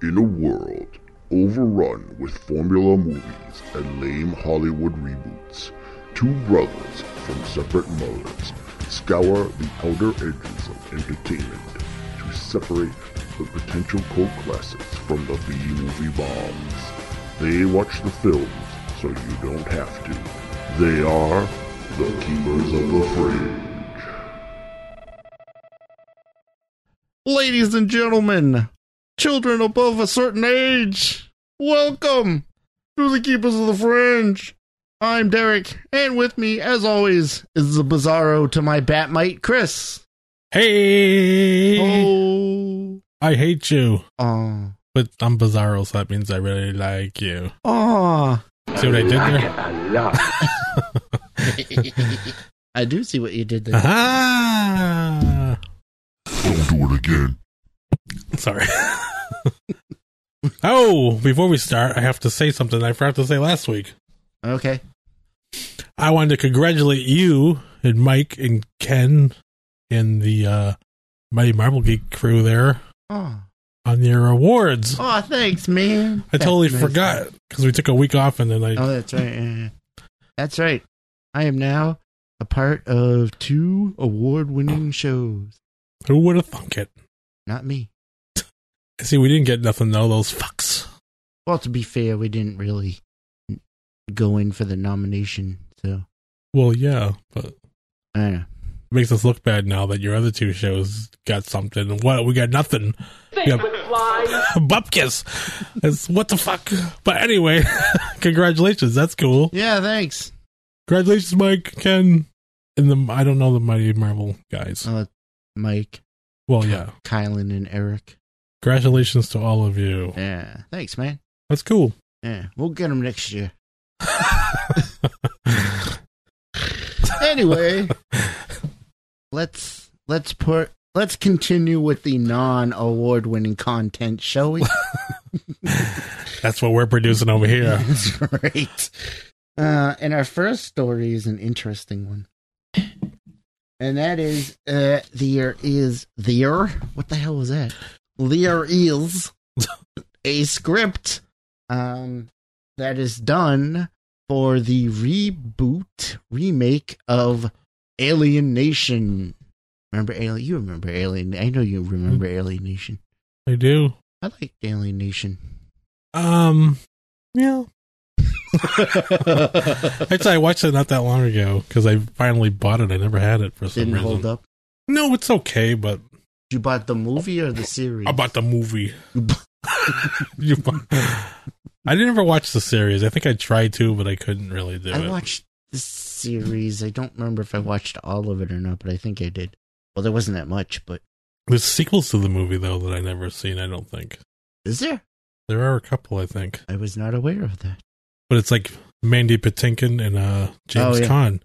In a world overrun with formula movies and lame Hollywood reboots, two brothers from separate mothers scour the outer edges of entertainment to separate the potential cult classics from the B-movie bombs. They watch the films so you don't have to. They are the Keepers of the Fringe. Ladies and gentlemen, children above a certain age, welcome to the Keepers of the Fringe. I'm Derek, and with me, as always, is the Bizarro to my Bat-Mite, Chris. Hey, Oh, I hate you, oh, but I'm Bizarro, so that means I really like you. oh. See what I did there? I do see what you did there. Ah, Don't do it again. Sorry. oh, before we start, I have to say something I forgot to say last week. Okay. I wanted to congratulate you and Mike and Ken and the uh, Mighty Marvel Geek crew there Oh, on your awards. oh thanks, man. I totally nice. forgot because we took a week off and then I Oh, that's right. yeah. That's right. I am now a part of two award-winning shows. who would have thunk it? Not me. See, we didn't get nothing though. Those fucks. Well, to be fair, we didn't really go in for the nomination, so Well, yeah, but I don't know. It makes us look bad now that your other two shows got something. What we got nothing. We got Bupkis. It's, what the fuck? But anyway, congratulations. That's cool. Yeah, thanks. Congratulations, Mike, Ken, and the I don't know the Mighty Marvel guys. Uh, Mike, Well, yeah. Kylan, and Eric. Congratulations to all of you. Yeah, thanks, man. That's cool. Yeah, we'll get them next year. Anyway, let's let's put let's continue with the non-award-winning content, shall we? That's what we're producing over here. That's right. Uh, and our first story is an interesting one. And that is, uh, there is, there, what the hell was that? There is a script, um, that is done for the reboot, remake of Alien Nation. Remember Alien? You remember Alien? I know you remember Alien Nation. I do. I like Alien Nation. Um, yeah. Actually, I watched it not that long ago because I finally bought it. I never had it for some Didn't reason. hold up. No, it's okay, but You bought the movie or the series? I bought the movie. You bought- I didn't ever watch the series. I think I tried to, but I couldn't really do I it. I watched the series. I don't remember if I watched all of it or not, but I think I did. Well, there wasn't that much, but There's sequels to the movie though that I never seen. I don't think is there? there are a couple. I think, I was not aware of that. but it's like Mandy Patinkin and uh, James Oh, yeah. Caan.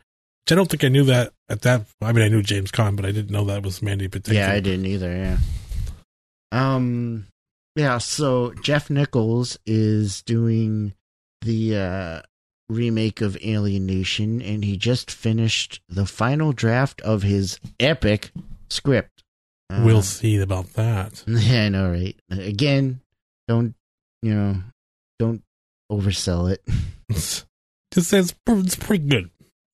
Which I don't think I knew that at that. I mean, I knew James Caan, but I didn't know that was Mandy Patinkin. Yeah, I didn't either. Yeah. Um. Yeah. So Jeff Nichols is doing the uh, remake of Alien Nation, and he just finished the final draft of his epic script. Uh, We'll see about that. Yeah, I know, right? Again, don't you know? Don't oversell it. Just says it's pretty good.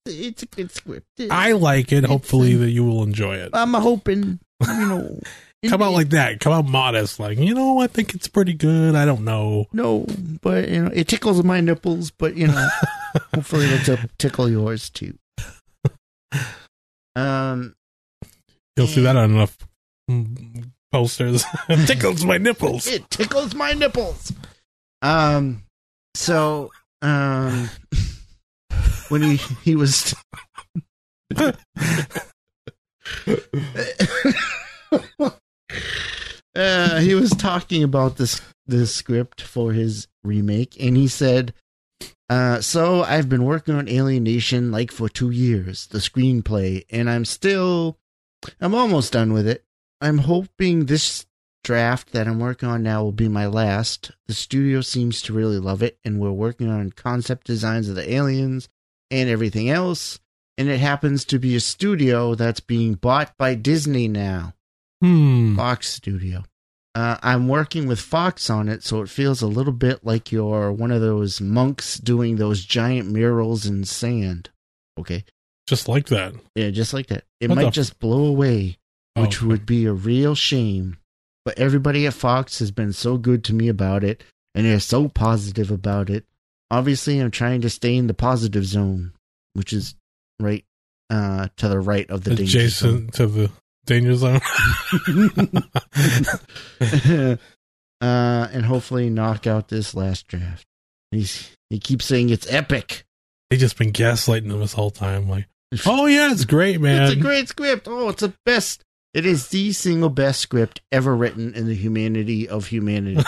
It's a good script. I like it. It's, Hopefully that you will enjoy it. I'm hoping, you know. Come out like that. Come out modest. Like you know, I think it's pretty good. I don't know. no, but you know, it tickles my nipples. But you know, hopefully it'll tickle yours too. Um, You'll see that on enough posters. Tickles my nipples. it tickles my nipples. Um, so um, when he he was. uh, he was talking about this this script for his remake, and he said, uh, "So I've been working on Alien Nation like for two years, the screenplay, and I'm still, I'm almost done with it. I'm hoping this draft that I'm working on now will be my last. The studio seems to really love it, and we're working on concept designs of the aliens and everything else." And it happens to be a studio that's being bought by Disney now. Hmm. Fox Studio. Uh, I'm working with Fox on it, so it feels a little bit like you're one of those monks doing those giant murals in sand. Okay. Just like that. Yeah, just like that. It What might the just blow away, Oh, which would be a real shame. But everybody at Fox has been so good to me about it, and they're so positive about it. Obviously, I'm trying to stay in the positive zone, which is right uh, to the right of the danger zone. adjacent to the danger zone. uh, and hopefully knock out this last draft. He's he keeps saying it's epic. they just been gaslighting them this whole time. Like, oh yeah, it's great, man. It's a great script. Oh, it's the best. It is the single best script ever written in the humanity of humanity.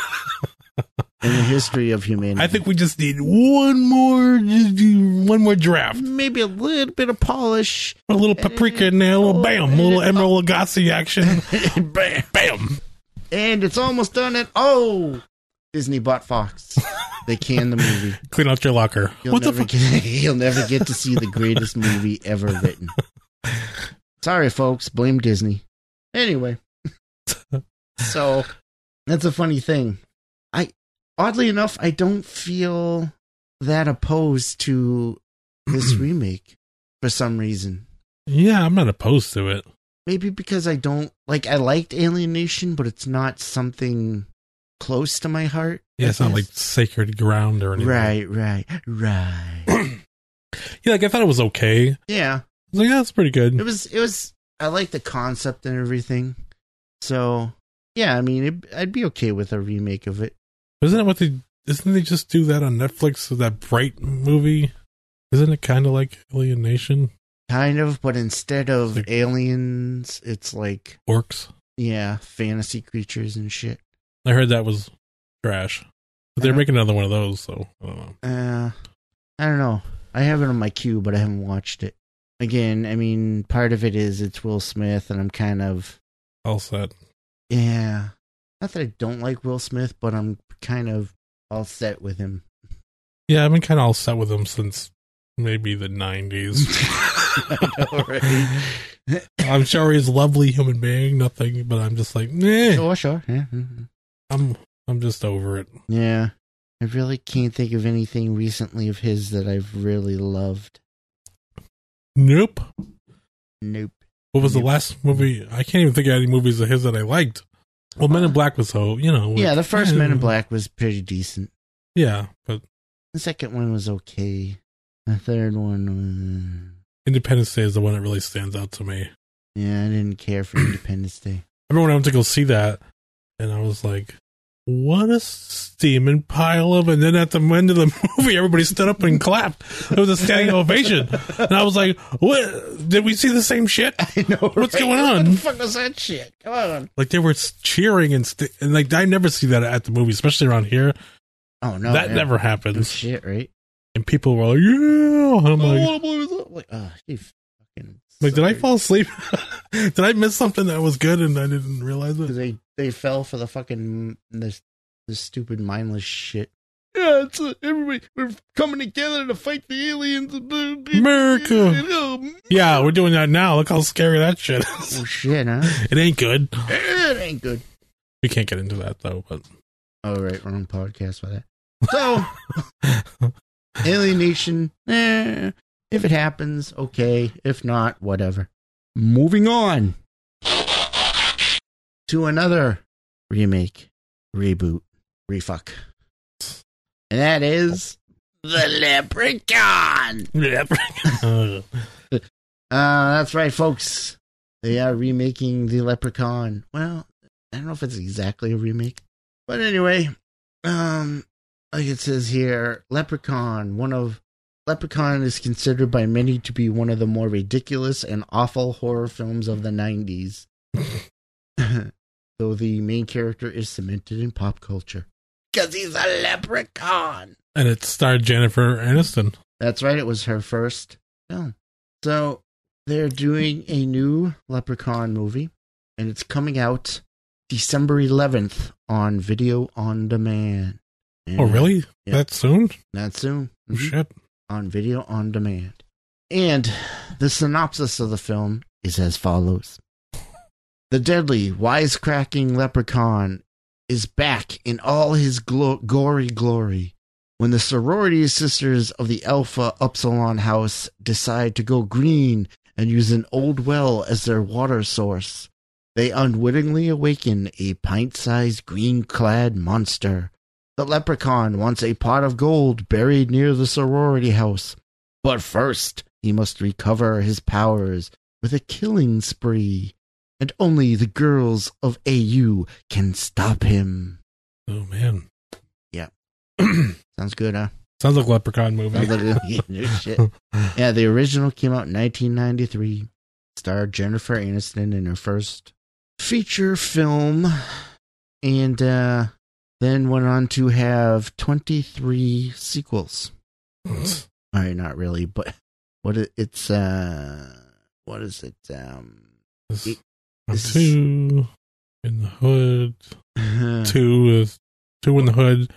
in the history of humanity. I think we just need one more, just one more draft. maybe a little bit of polish. A little paprika in there, a little oh, bam, a little Emeril Lagasse action. Bam. Bam. And it's almost done. And oh, Disney bought Fox. They canned the movie. Clean out your locker. You'll what the fuck? Get, you'll never get to see the greatest movie ever written. Sorry, folks. Blame Disney. Anyway, so that's a funny thing. I oddly enough, I don't feel that opposed to this remake for some reason. Yeah, I'm not opposed to it. Maybe because I don't like. I liked Alien Nation, but it's not something close to my heart. Yeah, it's not like sacred ground or anything. right, right, right. Yeah, like I thought it was okay. I yeah, was like, yeah, it's pretty good. it was. It was. I like the concept and everything. So yeah, I mean, it, I'd be okay with a remake of it. Isn't it what they? Isn't they just do that on Netflix? with That Bright movie. Isn't it kind of like Alien Nation? Kind of, but instead of Like- aliens, it's like Orcs. yeah, fantasy creatures and shit. I heard that was trash. But they're Uh-huh. making another one of those, so I don't know. Uh, I don't know. I have it on my queue, but I haven't watched it. Again, I mean, part of it is it's Will Smith, and I'm kind of All set. yeah. Not that I don't like Will Smith, but I'm kind of all set with him. Yeah, I've been kind of all set with him since maybe the '90s. I know? I'm sure he's a lovely human being, nothing, but I'm just like, eh. sure, sure. Yeah. I'm I'm just over it. yeah. I really can't think of anything recently of his that I've really loved. Nope. Nope. What was the last movie? I can't even think of any movies of his that I liked. Well, Men in Black was so you know. Yeah, the first Men in eh, Black was pretty decent. Yeah, but The second one was okay. The third one, Independence Day is the one that really stands out to me. yeah, I didn't care for Independence Day. I remember when I went to go see that, and I was like, "What a steaming pile of!" And then at the end of the movie, everybody stood up and clapped. It was a standing ovation, and I was like, "What? Did we see the same shit?" I know. What's right? going What on? the fuck was that shit? Come on. Like they were cheering and, st- and like I never see that at the movie, especially around here. Oh no, that yeah. never happens. shit, right? And people were like, "Yeah," and I'm oh, like, like, oh, you fucking. "Like, did I fall asleep? did I miss something that was good and I didn't realize it?" they they fell for the fucking this this stupid mindless shit. Yeah, it's uh, everybody. We're coming together to fight the aliens. America. Yeah, we're doing that now. Look how scary that shit is. Oh shit, huh? It ain't good. It ain't good. We can't get into that though, but Oh right, wrong podcast for that. So, Alien Nation. Eh, if it happens, okay. If not, whatever. Moving on to another remake, reboot, refuck, and that is the Leprechaun. Uh, Uh, that's right, folks. They are remaking the Leprechaun. Well, I don't know if it's exactly a remake, but anyway, um, like it says here, Leprechaun, one of Leprechaun is considered by many to be one of the more ridiculous and awful horror films of the 90s. Though the main character is cemented in pop culture. Because he's a leprechaun. and it starred Jennifer Aniston. That's right, it was her first film. So they're doing a new Leprechaun movie, and it's coming out December 11th on Video on Demand. Oh, really? Yeah. That soon? Not soon. Oh, Mhm. Shit. On Video on Demand. And the synopsis of the film is as follows The deadly, wisecracking leprechaun is back in all his glo- gory glory when the sorority sisters of the Alpha Upsilon House decide to go green and use an old well as their water source. They unwittingly awaken a pint sized green clad monster. The leprechaun wants a pot of gold buried near the sorority house. But first, he must recover his powers with a killing spree. And only the girls of AU can stop him. Oh man, Yeah. Sounds good, huh? sounds like Leprechaun movie. Like yeah, no shit. Yeah, the original came out in 1993. Starred Jennifer Aniston in her first feature film, and uh, then went on to have 23 sequels. All right, not really, but what it, it's uh, what is it? Um, It- two in the hood. Two is two in the hood.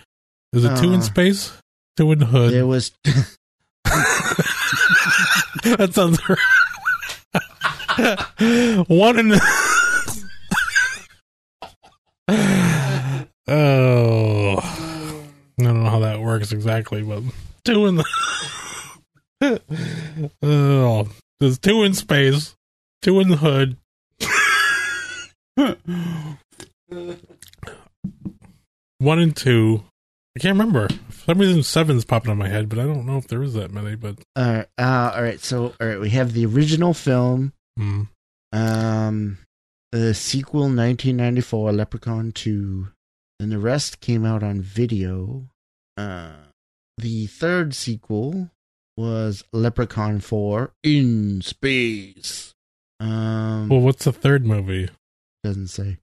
Is it two Uh, in space? Two in the hood. there was that sounds right. one in the oh I don't know how that works exactly, but two in the oh there's two in space, two in the hood. One and two. I can't remember. For some reason seven's popping on my head, but I don't know if there is that many, but uh, uh, all right. So all right, we have the original film. hmm. Um, the sequel, 1994, Leprechaun 2. And the rest came out on video. Uh, the third sequel was Leprechaun 4 in space. Um, Well, what's the third movie? doesn't say.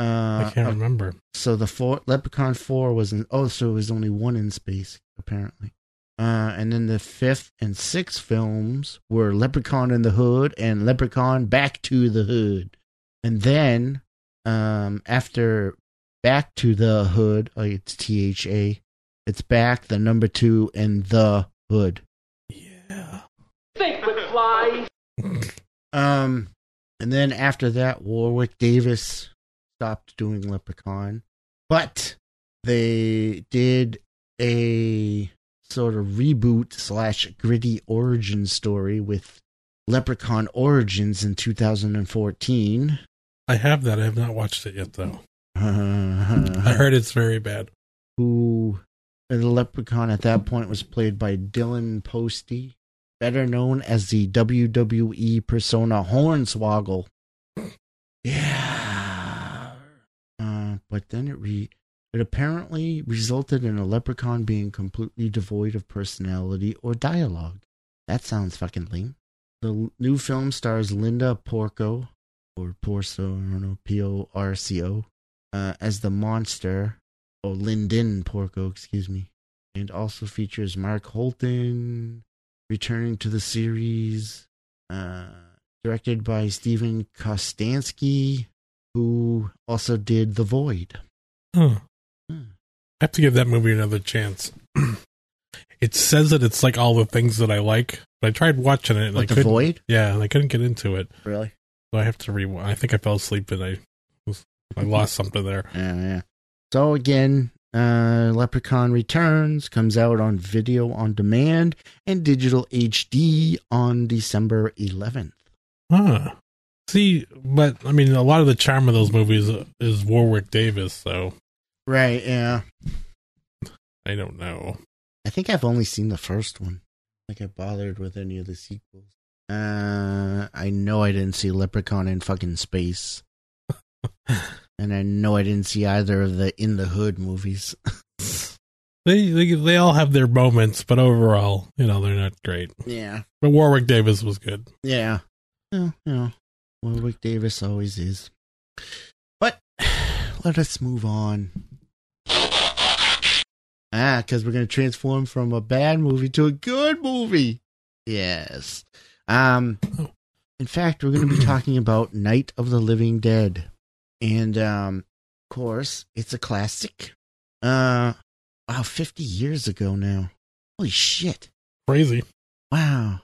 Uh, I can't uh, remember. so the four Leprechaun 4 was in, oh, so it was only one in space, apparently. Uh, and then the fifth and sixth films were Leprechaun in the Hood and Leprechaun Back to the Hood. And then, um, after Back to the Hood, oh, it's T H A, it's back, the number two, and the Hood. Yeah. Think McFly. Um, and then after that, Warwick Davis stopped doing Leprechaun, but they did a sort of reboot slash gritty origin story with Leprechaun Origins in 2014. I have that. I have not watched it yet, though. I heard it's very bad. The Leprechaun at that point was played by Dylan Postl, better known as the WWE persona Hornswoggle. Yeah. Uh, but then it re it apparently resulted in a leprechaun being completely devoid of personality or dialogue. That sounds fucking lame. The new film stars Linda Porco, or Porco, I don't know, P O R C O, uh, as the monster, or Linden Porco, excuse me, and also features Mark Holton returning to the series. Uh, directed by Steven Kostanski, who also did The Void. Huh. Hmm. I have to give that movie another chance. it says that it's like all the things that I like, but I tried watching it and I Like The. Void? Yeah, and I couldn't get into it, Really? so I have to re. I think I fell asleep and I was, I lost something there. Yeah, yeah. So again, uh, Leprechaun Returns comes out on video on demand and digital HD on December 11th. Huh. See, but I mean, a lot of the charm of those movies is Warwick Davis, so Right, yeah. I don't know. I think I've only seen the first one. Like I bothered with any of the sequels. Uh, I know I didn't see Leprechaun in fucking space. and I know I didn't see either of the In the Hood movies. They, they they all have their moments, but overall, you know, they're not great. yeah. But Warwick Davis was good. Yeah. Well, you know, Warwick Davis always is. But let us move on. Ah, because we're going to transform from a bad movie to a good movie. Yes. Um, in fact, we're going to be talking about Night of the Living Dead. And, um, of course, it's a classic. Uh, wow, 50 years ago now. Holy shit. Crazy. Wow.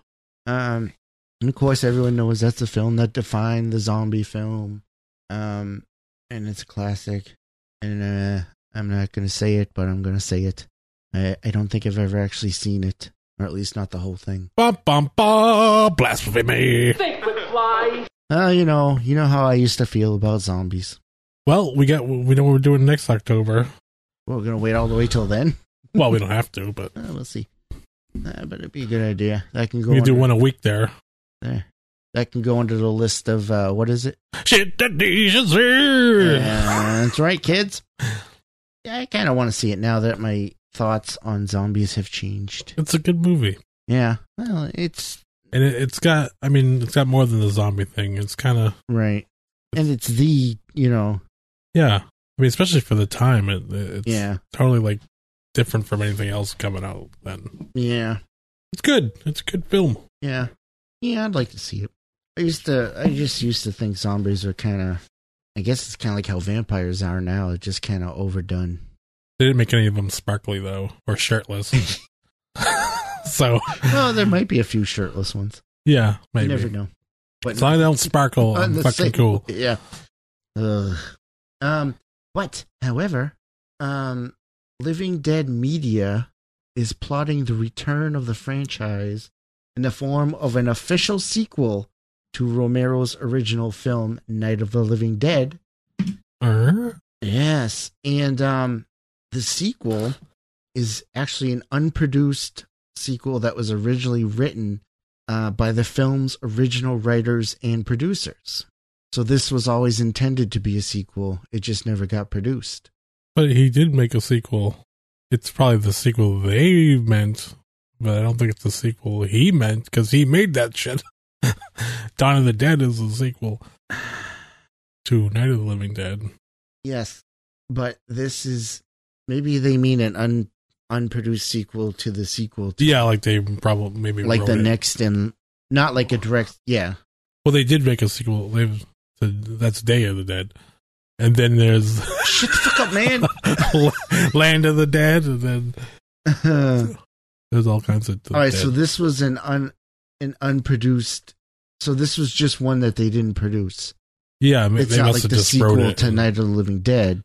Um, and of course, everyone knows that's the film that defined the zombie film. Um, and it's a classic. and uh, I'm not gonna say it, but I'm gonna say it. I I don't think I've ever actually seen it, or at least not the whole thing. Bum bum bum. Blasphemy. Think McFly. Uh, you know, you know how I used to feel about zombies. Well, we got we know what we're doing next October. Well, we're gonna wait all the way till then. Well, we don't have to, but Uh, we'll see. Uh, but it'd be a good idea. That can go. we can do one a week there. there. That can go under the list of uh, what is it? Shit that see. That's right, kids. Yeah, I kind of want to see it now that my thoughts on zombies have changed. It's a good movie, Yeah, well, it's and it, it's got. I mean, it's got more than the zombie thing. It's kind of right, and it's the you know yeah. I mean, especially for the time, it, it's yeah totally like different from anything else coming out. Then yeah it's good. It's a good film. yeah yeah. I'd like to see it. I used to I just used to think zombies are kind of. I guess it's kind of like how vampires are now. It's just kind of overdone. They didn't make any of them sparkly though, or shirtless. so Well, there might be a few shirtless ones. yeah, maybe. You never know. But As long as they don't sparkle, I'm fucking same- cool. Yeah. Ugh. Um, but however, um, Living Dead Media is plotting the return of the franchise in the form of an official sequel to Romero's original film Night of the Living Dead. Uh, Yes, and um, the sequel is actually an unproduced sequel that was originally written uh, by the film's original writers and producers. So this was always intended to be a sequel. It just never got produced. but he did make a sequel. It's probably the sequel they meant, but I don't think it's the sequel he meant because he made that shit. Dawn of the Dead is the sequel to Night of the Living Dead. Yes, but this is maybe they mean an un, unproduced sequel to the sequel, to, Yeah, like they probably maybe like the it. next and not like a direct. Yeah, Well, they did make a sequel. They've that's Day of the Dead, and then there's shut the fuck up, man. Land of the Dead, and then there's all kinds of. All right, dead. so this was an un an unproduced. So this was just one that they didn't produce. yeah, I mean, It's they not must like have the just sequel it. to Night of the Living Dead.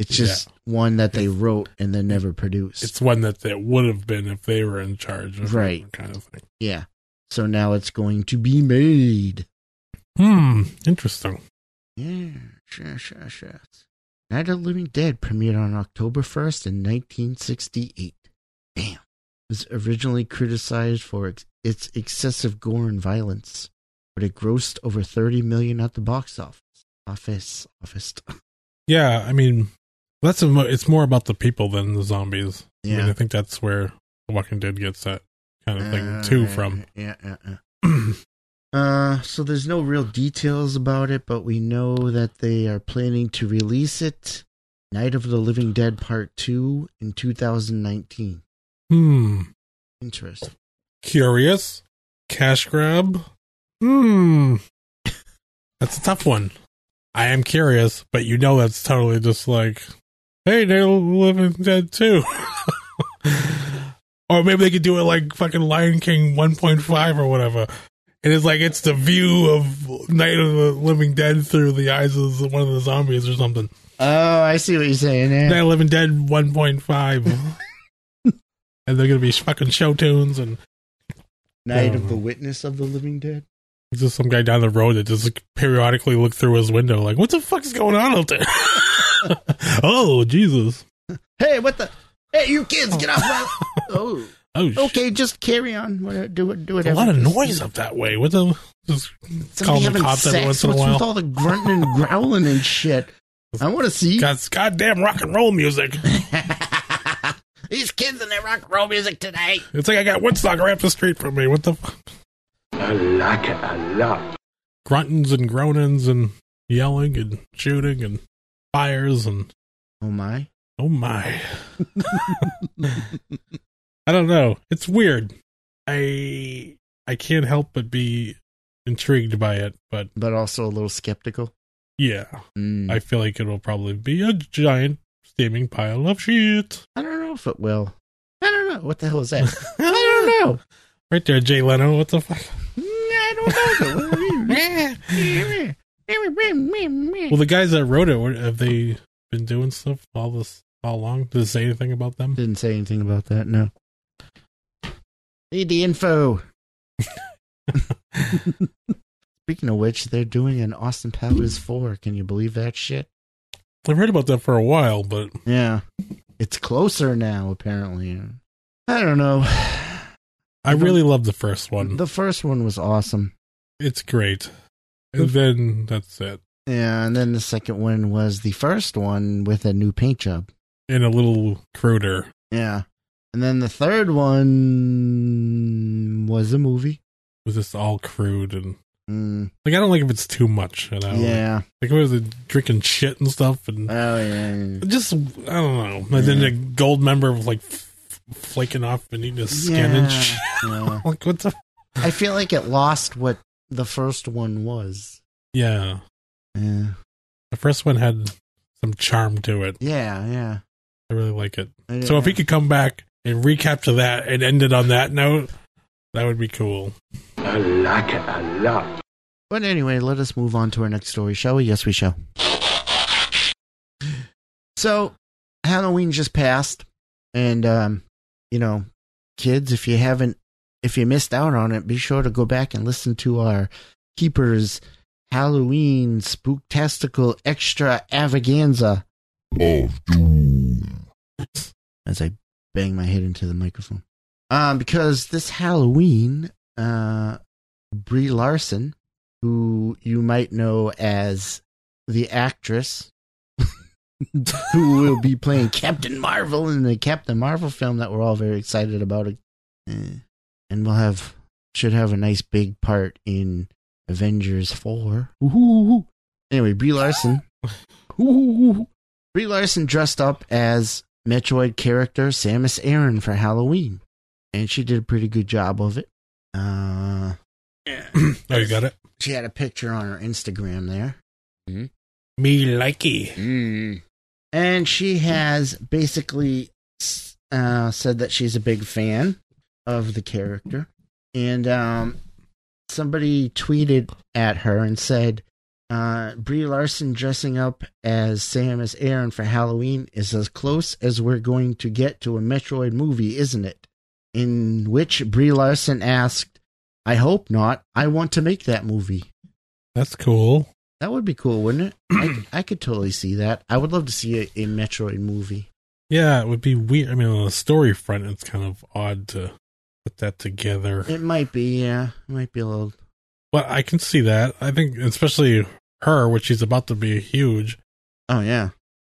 It's just one that they wrote and then never produced. It's one that it would have been if they were in charge, of Right. Kind of thing. yeah. So now it's going to be made. Hmm. Interesting. Yeah, sure, sure, sure. Night of the Living Dead premiered on October 1st in 1968. Damn. It was originally criticized for ex- its excessive gore and violence, but it grossed over 30 million at the box office. Office, office. Yeah, I mean, that's a, it's more about the people than the zombies. I mean, I think that's where The Walking Dead gets that kind of thing Uh, too from. Yeah, yeah, yeah. Uh, so there's no real details about it, but we know that they are planning to release it Night of the Living Dead Part 2 in 2019. hmm. Interesting. Curious. Cash grab. Hmm. That's a tough one. I am curious, but you know that's totally just like, hey, they're living dead too. or maybe they could do it like fucking Lion King 1.5 or whatever. And it's like it's the view of Night of the Living Dead through the eyes of one of the zombies or something. Oh, I see what you're saying Night of the Living Dead 1.5. and they're gonna be fucking show tunes and Night of the Witness of the Living Dead. There's just some guy down the road that just periodically look through his window, like, "What the fuck is going on out there?" oh Jesus! Hey, what the? Hey, you kids, get off my. Oh, Oh, shit. okay, just carry on. What- Do it. Do it. a lot of noise up that way. What the? Just call the having cops every once in a What's with while. all the grunting and growling and shit? I want to see. Got goddamn rock and roll music. These kids and their rock and roll music today. It's like I got Woodstock right up the street from me. What the? Fuck? I like it a lot. Gruntings and groanings and yelling and shooting and fires and Oh my. oh my! I don't know. It's weird. I I can't help but be intrigued by it, but But also a little skeptical. yeah. Mm. I feel like it'll probably be a giant steaming pile of shit. I don't know if it will. I don't know. What the hell is that? I don't know. Right there, Jay Leno. What the fuck? Mm, I don't know. Well, the guys that wrote it, have they been doing stuff all this all along? Did it say anything about them? Didn't say anything about that. No. Need the info. Speaking of which, they're doing an Austin Powers four. Can you believe that shit? I've heard about that for a while, but Yeah, it's closer now. Apparently, I don't know. I really love the first one. The first one was awesome. It's great. And then that's it. Yeah, and then the second one was the first one with a new paint job. And a little cruder. Yeah. And then the third one was a movie. was just all crude and Mm, like I don't like if it's too much, you know. yeah. Like was it drinking shit and stuff and Oh, yeah. yeah. just I don't know. And then the Goldmember was like f- flaking off and eating his skin and shit. yeah. like what the I feel like it lost what the first one was. Yeah. Yeah. The first one had some charm to it. Yeah, yeah. I really like it. Yeah. So if he could come back and recapture that and end it on that note, that would be cool. I like it a lot. But anyway, let us move on to our next story, shall we? Yes, we shall. So, Halloween just passed, and um, you know, kids, if you haven't, if you missed out on it, be sure to go back and listen to our Keepers Halloween Spooktastical Extra Avaganza Of Doom. as I bang my head into the microphone. Um, because this Halloween, uh, Brie Larson, who you might know as the actress who will be playing Captain Marvel in the Captain Marvel film that we're all very excited about, eh, and we'll have should have a nice big part in Avengers Four. Ooh. Anyway, Brie Larson. Ooh. Brie Larson dressed up as Metroid character Samus Aran for Halloween, and she did a pretty good job of it. Uh, oh, you got it? she had a picture on her Instagram there, Me likey. and she has basically uh, said that she's a big fan of the character. And um, somebody tweeted at her and said, uh, Brie Larson dressing up as Sam Samus Aran for Halloween is as close as we're going to get to a Metroid movie, isn't it? In which Brie Larson asked, I hope not. I want to make that movie. That's cool. That would be cool, wouldn't it? I, I could totally see that. I would love to see a, a Metroid movie. Yeah, it would be weird. I mean, on the story front, it's kind of odd to put that together. It might be, yeah. It might be a little. Well, I can see that. I think, especially her, which she's about to be huge Oh, yeah.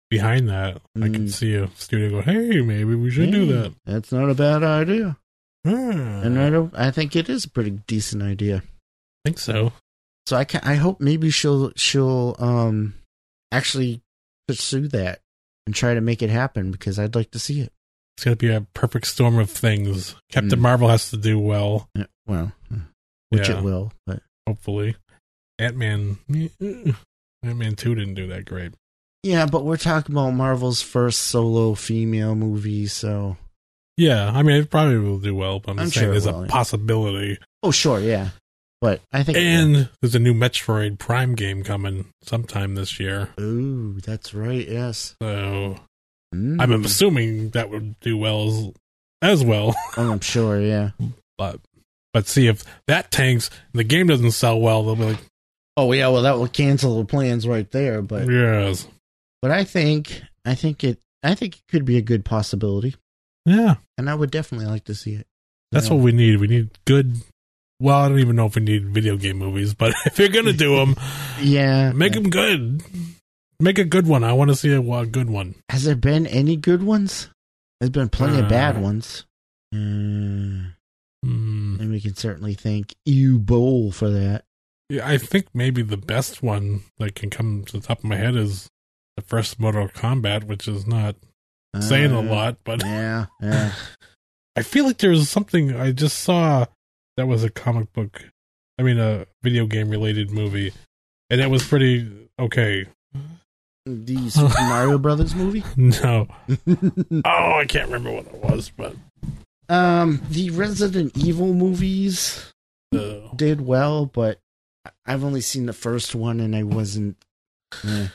behind that. I can Mm. see a studio go, "Hey, maybe we should do that." That's not a bad idea. Hmm, And I, don't, I think it is a pretty decent idea. I think so. So I, ca I hope maybe she'll she'll um actually pursue that and try to make it happen because I'd like to see it. It's gonna be a perfect storm of things. Captain Mm. Marvel has to do well, Yeah, well, which Yeah. it will, but hopefully. Ant Man, Ant Man Two didn't do that great. yeah. But we're talking about Marvel's first solo female movie, so Yeah, I mean, it probably will do well, but I'm, I'm saying sure there's will, a yeah. possibility. oh sure, yeah. But I think. And there's a new Metroid Prime game coming sometime this year. ooh, that's right. Yes, So Mm. I'm assuming that would do well as, as well. Oh, I'm sure. Yeah. But but see if that tanks and the game doesn't sell well, they'll be like, Oh yeah. Well, that will cancel the plans right there. But yes, but I think I think it I think it could be a good possibility, yeah. and I would definitely like to see it. That's know? what we need. We need good. Well, I don't even know if we need video game movies, but if you're gonna do them, Yeah. make them good. Make a good one. I want to see a, a good one. Has there been any good ones? There's been plenty of bad Uh. ones. Mm, Hmm. and we can certainly thank Uwe Boll for that. Yeah, I think maybe the best one that can come to the top of my head is the first Mortal Kombat, which is not saying a Uh, lot, but Yeah. Yeah. I feel like there's something I just saw that was a comic book, I mean, a video game related movie, and it was pretty okay. The Super Mario Brothers movie. No. Oh, I can't remember what it was, but um, the Resident Evil movies did well, but I've only seen the first one, and I wasn't. eh,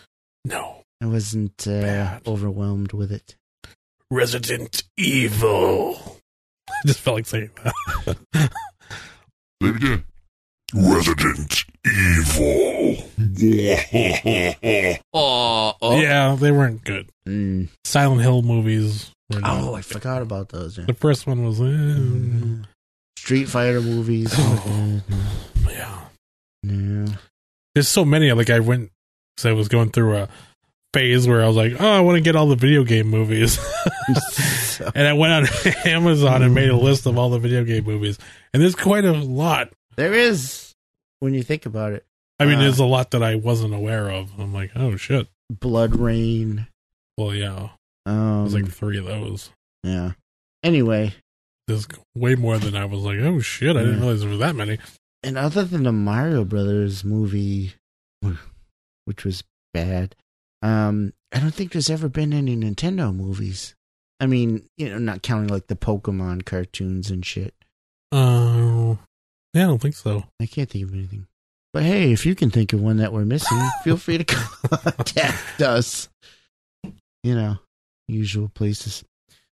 no. I wasn't uh, overwhelmed with it. Resident Evil. I just felt like saying that. Say it again. Resident Evil. Oh, oh. Yeah, they weren't good. Mm. Silent Hill movies. Were not. Oh, I forgot about those. Yeah. The first one was, eh, Street Fighter movies. uh, yeah. no. There's so many. Like I went, so I was going through a phase where I was like, oh, I want to get all the video game movies, So- and I went on Amazon and made a list of all the video game movies, and there's quite a lot. there is, when you think about it, I mean, Uh. there's a lot that I wasn't aware of. I'm like, oh shit. BloodRayne. Well, yeah, Um, there's like three of those. yeah. Anyway, There's way more than I was like, oh shit, I didn't realize there was that many. and other than the Mario Brothers movie, which was bad, um, I don't think there's ever been any Nintendo movies. I mean, you know, not counting like the Pokemon cartoons and shit. Uh, yeah, I don't think so. I can't think of anything. But hey, if you can think of one that we're missing, feel free to contact us. You know, usual places.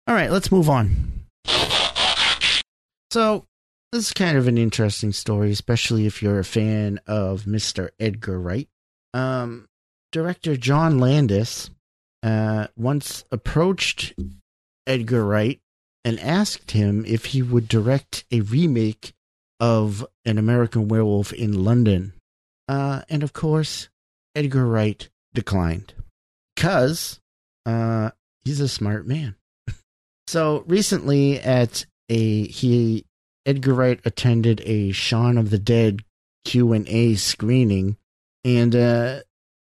All right, let's move on. So, this is kind of an interesting story, especially if you're a fan of Mr. Edgar Wright. Um, director John Landis uh, once approached Edgar Wright and asked him if he would direct a remake of An American Werewolf in London. Uh, and of course, Edgar Wright declined because uh, he's a smart man. so recently, at a he Edgar Wright attended a Shaun of the Dead Q and A screening, and uh,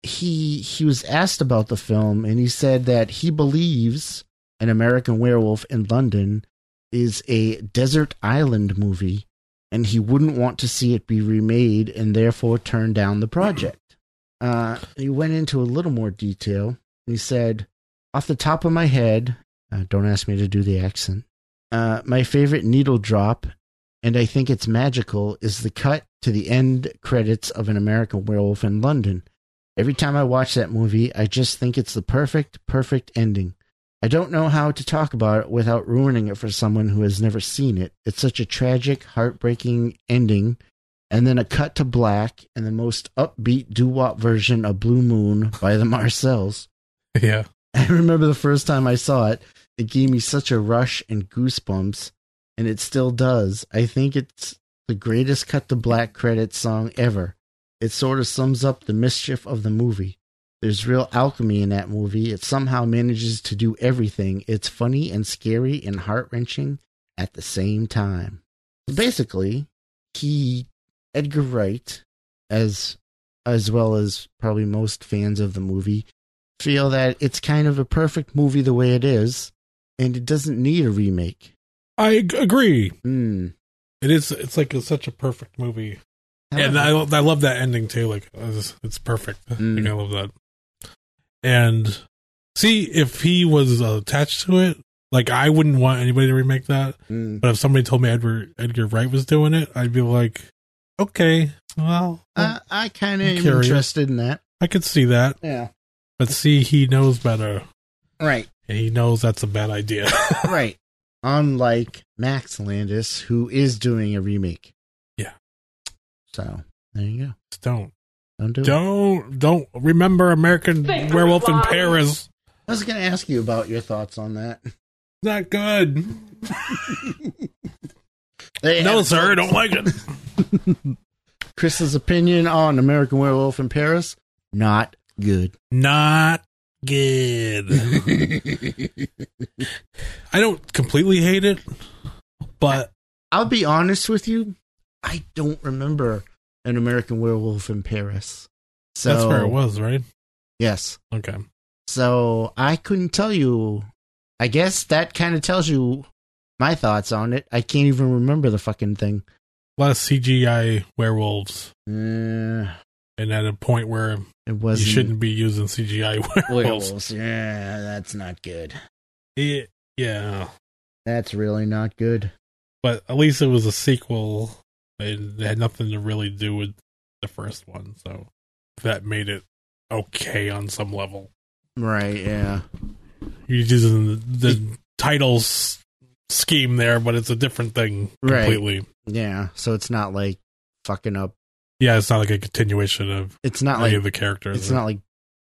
he he was asked about the film, and he said that he believes An American Werewolf in London is a desert island movie and he wouldn't want to see it be remade and therefore turned down the project. Uh, he went into a little more detail. He said, off the top of my head, uh, don't ask me to do the accent, uh, my favorite needle drop, and I think it's magical, is the cut to the end credits of An American Werewolf in London. Every time I watch that movie, I just think it's the perfect, perfect ending. I don't know how to talk about it without ruining it for someone who has never seen it. It's such a tragic, heartbreaking ending, and then a cut to black and the most upbeat doo wop version of Blue Moon by the Marcels. Yeah. I remember the first time I saw it, it gave me such a rush and goosebumps, and it still does. I think it's the greatest cut to black credit song ever. It sort of sums up the mischief of the movie. There's real alchemy in that movie. It somehow manages to do everything. It's funny and scary and heart wrenching at the same time. Basically, he, Edgar Wright, as as well as probably most fans of the movie, feel that it's kind of a perfect movie the way it is, and it doesn't need a remake. I agree. Hmm. It is. It's like such a perfect movie, and I I love that ending too. Like it's, it's perfect. Mm. Like, I love that. And see if he was attached to it. Like I wouldn't want anybody to remake that. Hmm. But if somebody told me Edgar Edgar Wright was doing it, I'd be like, okay, well, Uh, I kind of am curious. interested in that. I could see that. Yeah. But see, he knows better, Right. and he knows that's a bad idea. right. Unlike Max Landis, who is doing a remake. Yeah. So there you go. Just don't, Don't do it. don't, don't remember American Think Werewolf in. Paris. I was going to ask you about your thoughts on that. Not good. No, sir, I don't like it. Chris's opinion on American Werewolf in Paris. Not good. Not good. I don't completely hate it, but I'll be honest with you. I don't remember an American Werewolf in Paris. So that's where it was, right? Yes. Okay. So I couldn't tell you. I guess that kind of tells you my thoughts on it. I can't even remember the fucking thing. A lot of CGI werewolves, Uh, and at a point where it was you shouldn't be using CGI werewolves. werewolves. Yeah, that's not good. Yeah, yeah, That's really not good. but at least it was a sequel. It had nothing to really do with the first one, so that made it okay on some level. Right. Yeah. You're using the, the titles scheme there, but it's a different thing Right. completely. Yeah. So it's not like fucking up. Yeah, it's not like a continuation of It's not any like of the characters. it's not like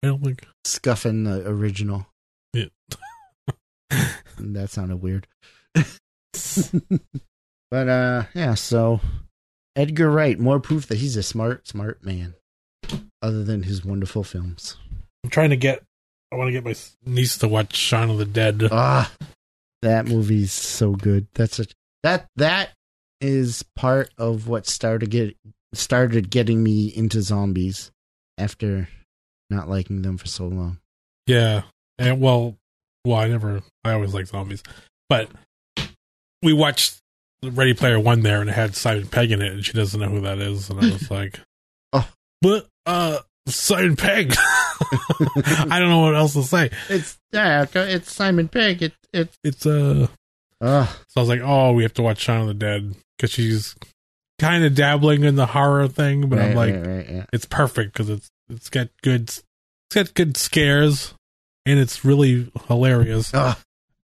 I don't think. scuffing the original. Yeah. that sounded weird. but uh yeah, so Edgar Wright, more proof that he's a smart, smart man. Other than his wonderful films. I'm trying to get. I want to get my niece to watch Shaun of the Dead. Ah that movie's so good. That's a that that is part of what started get started getting me into zombies after not liking them for so long. Yeah, and well, well, I never. I always like zombies, but we watched Ready Player One there, and it had Simon Pegg in it, and she doesn't know who that is, and I was like, Oh. but uh, Simon Pegg. I don't know what else to say. It's yeah, it's Simon Pegg. It it It's uh, uh so I was like, oh, we have to watch Shaun of the Dead because she's kind of dabbling in the horror thing, but I'm like, right, right, yeah. it's perfect because it's it's got good it's got good scares and it's really hilarious Ah.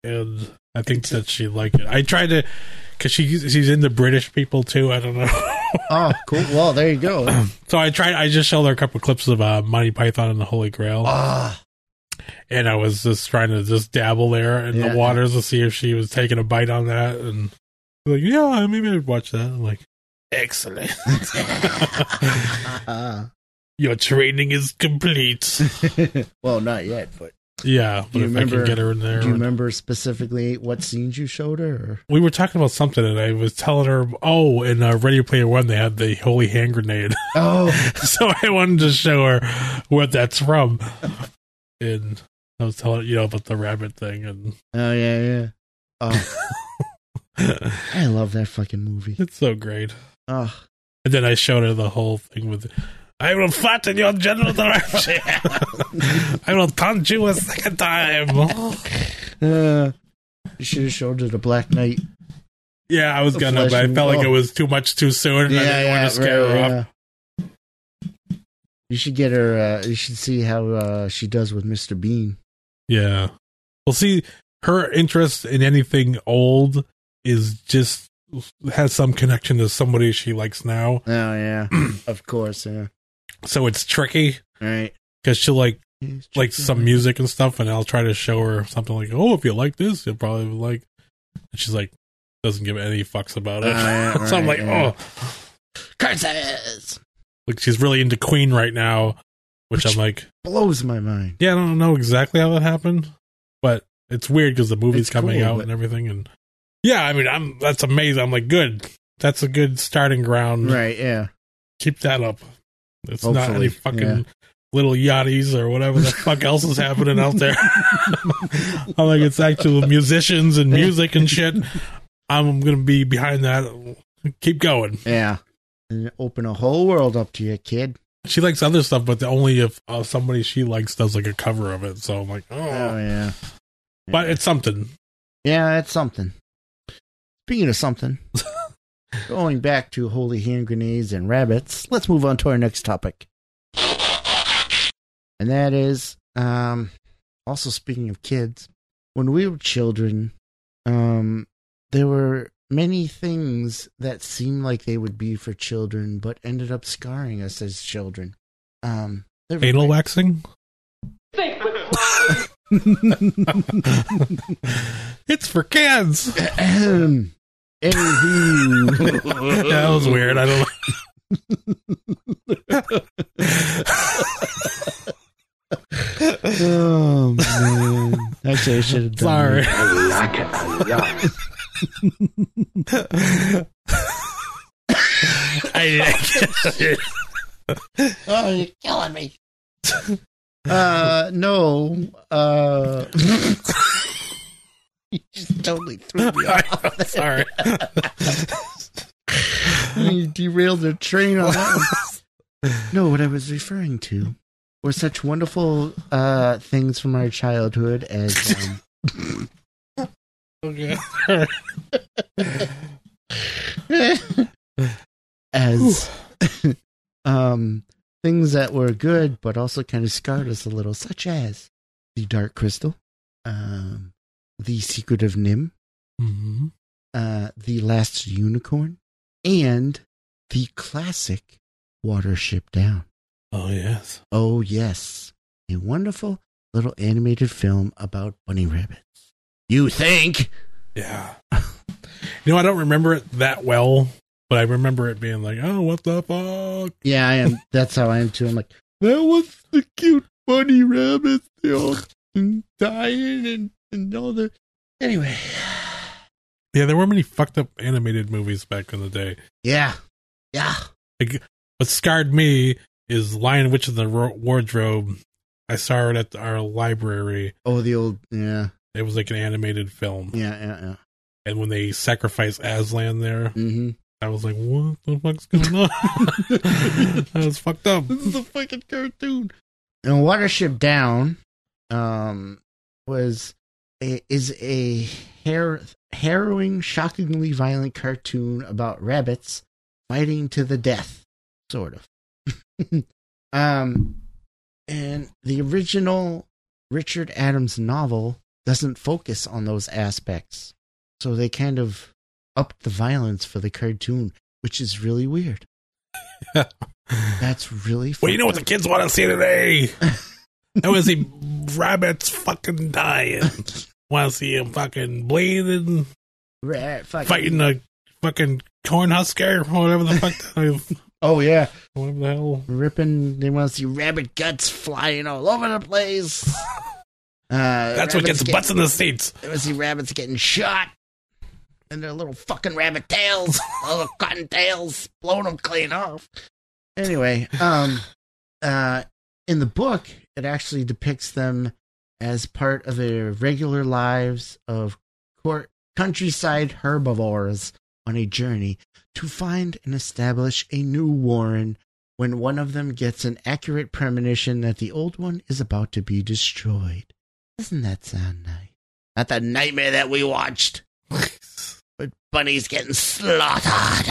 and I think that she like it. I tried to because she she's into British people too. I don't know. Oh, cool. Well, there you go. so I tried. I just showed her a couple clips of uh, Monty Python and the Holy Grail, Ah, and I was just trying to just dabble there in Yeah. the waters to see if she was taking a bite on that. And like, yeah, maybe I'd watch that. I'm like, excellent. Your training is complete. well, not yet, but Yeah, Do but you if I remember- can get her in there, do you remember specifically what scenes you showed her? Or? we were talking about something, and I was telling her, "Oh, in uh, Ready Player One, they had the holy hand grenade." Oh, so I wanted to show her what that's from, and I was telling her, you know about the rabbit thing, and oh yeah, yeah. Oh, I love that fucking movie. it's so great. Oh, And then I showed her the whole thing with, "I will flatten your general direction. I will taunt you a second time." uh, you should have showed her the Black Knight. Yeah, I was gonna, but I felt like it was too much too soon. and I didn't want to scare right, her off. yeah. You should get her. Uh, you should see how uh, she does with Mr. Bean. Yeah. Well, see, her interest in anything old is just has some connection to somebody she likes now. Oh yeah, of course. Yeah. So it's tricky Right. because she'll like like some music and stuff, and I'll try to show her something like, "Oh, if you like this, you'll probably like." And she's like, doesn't give any fucks about it. Yeah, so I'm like, yeah. oh, curses. like she's really into Queen right now, which, Which- I'm like, Blows my mind. yeah, I don't know exactly how that happened, but it's weird because the movie's It's coming cool, out but- and everything, and yeah, I mean, I'm that's amazing. I'm like, good, that's a good starting ground. Right. Yeah. Keep that up. It's not any fucking yeah. little yachties or whatever the fuck else is happening out there. I'm like, it's actual musicians and music and shit. I'm gonna be behind that. Keep going. Yeah. And open a whole world up to you, kid. She likes other stuff, but the only if uh, somebody she likes does like a cover of it. So I'm like, oh, Oh yeah. but it's something. Yeah, it's something. Speaking of something, going back to holy hand grenades and rabbits, let's move on to our next topic. And that is, um, also speaking of kids, when we were children, um, there were many things that seemed like they would be for children, but ended up scarring us as children. Um, there were- Anal waxing. it's for kids. Ahem. Anywho. that was weird. I don't oh man! Actually, I should have done. Sorry. that. I like it a lot. I, Oh, you're killing me. uh, no. Uh, you just totally threw me off. sorry. You derailed the train on that one. No, what I was referring to were such wonderful uh things from our childhood as um, Okay. as um things that were good but also kind of scarred us a little, such as The Dark Crystal, um, The Secret of NIMH, hmm uh, The Last Unicorn, and the classic Watership Down. Oh yes. Oh, yes. A wonderful little animated film about bunny rabbits. You think? Yeah. you know, I don't remember it that well, but I remember it being like, oh, what the fuck? Yeah, I am. That's how I am too. I'm like, that was the cute bunny rabbits. They all dying and, and all the. Anyway. Yeah, there weren't many fucked up animated movies back in the day. Yeah. Yeah. What scarred me is Lion Witch in the Ro- Wardrobe. I saw it at our library. Oh, the old. Yeah. It was like an animated film. Yeah. Yeah. Yeah. And when they sacrifice Aslan there, Mm-hmm. I was like, what the fuck's going on? I was fucked up. This is a fucking cartoon. And Watership Down, um, was is a har- harrowing, shockingly violent cartoon about rabbits fighting to the death, sort of. um, and the original Richard Adams novel doesn't focus on those aspects, so they kind of upped the violence for the cartoon, which is really weird. That's really. Well, you know what the kids want to see today? I want to see rabbits fucking dying. Want to see them fucking bleeding, up. Ra- fucking- fighting a fucking corn husker, whatever the fuck, Oh yeah, whatever the hell. ripping. They want to see rabbit guts flying all over the place. Uh, That's what gets butts in the seats. They want to see rabbits getting shot, and their little fucking rabbit tails, little cotton tails, blowing them clean off. Anyway, um, uh, in the book, it actually depicts them as part of their regular lives of court countryside herbivores on a journey to find and establish a new warren when one of them gets an accurate premonition that the old one is about to be destroyed. Doesn't that sound nice? Not the nightmare that we watched. But bunnies getting slaughtered.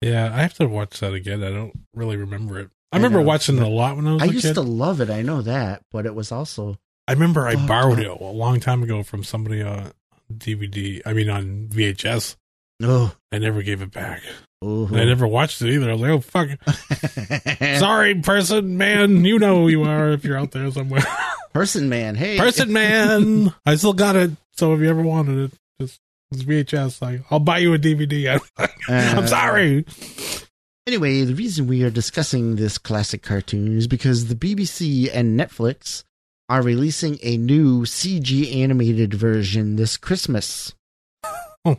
Yeah, I have to watch that again. I don't really remember it. I I remember know. watching it a lot when I was I used kid. to love it. I know that, but it was also I remember I borrowed God. it a long time ago from somebody on DVD. I mean, on VHS. oh, I never gave it back. oh. I never watched it either. I was like, oh fuck. Sorry, person, man. You know who you are if you're out there somewhere. person man. Hey, person, man. I still got it. So if you ever wanted it, just it's VHS. Like, I'll buy you a DVD. I'm Uh, sorry. Anyway, the reason we are discussing this classic cartoon is because the BBC and Netflix are releasing a new CG animated version this Christmas. Oh.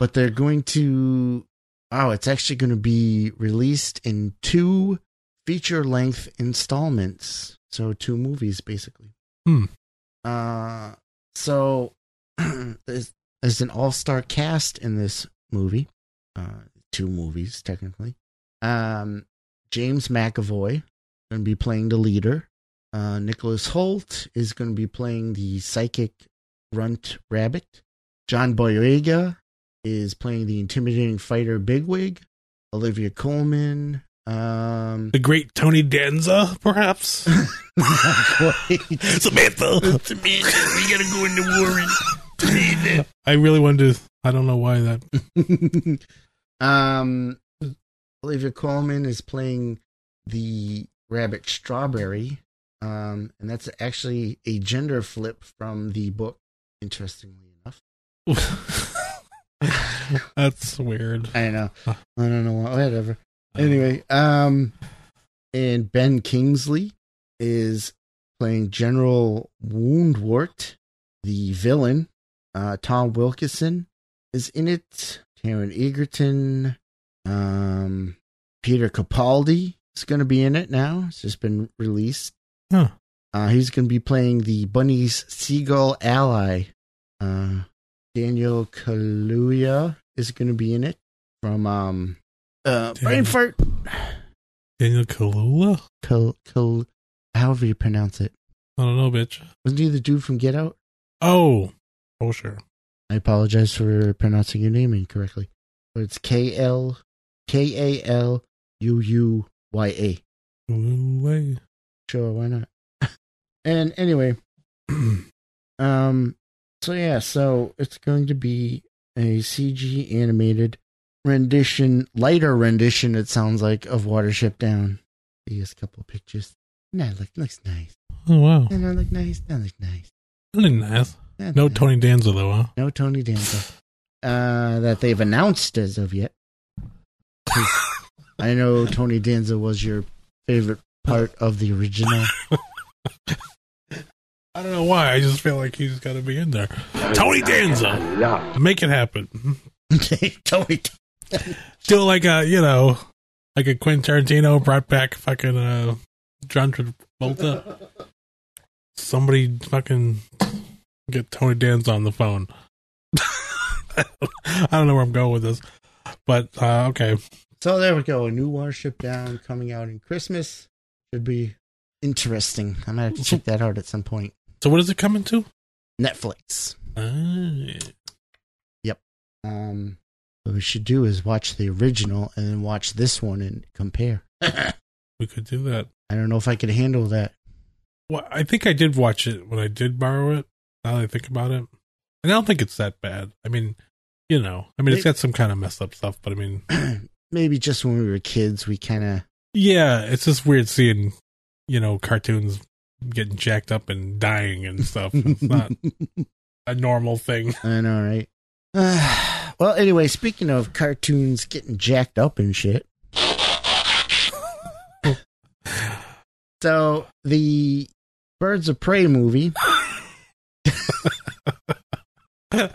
But they're going to oh, it's actually going to be released in two feature length installments. So two movies basically. Hmm. Uh so there's, there's an all-star cast in this movie. Uh two movies technically. Um, James McAvoy going to be playing the leader. Uh, Nicholas Hoult is going to be playing the psychic runt rabbit. John Boyega is playing the intimidating fighter Bigwig. Olivia Colman. Um, The great Tony Danza, perhaps. not quite. Samantha. we gotta go into Warren. I really wanted to. I don't know why that. um, Olivia Colman is playing the rabbit Strawberry, um, and that's actually a gender flip from the book. Interestingly enough, That's weird. I know. I don't know. why- Whatever. Anyway, um, and Ben Kingsley is playing General Woundwort, the villain. Uh, Tom Wilkinson is in it. Taron Egerton, um, Peter Capaldi is going to be in it now. It's just been released. Huh. Uh, he's going to be playing the bunny's seagull ally. Uh, Daniel Kaluuya is going to be in it from um, uh, brain fart. Daniel Kalula? Kal, Kal, however you pronounce it. I don't know, bitch. Wasn't he the dude from Get Out? Oh. Oh, sure. I apologize for pronouncing your name incorrectly. But it's K L K A L U U Y A. Way. Sure, why not? And anyway, um, so yeah, so it's going to be a CG animated rendition, lighter rendition. It sounds like of Watership Down. Here's a couple of pictures. No, look looks nice. Oh wow, no, look nice. That look nice. That look nice. That's No nice. Tony Danza though, huh? no Tony Danza. Uh, that they've announced as of yet. I know Tony Danza was your favorite part of the original. I don't know why. I just feel like he's got to be in there. Tony Danza, make it happen. Tony. Still like a you know, like a Quentin Tarantino brought back fucking uh, John Travolta. Somebody fucking get Tony Danza on the phone. I don't know where I'm going with this, but uh, okay. So there we go. A new Warship Down coming out in Christmas. Should be interesting. I might have to check that out at some point. So what is it coming to? Netflix. Ah, Yep. Um, what we should do is watch the original and then watch this one and compare. We could do that. I don't know if I could handle that. Well, I think I did watch it when I did borrow it. Now that I think about it, and I don't think it's that bad. I mean, you know, I mean, it's got some kind of messed up stuff, but I mean, Maybe just when we were kids, we kind of yeah, it's just weird seeing, you know, cartoons getting jacked up and dying and stuff. It's not a normal thing. I know, right? Uh, well, anyway, speaking of cartoons getting jacked up and shit. so, the Birds of Prey movie.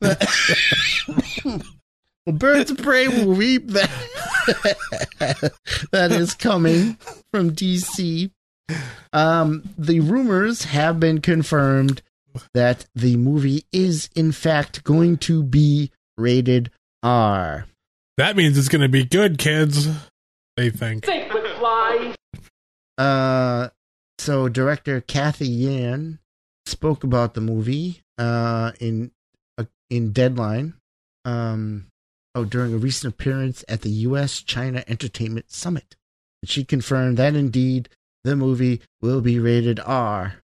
the Birds of Prey movie that, that is coming from DC um, the rumors have been confirmed that the movie is in fact going to be rated R. That means it's going to be good, kids. They think. Uh, so director Cathy Yan spoke about the movie uh, in uh, in Deadline. Um, oh, during a recent appearance at the U.S. China Entertainment Summit, and she confirmed that indeed the movie will be rated R.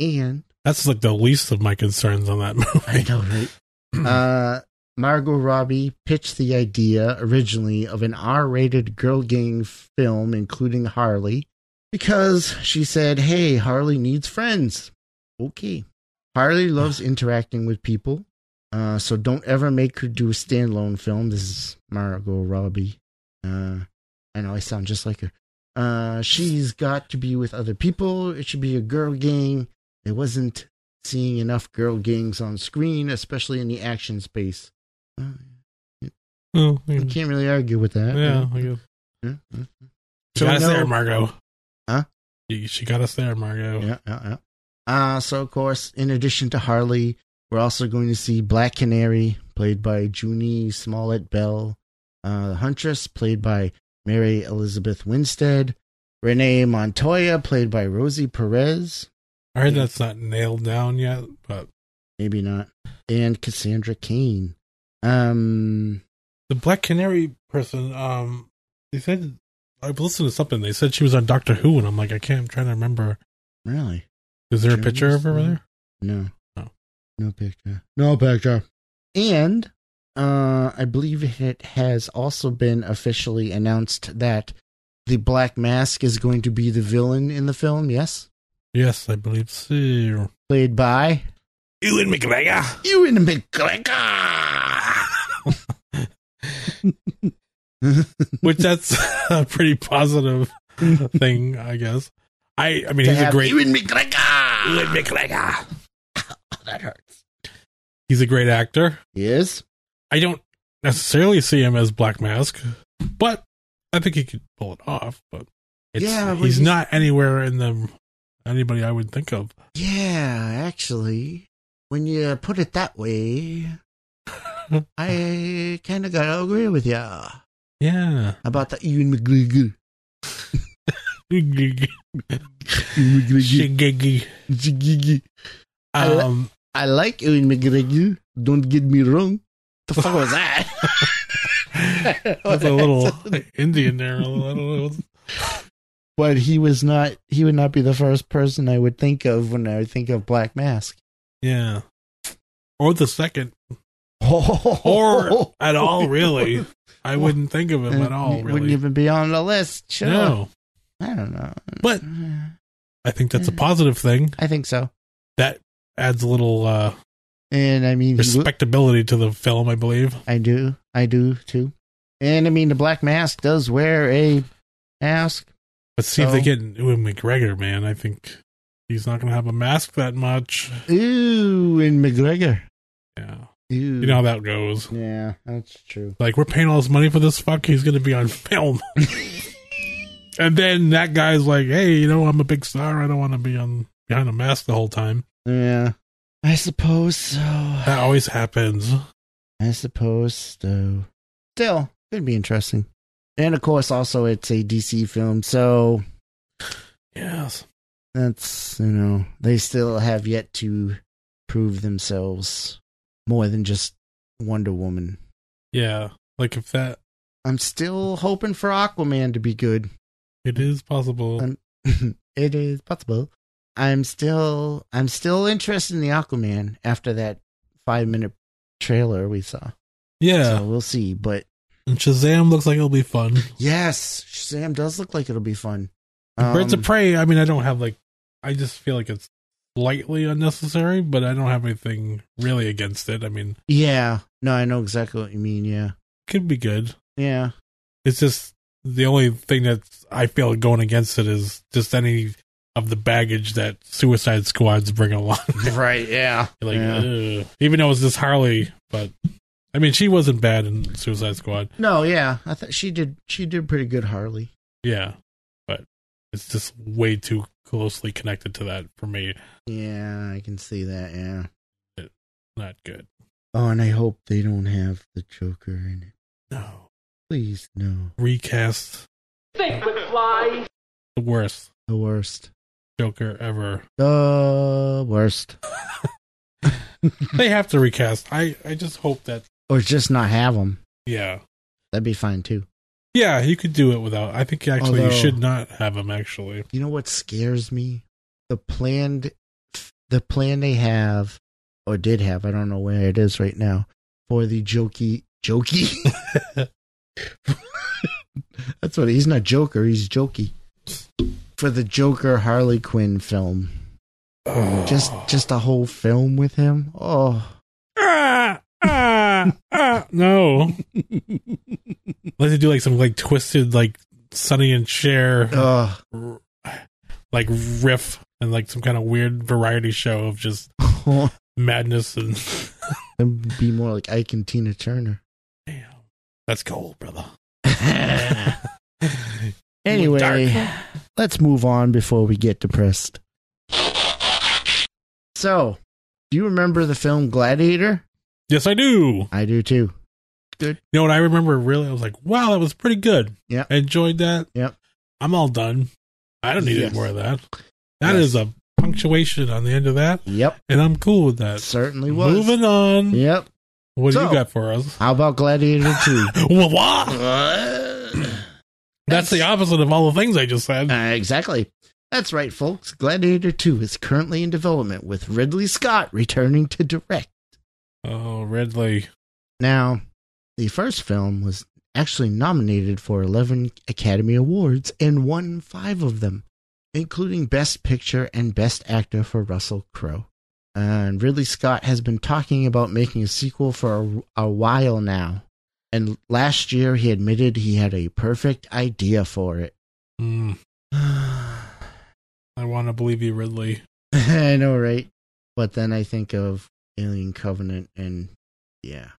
And That's like the least of my concerns on that movie. I know, right? uh, Margot Robbie pitched the idea originally of an R rated girl gang film, including Harley, because she said, Hey, Harley needs friends. Okay. Harley loves interacting with people, uh, so don't ever make her do a standalone film. This is Margot Robbie. Uh, I know I sound just like her. Uh, she's got to be with other people. It should be a girl gang. It wasn't seeing enough girl gangs on screen, especially in the action space. Uh, Oh, I yeah, can't really argue with that. yeah, I guess. Yeah, yeah. She So got us no- there, Margot. Huh? She she got us there, Margot. Yeah, yeah, yeah. Uh, so, of course, in addition to Harley, we're also going to see Black Canary, played by Jurnee Smollett-Bell. Uh, the Huntress, played by Mary Elizabeth Winstead. Renee Montoya, played by Rosie Perez. I heard that's not nailed down yet, but Maybe not. And Cassandra Cain. Um, the Black Canary person, um, they said I've listened to something. They said she was on Doctor Who, and I'm like, I can't. I'm trying to remember. really? Is there a picture of her over there? No. Oh. No picture. No picture. And uh I believe it has also been officially announced that the Black Mask is going to be the villain in the film, yes? Yes, I believe so. Played by Ewan McGregor. Ewan McGregor. Which that's a pretty positive thing, I guess. I I mean, To he's a great Ewan McGregor. Ewan McGregor. that hurts. He's a great actor. Yes. I don't necessarily see him as Black Mask, but I think he could pull it off. But it's, Yeah, well, he's he's- not anywhere in the anybody I would think of. Yeah, actually, when you put it that way, I kind of gotta agree with ya Yeah. about the Ewan McGregor. Shigigi. Shigigi. I Um, I like Ewan McGregor. Don't get me wrong. The fuck was that? that's a little Indian there. I don't know. but he was not. He would not be the first person I would think of when I think of Black Mask. Yeah. Or the second. Or at all, really. I wouldn't think of him at all, He Wouldn't even be on the list. Sure. No. I don't know. But- I think that's a positive thing. I think so. That adds a little uh, And I mean, respectability to the film, I believe. I do. I do too. And I mean, the Black Mask does wear a mask. Let's see if they So- get Ewan McGregor, man. I think he's not going to have a mask that much. Ooh, and McGregor. Yeah. Ooh. You know how that goes. Yeah, that's true. Like, we're paying all this money for this fuck. He's going to be on film. and then that guy's like, hey, you know, I'm a big star. I don't want to be on behind a mask the whole time. Yeah, I suppose so. That always happens. I suppose so. Still, could be interesting. And of course, also it's a DC film, so Yes. that's you know they still have yet to prove themselves more than just Wonder Woman. Yeah. Like, if that, I'm still hoping for Aquaman to be good. It is possible. Um, it is possible. I'm still I'm still interested in the Aquaman after that five minute trailer we saw. yeah. So we'll see. But and Shazam looks like it'll be fun. yes, Shazam does look like it'll be fun. Birds of Um, Prey, I mean, I don't have like, I just feel like it's slightly unnecessary, but I don't have anything really against it. I mean, Yeah. No, I know exactly what you mean. Yeah. could be good. Yeah. It's just the only thing that I feel going against it is just any of the baggage that Suicide Squads bring along. right. Yeah. like, Yeah. even though it's just Harley, but I mean, she wasn't bad in Suicide Squad. No. Yeah. I thought she did. She did pretty good, Harley. Yeah, but it's just way too closely connected to that for me. Yeah, I can see that. Yeah. Not good. Oh, and I hope they don't have the Joker in it. No. Please, no. Recast Think, McFly. the worst The worst. Joker ever. The worst. They have to recast. I, I just hope that, Or just not have them. yeah. That'd be fine too. Yeah, you could do it without. I think actually Although- you should not have him, actually. You know what scares me? The planned, the plan they have, or did have. I don't know where it is right now for the jokey jokey. That's what he's not Joker. He's jokey for the Joker Harley Quinn film. Just just a whole film with him. Oh, Ah, ah, ah, no. Let's do like some like twisted, like Sonny and Cher, oh, r- like riff and like some kind of weird variety show of just madness and. It'd be more like Ike and Tina Turner. That's cold, brother. Anyway, let's move on before we get depressed. So, do you remember the film Gladiator? Yes, I do. I do too. Good. You know what I remember really? I was like, wow, that was pretty good. Yeah. I enjoyed that. Yep. I'm all done. I don't need Yes. any more of that. That Yes. is a punctuation on the end of that, Yep, and I'm cool with that. certainly was. Moving on. Yep. What do you got for us? How about Gladiator 2? Well, what? That's the opposite of all the things I just said. Uh, exactly. That's right, folks. Gladiator 2 is currently in development with Ridley Scott returning to direct. Oh, Ridley. Now, the first film was actually nominated for 11 Academy Awards and won five of them, including Best Picture and Best Actor for Russell Crowe. And Ridley Scott has been talking about making a sequel for a, a while now. And last year he admitted he had a perfect idea for it. Mm, I want to believe you, Ridley. I know, right? But then I think of Alien Covenant and yeah.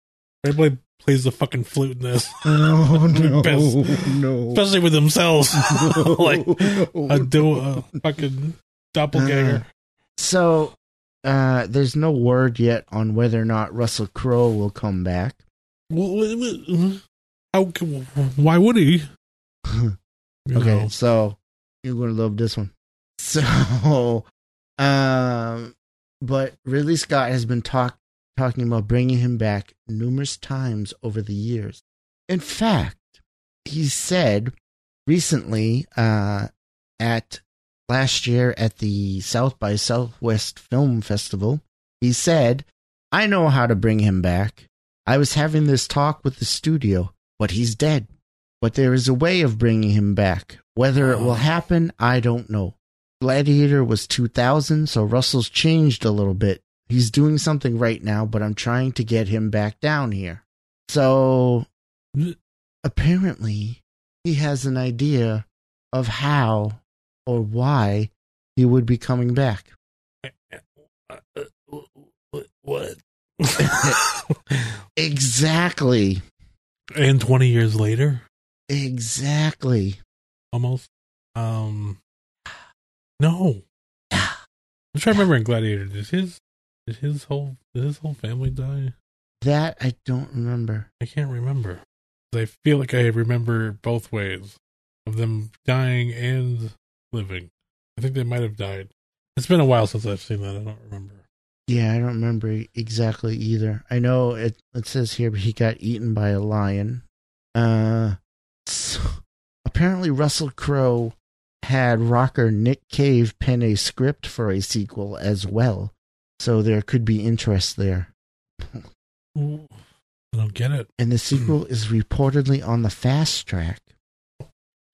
Ridley plays the fucking flute in this, Oh no, no, no. especially with themselves. like a do a fucking doppelganger. So, uh, there's no word yet on whether or not Russell Crowe will come back. How? Why would he? Okay, know. so you're gonna love this one. So, um, but Ridley Scott has been talk talking about bringing him back numerous times over the years. In fact, he said recently uh, at last year at the South by Southwest Film Festival. He said, I know how to bring him back. I was having this talk with the studio, but he's dead. But there is a way of bringing him back. Whether it will happen, I don't know. Gladiator was 2000, so Russell's changed a little bit. He's doing something right now, but I'm trying to get him back down here. So apparently, he has an idea of how or why he would be coming back. What? Exactly. and 20 years later, Exactly. almost. Um, no. I'm trying to remember in Gladiator. Did his did his whole did his whole family die? That I don't remember. I can't remember. I feel like I remember both ways of them dying and living. I think they might have died. It's been a while since I've seen that. I don't remember. Yeah, I don't remember exactly either. I know it it says here he got eaten by a lion. Uh so, apparently Russell Crowe had rocker Nick Cave pen a script for a sequel as well. So there could be interest there. Ooh, I don't get it. And the sequel is reportedly on the fast track.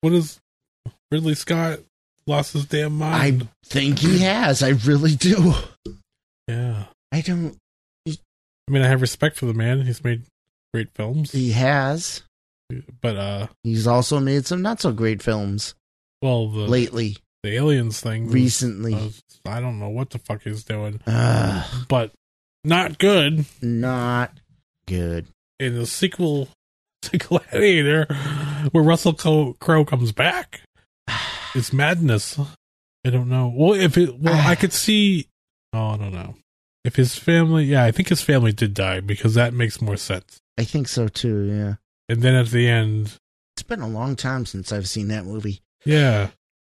What is Ridley Scott lost his damn mind. I think he has. I really do. yeah. I don't I mean, I have respect for the man. He's made great films, he has. but uh, He's also made some not so great films well, the lately, the aliens thing, recently. was- I don't know what the fuck he's doing, Ugh, but not good. not good. In the sequel to Gladiator, where Russell Crowe comes back, it's madness. I don't know. Well, if it, well, I ah. could see. Oh, I don't know. If his family, yeah, I think his family did die because that makes more sense. I think so too, yeah. And then at the end, It's been a long time since I've seen that movie. yeah,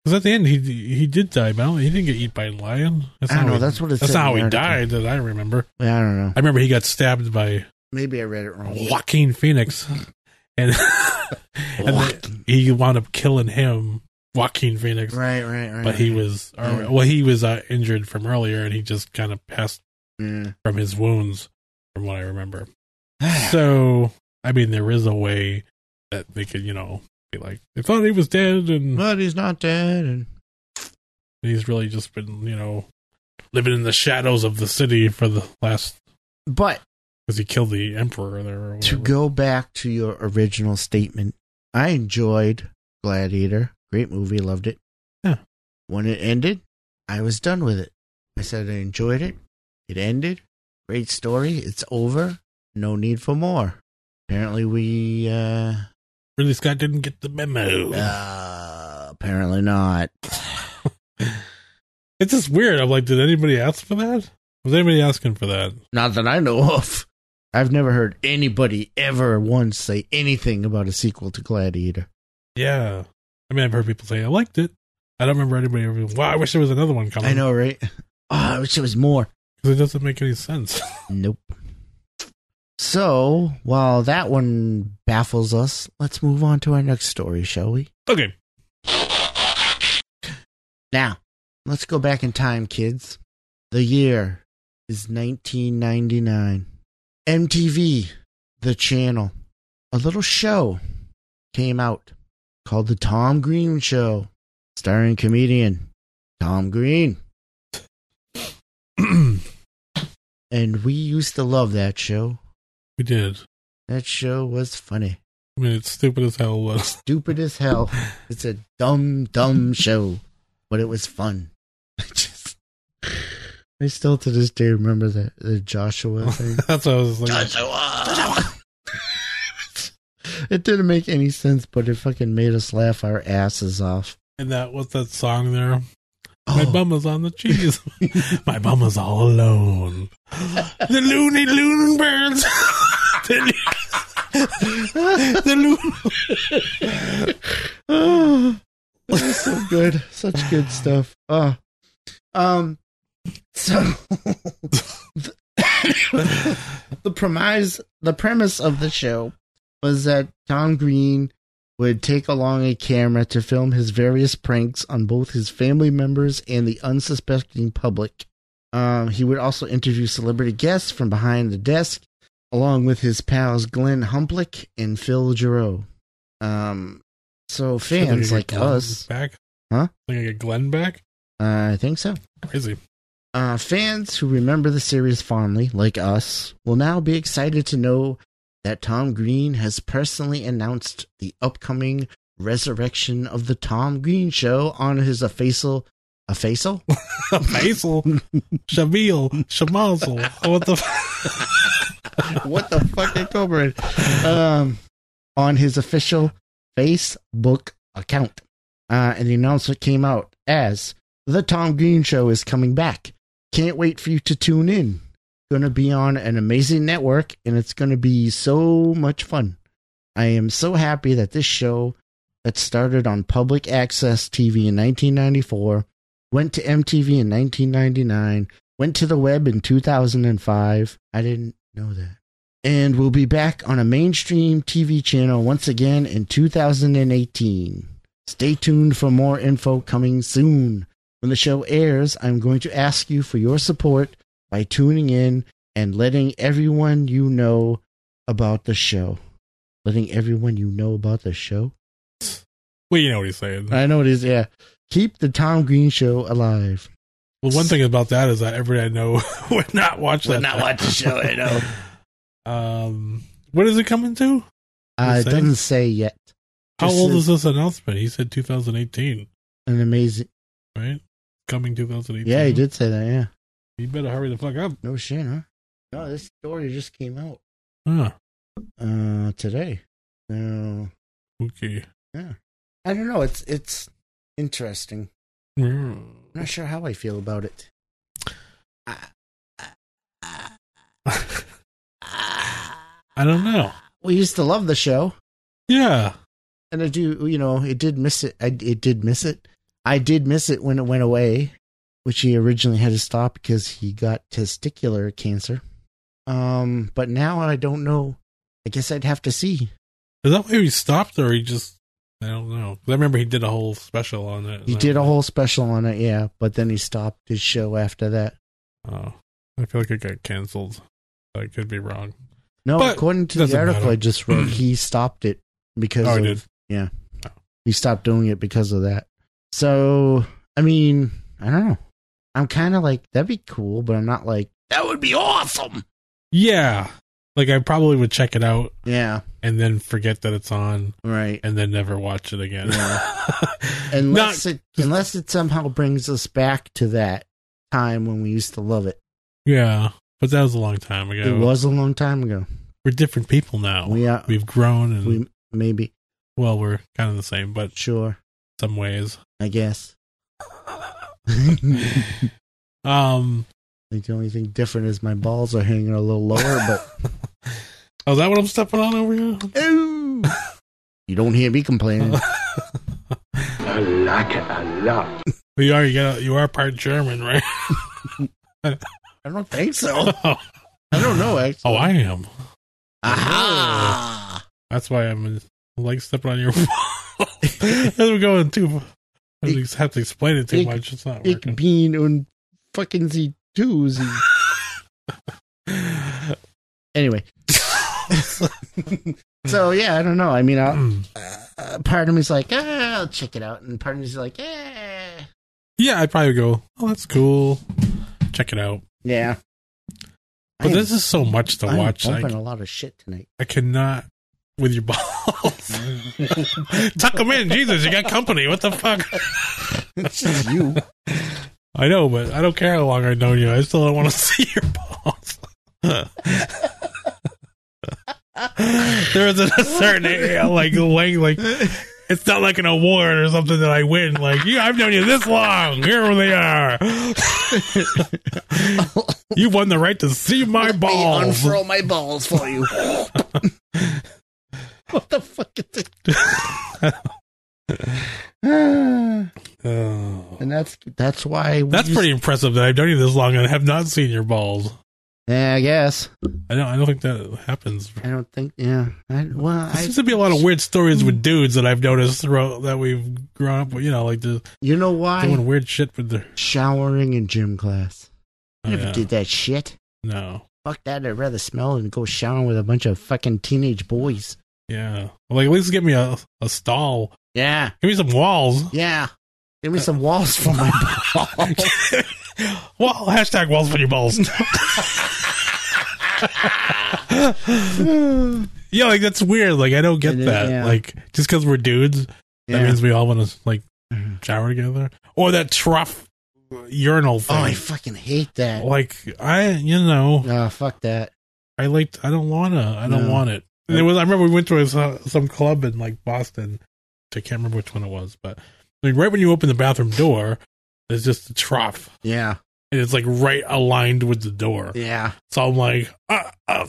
because at the end he he did die, but he didn't get eaten by a lion. That's I don't know, he- that's what it That's not how he died. That I remember. Yeah, I don't know. I remember he got stabbed by Maybe I read it wrong. Joaquin Phoenix, and, and he wound up killing him, Joaquin Phoenix. Right, right, right. But he was, or, Yeah. well, he was uh, injured from earlier, and he just kind of passed Yeah. from his wounds, from what I remember. So, I mean, there is a way that they could, you know, be like, they thought he was dead, and but he's not dead. And he's really just been, you know, living in the shadows of the city for the last, but because he killed the emperor there. Or to go back to your original statement, I enjoyed Gladiator. Great movie, loved it. Yeah. When it ended, I was done with it. I said I enjoyed it. It ended. Great story. It's over. No need for more. Apparently, we uh, Ridley Scott didn't get the memo. uh apparently not. It's just weird. I'm like, did anybody ask for that? Was anybody asking for that? Not that I know of. I've never heard anybody ever once say anything about a sequel to Gladiator. Yeah. I mean, I've heard people say I liked it. I don't remember anybody ever. Wow, I wish there was another one coming. I know, right? Oh, I wish it was more. because it doesn't make any sense. Nope. So, while that one baffles us, let's move on to our next story, shall we? okay. Now, let's go back in time, kids. The year is 1999. MTV, the channel, a little show came out called The Tom Green Show, starring comedian Tom Green. And we used to love that show. we did. That show was funny. I mean, it's stupid as hell. But Stupid as hell. It's a dumb, dumb show, but it was fun. I just, I still to this day remember the, the Joshua thing. that's what I was like. Joshua! It didn't make any sense, but it fucking made us laugh our asses off. And that what's that song there? My Oh. bum is on the cheese. My bum is all alone. the loony loon birds. the, the loon. Oh, that was so good. Such good stuff. Oh. Um so the, the premise the premise of the show was that Tom Green would take along a camera to film his various pranks on both his family members and the unsuspecting public. Um, he would also interview celebrity guests from behind the desk, along with his pals Glenn Humplik and Phil Giroux. Um, so fans like us, back, Huh? Think I get Glenn back? uh, I think so. Crazy. Uh, fans who remember the series fondly, like us, will now be excited to know that Tom Green has personally announced the upcoming resurrection of the Tom Green Show on his official, official, Faisal, Shamil, Shamazel. What the? F- what the fuck, I covered, um, on his official Facebook account. Uh, and the announcement came out as the Tom Green Show is coming back. Can't wait for you to tune in. Gonna be on an amazing network, and it's gonna be so much fun. I am so happy that this show that started on public access TV in 1994 went to MTV in 1999, went to the web in 2005. I didn't know that. And we'll be back on a mainstream TV channel once again in 2018. Stay tuned for more info coming soon. When the show airs, I'm going to ask you for your support by tuning in and letting everyone you know about the show. Letting everyone you know about the show? well, you know what he's saying. I know it is, yeah. Keep the Tom Green Show alive. Well, one thing about that is that everybody I know would not watch that. Would not watch the show, I know. Um, what is it coming to? Uh, it say? doesn't say yet. How Just old says is this announcement? He said 2018, An amazing. right? Coming 2018. Yeah, he did say that, yeah. You better hurry the fuck up. No shit, huh? No, this story just came out Huh. uh today. No, Okay. Yeah, I don't know. It's it's interesting. Mm. I'm not sure how I feel about it. I don't know. We used to love the show, Yeah. and I do. You know, it did miss it. I it did miss it. I did miss it when it went away, which he originally had to stop because he got testicular cancer. Um, but now I don't know. I guess I'd have to see. Is that why he stopped, or he just? I don't know. I remember he did a whole special on it. He did a whole special on it, yeah, but then he stopped his show after that. Oh, I feel like it got canceled. I could be wrong. No, But according to the article matter. I just read, he stopped it because Oh, of he did? yeah, Oh. he stopped doing it because of that. So, I mean, I don't know. I'm kind of like that'd be cool, but I'm not like that would be awesome. Yeah. Like I probably would check it out Yeah, and then forget that it's on right. and then never watch it again. Unless Not- it unless it somehow brings us back to that time when we used to love it. yeah, but that was a long time ago. It was a long time ago. We're different people now. We are We've grown and we maybe well, we're kind of the same, but sure. some ways. I guess. Um, like think the only thing different is my balls are hanging a little lower, but oh, is that what I'm stepping on over here? Ooh. you don't hear me complaining. I like it a lot. Well, you are you got you are part German, right? I don't think so. oh, I don't know actually. Oh, I am. Aha! That's why I'm like stepping on your balls. As we're going too. I Ich- just have to explain it too ich- much. It's not Ich working. bin und fucking sie too. Anyway. so yeah, I don't know. I mean, I'll, uh, part of me's like, ah, I'll check it out, and part of me's like, eh. yeah, I'd probably go. Oh, that's cool. Check it out. Yeah. But I am- this is so much to I'm watch. bumping I, a lot of shit tonight. I cannot with your balls. Tuck them in, Jesus! You got company. What the fuck? it's just you. I know, but I don't care how long I've known you. I still don't want to see your balls. there is a certain area, like length, like it's not like an award or something that I win. Like, you, I've known you this long. Here they are. you won the right to see my Let me balls. unfurl my balls for you. What the fuck is it? Oh. and that's that's why That's used- pretty impressive that I've known you this long and have not seen your balls. Yeah, I guess. I don't. I don't think that happens. I don't think. Yeah. I, well, There I. seems to be a lot of weird stories with hmm. dudes that I've noticed throughout that we've grown up with. You know, like the You know why? doing weird shit with the Showering in gym class. I Oh, never yeah. did that shit. No. Fuck that. I'd rather smell and go showering with a bunch of fucking teenage boys. Yeah. Like at least give me a a stall. Yeah. Give me some walls. Yeah. Give me some walls for my balls. well, hashtag walls for your balls. yeah, like that's weird. Like I don't get It is, that. yeah. Like just because we're dudes, that means we all want to like Mhm. shower together, or that trough urinal thing. Oh. I fucking hate that. like I, you know, Oh, fuck that. I like. I don't wanna. I don't No. want it. There was. I remember we went to a, some club in like Boston. I can't remember which one it was, but right when you open the bathroom door, there's just a trough, Yeah. and it's like right aligned with the door. Yeah. So I'm like, uh, uh,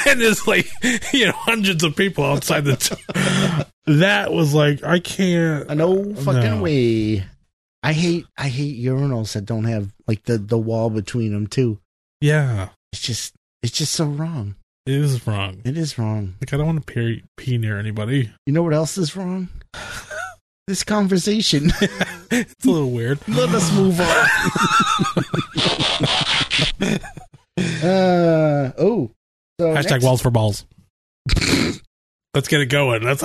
and there's like you know hundreds of people outside the. T- that was like I can't. No fucking No. way. I hate I hate urinals that don't have like the the wall between them too. Yeah, It's just it's just so wrong. It is wrong. It is wrong. Like I don't want to pee, pee near anybody. You know what else is wrong? This conversation. it's a little weird. Let us move on. uh oh. So Hashtag next- walls for balls. Let's get it going. That's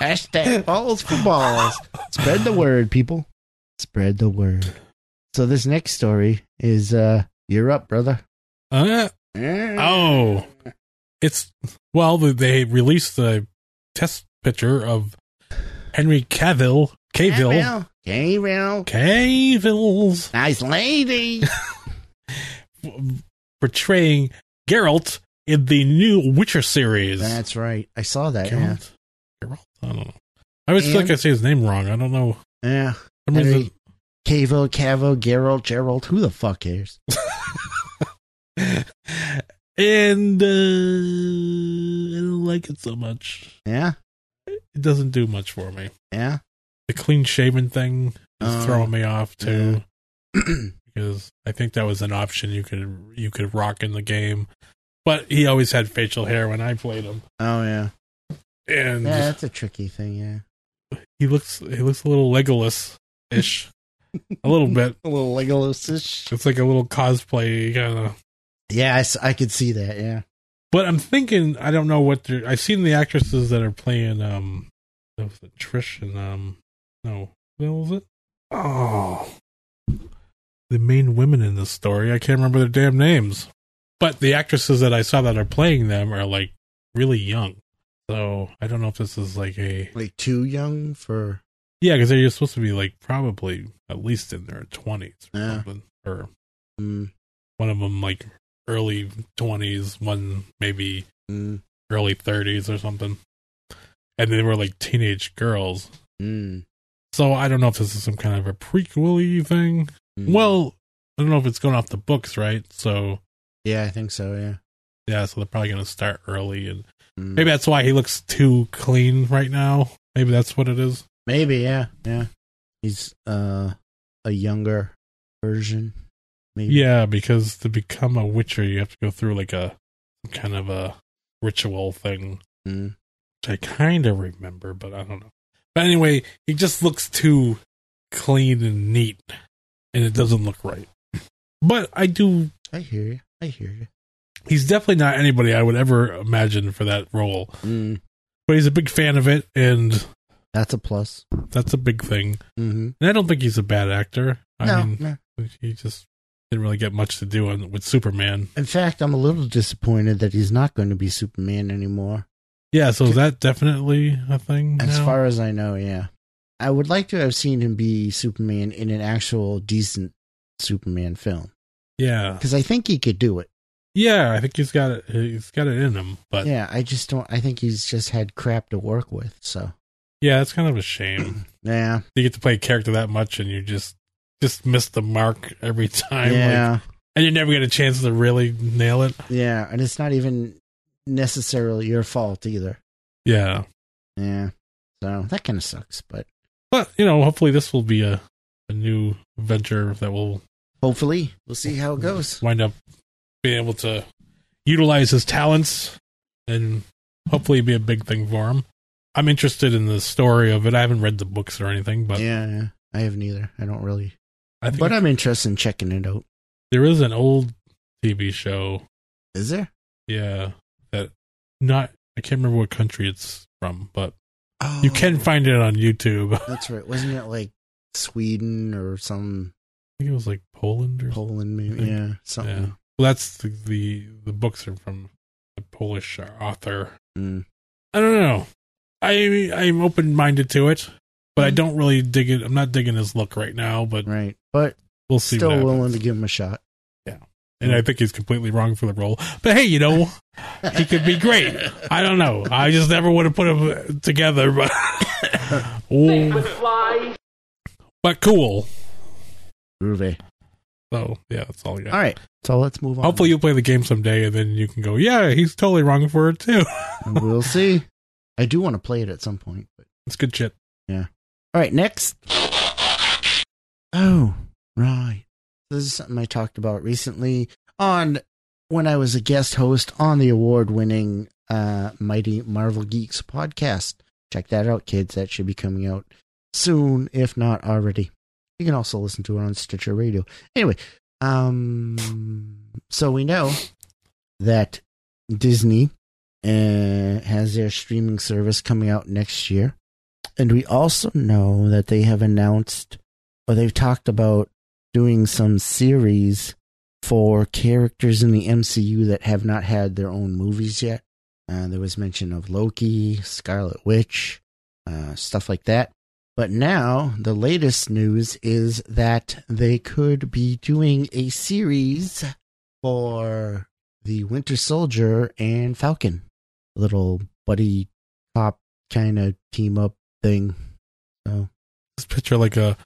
Hashtag balls for balls. Spread the word, people. Spread the word. So this next story is uh you're up, brother. uh, oh. It's well, they- released the test picture of Henry Cavill, Cavill, Cavill. Cavill's Nice lady. portraying Geralt in the new Witcher series. That's right. I saw that. Yeah. Geralt? Geralt? I don't know. I always feel like I say his name wrong. I don't know. Yeah. I mean, Henry Cavill, Cavill, Geralt, Gerald. Who the fuck cares? and uh, I don't like it so much. Yeah. It doesn't do much for me. Yeah. The clean shaven thing is Oh, throwing me off too. because I think that was an option you could you could rock in the game. But he always had facial hair when I played him, oh yeah. and Yeah, that's a tricky thing. Yeah. he looks he looks a little Legolas ish, a little bit. A little Legolas-ish. It's like a little cosplay kind of. Yeah, I could see that. Yeah. But I'm thinking I don't know what they're. I've seen the actresses that are playing. Um, that was it Trish and um, no, what was it? Oh, the main women in the story. I can't remember their damn names. But the actresses that I saw that are playing them are like really young. So I don't know if this is like a Like too young for. yeah, because they're supposed to be like probably at least in their twenties or Yeah. something, or Mm, one of them like early twenties, one maybe mm, early 30s or something. And they were like teenage girls. mm, So I don't know if this is some kind of a prequel thing. mm. Well, I don't know if it's going off the books, right? So yeah, I think so. Yeah. yeah, so they're probably going to start early. And Mm. maybe that's why he looks too clean right now. Maybe that's what it is. Maybe. Yeah. Yeah. He's uh a younger version. Maybe. Yeah, because to become a Witcher, you have to go through like a kind of a ritual thing, Mm. which I kind of remember, but I don't know. But anyway, he just looks too clean and neat, and it doesn't look right. But I do. I hear you. I hear you. He's definitely not anybody I would ever imagine for that role. Mm. But he's a big fan of it, and That's a plus. that's a big thing. Mm-hmm. And I don't think he's a bad actor. I no, mean, no. he just didn't really get much to do on, with Superman. In fact, I'm a little disappointed that he's not going to be Superman anymore. Yeah, so is that definitely a thing? As now? far as I know, yeah. I would like to have seen him be Superman in an actual decent Superman film yeah, because I think he could do it. yeah, I think he's got it. He's got it in him, but yeah, Yeah, I just don't. I think he's just had crap to work with. So Yeah, it's kind of a shame. yeah, you get to play a character that much, and you just just miss the mark every time. like- yeah, and you never get a chance to really nail it. yeah, and it's not even necessarily your fault either. Yeah, Yeah, so that kind of sucks. But but you know, hopefully this will be a a new venture that will hopefully, we'll see how it goes. wind up being able to utilize his talents and hopefully be a big thing for him. I'm interested in the story of it. I haven't read the books or anything, but yeah, yeah. I haven't either. I don't really, I think but I'm interested in checking it out. there is an old TV show. Is there? Yeah, that not I can't remember what country it's from, but Oh, you can find it on YouTube. That's right. Wasn't it like Sweden or some I think it was like Poland or Poland? Maybe. Yeah, something. Yeah. Well, that's the, the the books are from the Polish author. Mm. I don't know. I I'm open minded to it, but I Mm. don't really dig it. I'm not digging his look right now, but Right, but we'll see. still willing to give him a shot. Yeah, and I think he's completely wrong for the role. But hey, you know, he could be great. I don't know. I just never would have put him together, but but cool. Groovy. So yeah, that's all I got. All right, so let's move on. Hopefully, you'll play the game someday, and then you can go. Yeah, he's totally wrong for it too. we'll see. I do want to play it at some point, but It's good shit. All right. Next. Oh, right. This is something I talked about recently on when I was a guest host on the award-winning uh, Mighty Marvel Geeks podcast. Check that out, kids. That should be coming out soon, if not already. You can also listen to it on Stitcher Radio. Anyway, um, so we know that Disney uh, has their streaming service coming out next year, and we also know that they have announced or they've talked about doing some series for characters in the MCU that have not had their own movies yet. Uh, there was mention of Loki, Scarlet Witch, uh, stuff like that. But now the latest news is that they could be doing a series for the Winter Soldier and Falcon, little buddy cop kind of team up thing. So Just picture like a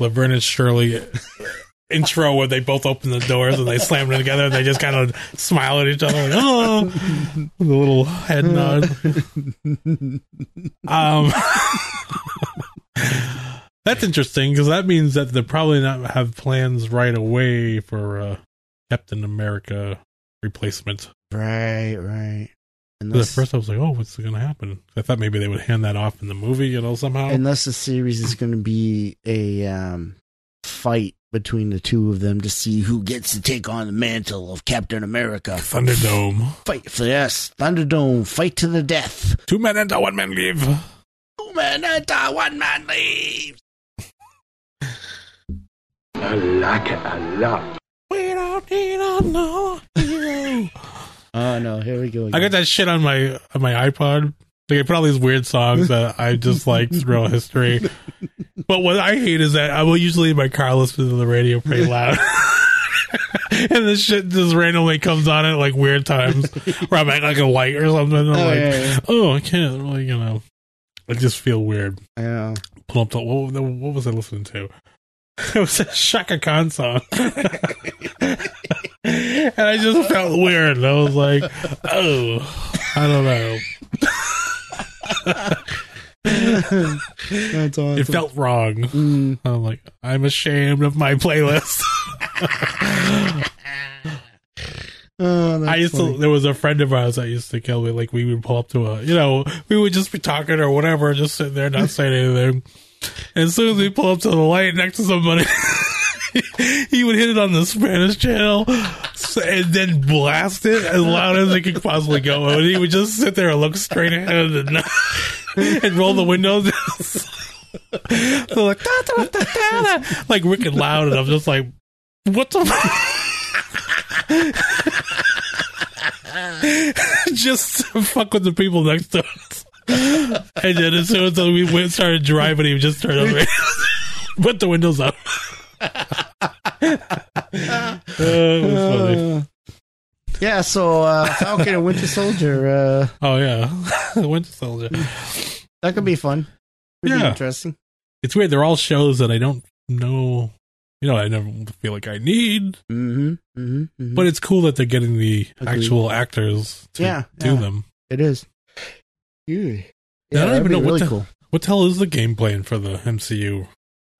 Laverne and Shirley intro where they both open the doors and they slam them together and they just kind of smile at each other like, oh, with a little head nod. Um, that's interesting because that means that they'll probably not have plans right away for uh, Captain America replacement. right, right. At first, I was like, "Oh, what's going to happen?" I thought maybe they would hand that off in the movie, you know, somehow. unless the series is going to be a um, fight between the two of them to see who gets to take on the mantle of Captain America. Thunderdome, Fight for yes, Thunderdome, fight to the death. two men enter, one man leave. Two men enter, one man leaves. I like it a lot. We don't need another hero. Oh no, here we go. Again. I got that shit on my on my iPod. Like I put all these weird songs that I just like throughout history. But what I hate is that I will usually in my car listen to the radio pretty loud. and this shit just randomly comes on at like weird times where I'm at like a light or something. I'm Oh, like, yeah, yeah. oh, I can't really, you know. I just feel weird. Yeah. Pull up the what, what was I listening to? It was a Chaka Khan song. And I just felt weird. And I was like, oh, I don't know. That's awesome. It felt wrong. Mm. I'm like, I'm ashamed of my playlist. Oh, I used funny. to. There was a friend of ours that used to kill me. Like we would pull up to a, you know, we would just be talking or whatever, just sitting there not saying anything. And as soon as we pull up to the light next to somebody, he would hit it on the Spanish channel and then blast it as loud as it could possibly go. And he would just sit there and look straight ahead and, and roll the windows so like, "Da, da, da, da, da," like wicked loud, and I'm just like, what the. fuck? just fuck with the people next to us. And then as soon as we started driving, he just turn over, put the windows up. Oh. Uh, yeah, so uh, Falcon and Winter Soldier, uh, Oh yeah, Winter Soldier. that could be fun. Could be Yeah. interesting. It's weird. They're all shows that I don't know. You know, I never feel like I need, Mm-hmm. Mm-hmm. mm-hmm. but it's cool that they're getting the Agreed. actual actors to Yeah, do yeah. them. it is. Yeah, I don't even be know what the- cool. What the hell is the game plan for the MCU?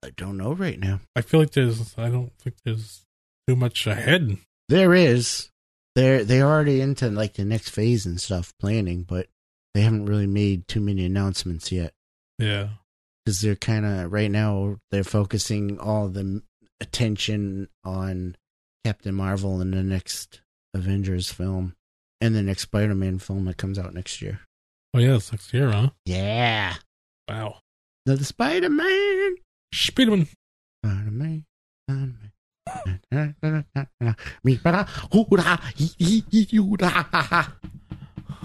I don't know right now. I feel like there's. I don't think there's too much ahead. There is. they're they're already into like the next phase and stuff planning, but they haven't really made too many announcements yet Yeah. because they're kind of right now they're focusing all the attention on Captain Marvel in the next Avengers film and the next Spider-Man film that comes out next year. Oh yeah, it's next year, huh? Yeah, Wow. the, the Spider-Man. Spiderman. Spiderman.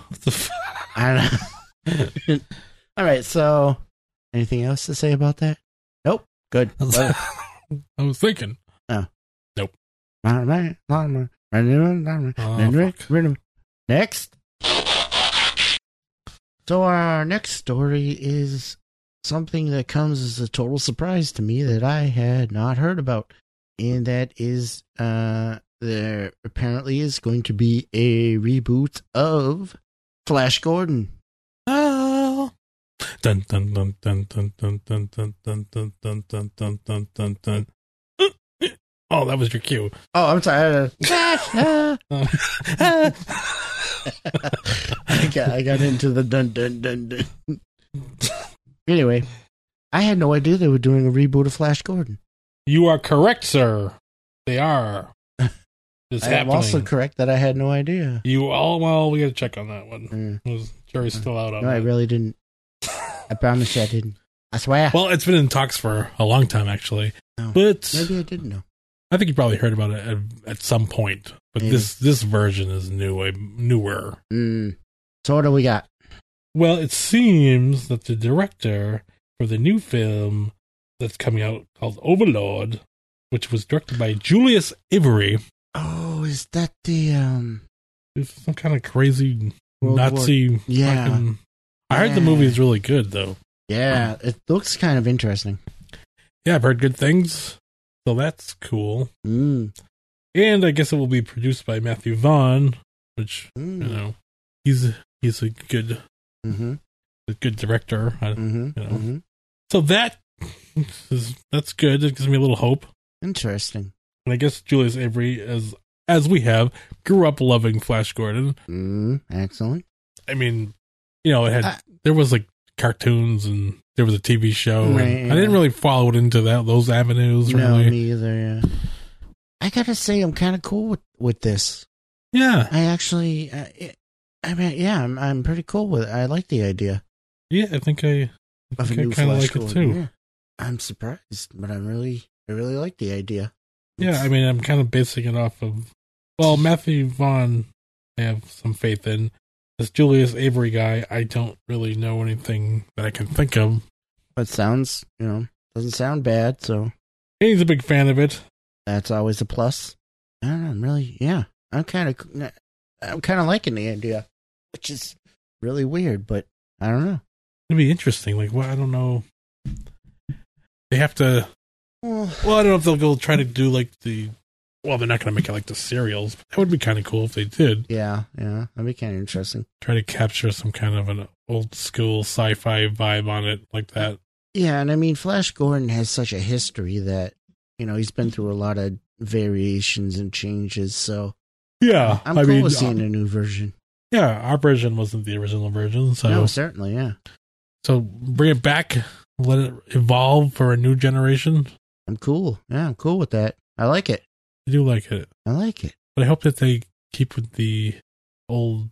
What the fuck? I don't know. All right, so anything else to say about that? Nope. Good. I was thinking. Oh. Nope. Oh, next. So our next story is something that comes as a total surprise to me that I had not heard about. And that is uh there apparently is going to be a reboot of Flash Gordon. Oh. Dun dun dun dun dun dun dun dun dun dun dun dun dun dun dun dun. Oh, that was your cue. Oh, I'm sorry. I got I got into the dun dun dun dun. Anyway, I had no idea they were doing a reboot of Flash Gordon. You are correct, sir. They are. It's I am happening. also correct that I had no idea. you all well, we got to check on that one. Mm. Was- Jury's still out on No, I really didn't. I promise you I didn't. I swear. Well, it's been in talks for a long time, actually. Oh. But Maybe I didn't know. I think you probably heard about it at, at some point. But Maybe. this this version is new, newer. Mm. So what do we got? Well, it seems that the director for the new film that's coming out called Overlord, which was directed by Julius Avery, Oh, is that the um? is some kind of crazy World Nazi. Yeah. fucking- I heard the movie is really good, though. Yeah, it looks kind of interesting. Yeah, I've heard good things, so that's cool. Mm. And I guess it will be produced by Matthew Vaughn, which Mm. you know he's he's a good Mm-hmm. a good director. I- Mm-hmm. You know. mm-hmm. So that is that's good. It gives me a little hope. Interesting. And I guess Julius Avery, as as we have, grew up loving Flash Gordon. Mm. Excellent. I mean, you know, it had Uh, there was like cartoons and there was a TV show. and Right, I didn't really follow it into that those avenues. No, Really, me either. Yeah. I gotta say, I'm kind of cool with with this. yeah, I actually, uh, it, I mean, yeah, I'm I'm pretty cool with it. I like the idea yeah. I think I, I, think I kind of like it too. Yeah. I'm surprised, but I'm really, I really like the idea. Yeah, I mean, I'm kind of basing it off of well, Matthew Vaughn. I have some faith in this Julius Avery guy. I don't really know anything that I can think of. But sounds, you know, doesn't sound bad, so He's a big fan of it. that's always a plus. I don't know, I'm really, yeah, I'm kind of, I'm kind of liking the idea, which is really weird, but I don't know. It'd be interesting. Like, well, I don't know. They have to. Well, Well, I don't know if they'll go try to do like the. Well, they're not going to make it like the serials. But that would be kind of cool if they did yeah, yeah, that'd be kind of interesting. try to capture some kind of an old school sci-fi vibe on it, like that. Yeah, and I mean, Flash Gordon has such a history that you know he's been through a lot of variations and changes. So Yeah, I'm I cool mean, with seeing uh, a new version. Yeah, our version wasn't the original version, so no, certainly, yeah. so bring it back, let it evolve for a new generation. I'm cool. Yeah, I'm cool with that. I like it. I do like it, I like it. but I hope that they keep with the old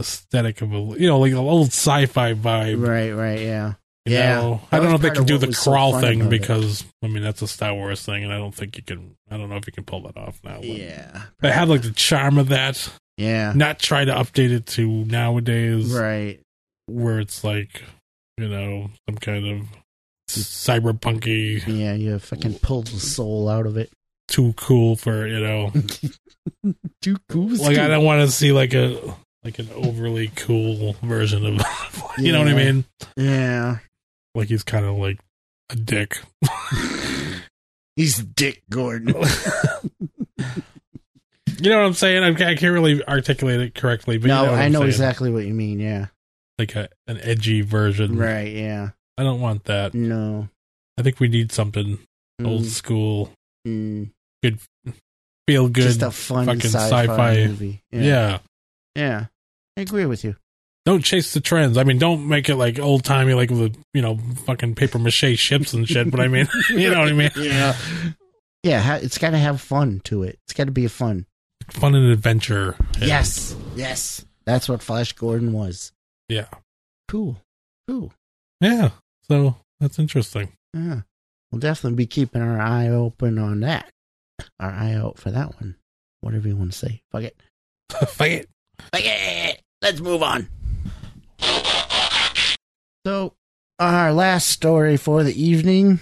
aesthetic of a you know like an old sci-fi vibe. Right, right, yeah. You Yeah. know, I don't know if they can do the was so crawl thing about it. because I mean that's a Star Wars thing, and I don't think you can. I don't know if you can pull that off now. but Yeah. They have like the charm of that. Yeah. Not try to update it to nowadays, Right. where it's like you know some kind of cyberpunky, Yeah, you fucking pulled the soul out of it. too cool for you know. Too cool. like I don't want to see like a like an overly cool version of, you know what I mean? Yeah. Like he's kind of like a dick. He's Dick Gordon. You know what I'm saying? I, I can't really articulate it correctly, but no, you know I know saying. exactly what you mean. Yeah. like a, an edgy version. Right. Yeah. I don't want that. No. I think we need something old Mm, school, mm. good, feel good. just a fun fucking sci-fi, sci-fi. movie. yeah. yeah, I agree with you. Don't chase the trends. I mean, don't make it like old timey, like with you know fucking paper mache ships and shit. But I mean, you know what I mean? Yeah, yeah. It's got to have fun to it. It's got to be a fun. Fun and adventure. Yes, yes. That's what Flash Gordon was. Yeah. Cool, cool. Yeah. So that's interesting. Yeah, we'll definitely be keeping our eye open on that. Our eye out for that one. Whatever you want to say. Fuck it. Fuck it. Fuck it. Let's move on. So, our last story for the evening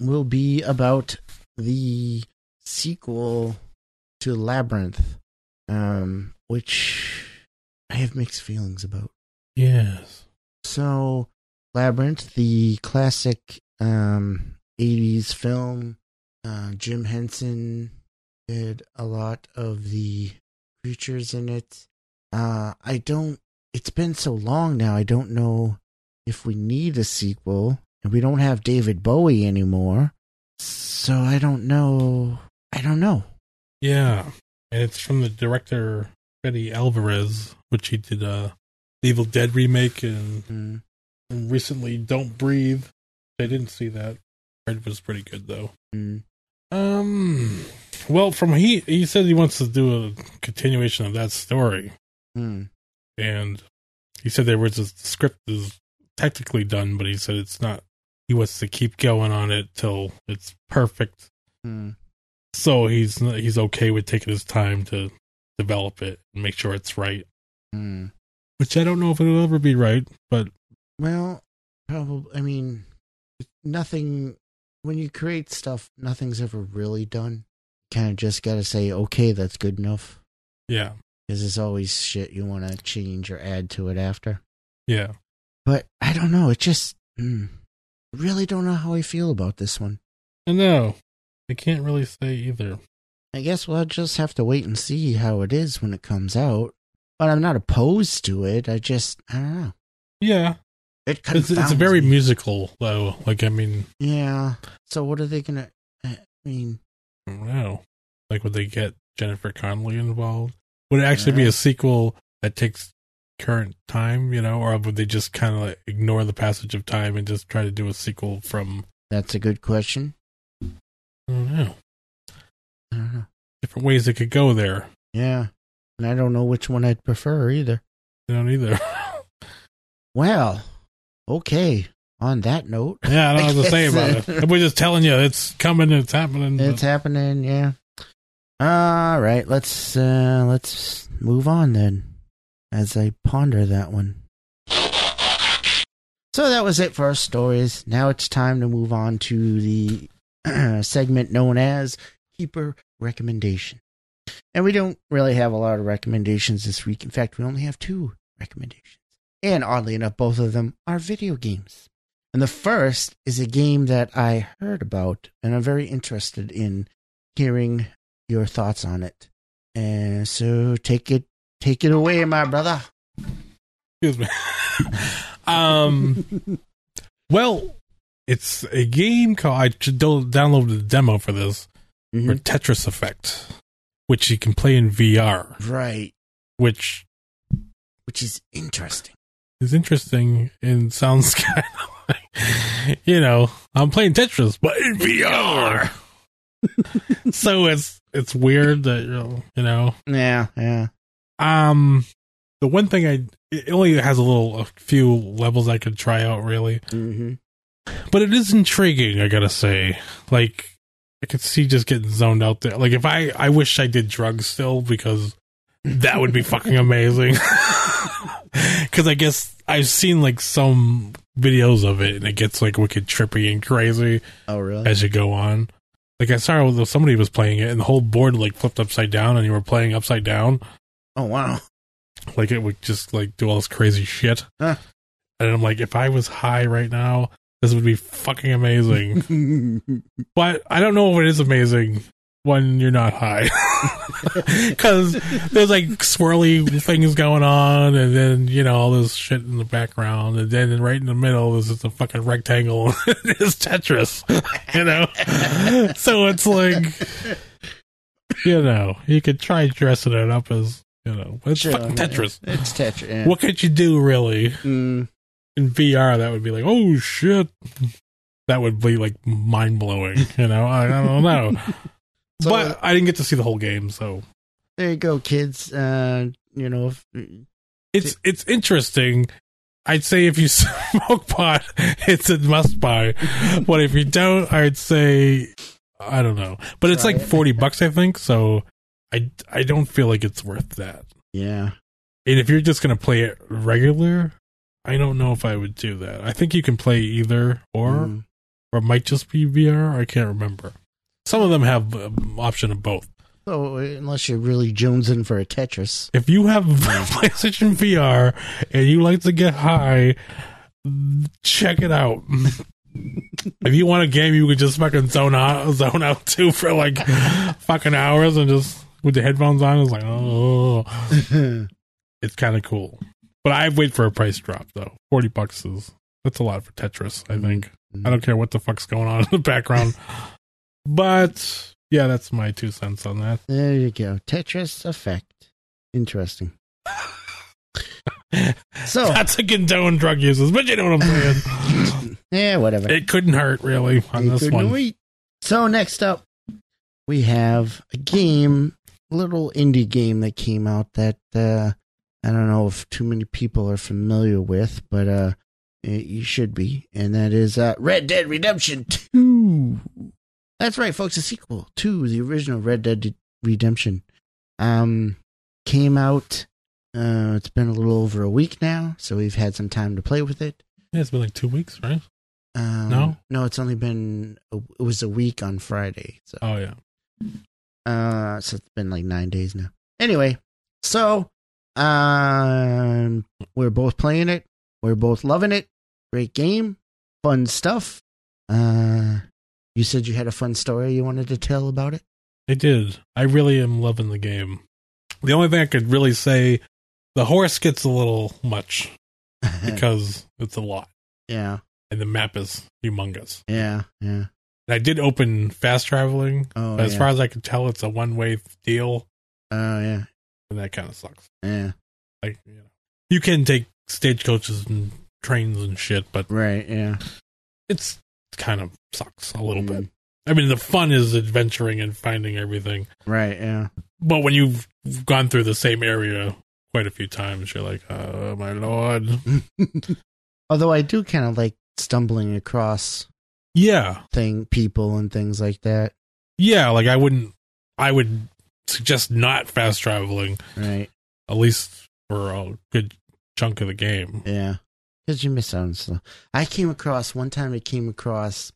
will be about the sequel to Labyrinth, um, which I have mixed feelings about. Yes. So, Labyrinth, the classic um, 80s film, uh, Jim Henson did a lot of the creatures in it. Uh, I don't, it's been so long now, I don't know if we need a sequel, and we don't have David Bowie anymore. So, I don't know. I don't know. Yeah. And it's from the director Freddy Alvarez, which he did uh the Evil Dead remake and Mm, recently Don't Breathe. I didn't see that. It was pretty good though. mm, Um well from he he said he wants to do a continuation of that story. mm. And he said there was a the script is technically done, but he said it's not he wants to keep going on it till it's perfect. Mm. So he's he's okay with taking his time to develop it and make sure it's right. Mm. Which I don't know if it'll ever be right, but Well, probably. I mean, nothing. When you create stuff, nothing's ever really done. Kind of just got to say, okay, that's good enough. yeah, Because there's always shit you want to change or add to it after. yeah. But I don't know. It just. Mm, really don't know how I feel about this one. I know. I can't really say either. I guess we'll just have to wait and see how it is when it comes out. But I'm not opposed to it. I just. I don't know. Yeah, It it's, it's very me. musical though. Like I mean, Yeah. So what are they to. I mean. I don't know. Like would they get Jennifer Connelly involved? Would it actually be a sequel that takes current time, you know, or would they just kind of like ignore the passage of time and just try to do a sequel from? That's a good question. I don't know. I don't know. Different ways it could go there. Yeah. And I don't know which one I'd prefer either. I don't either. Well, okay. On that note, yeah, I don't know what to say about it. We're just telling you it's coming, it's happening. but- it's happening, yeah. All right, let's uh let's move on then as I ponder that one. So that was it for our stories. Now it's time to move on to the segment known as Keeper Recommendation. And we don't really have a lot of recommendations this week. In fact, we only have two recommendations. And oddly enough, both of them are video games. And the first is a game that I heard about, and I'm very interested in hearing your thoughts on it. And so take it take it away, my brother. Excuse me. um, well, it's a game called. I downloaded the demo for this for Mhm. Tetris Effect, which you can play in VR, Right. which Which is interesting. is interesting and sounds kind of like, you know, I'm playing Tetris, but in VR. so it's it's weird that you know Yeah, yeah. um the one thing I it only has a little a few levels I could try out really hmm but it is intriguing i gotta say like i could see just getting zoned out there like if i i wish i did drugs still because that would be fucking amazing because i guess i've seen like some videos of it and it gets like wicked trippy and crazy Oh, really? as you go on like i saw somebody was playing it and the whole board like flipped upside down and you were playing upside down oh, wow. like it would just like do all this crazy shit Huh. and i'm like if i was high right now this would be fucking amazing but I don't know if it is amazing when you're not high. Because there's like swirly things going on, and then, you know, all this shit in the background, and then right in the middle is just a fucking rectangle. it's Tetris, you know? So it's like, you know, you could try dressing it up as, you know, it's Sure, fucking Tetris. It's Tetris. Yeah. What could you do really Mm, in VR? That would be like, oh shit. That would be like mind blowing, you know. I, I don't know, So- but I didn't get to see the whole game, so there you go, kids. Uh, you know, if, it's it's interesting. I'd say if you smoke pot, it's a must buy. But if you don't, I'd say I don't know. But it's like forty bucks, I think. So I I don't feel like it's worth that. yeah, And if you're just gonna play it regular, I don't know if I would do that. I think you can play either or, Mm. or it might just be VR. I can't remember. Some of them have um, option of both. So unless you're really jonesing for a Tetris, If you have PlayStation VR and you like to get high, check it out. if you want a game you could just fucking zone out, zone out to for like fucking hours and just with the headphones on, it's like, oh, it's kind of cool. But I wait for a price drop though. Forty bucks is that's a lot for Tetris. I think. I don't care what the fuck's going on in the background. But yeah, that's my two cents on that. there you go. Tetris effect. Interesting. So That's a condone drug users, but you know what I'm saying. yeah, whatever. It couldn't hurt really on You this one. wait. So next up, we have a game, a little indie game that came out that uh, I don't know if too many people are familiar with, but uh, it, you should be, and that is uh, Red Dead Redemption Two. That's right, folks. A sequel to the original Red Dead Redemption. Um, came out. Uh, it's been a little over a week now, so we've had some time to play with it. Yeah, it's been like two weeks, right? Um, No? no, it's only been a, it was a week on Friday, so Oh yeah. uh, so it's been like nine days now. Anyway, so um, we're both playing it. We're both loving it. Great game, fun stuff. Uh, you said you had a fun story you wanted to tell about it. I did. I really am loving the game. The only thing I could really say, the horse gets a little much because it's a lot, yeah, and the map is humongous. yeah, yeah. And I did open fast traveling, Oh, as yeah. far as I could tell, it's a one way deal, Oh, yeah, and that kind of sucks. yeah. Like you know, you can take stagecoaches and trains and shit, but Right, yeah. it's kind of sucks a little Mm. bit. I mean, the fun is adventuring and finding everything. Right, yeah. But when you've gone through the same area quite a few times, you're like, oh my lord. Although I do kind of like stumbling across Yeah. thing people and things like that. Yeah. Like I wouldn't, I would suggest not fast traveling, Right. at least for a good chunk of the game. Yeah. Because you miss out on stuff. I came across one time. I came across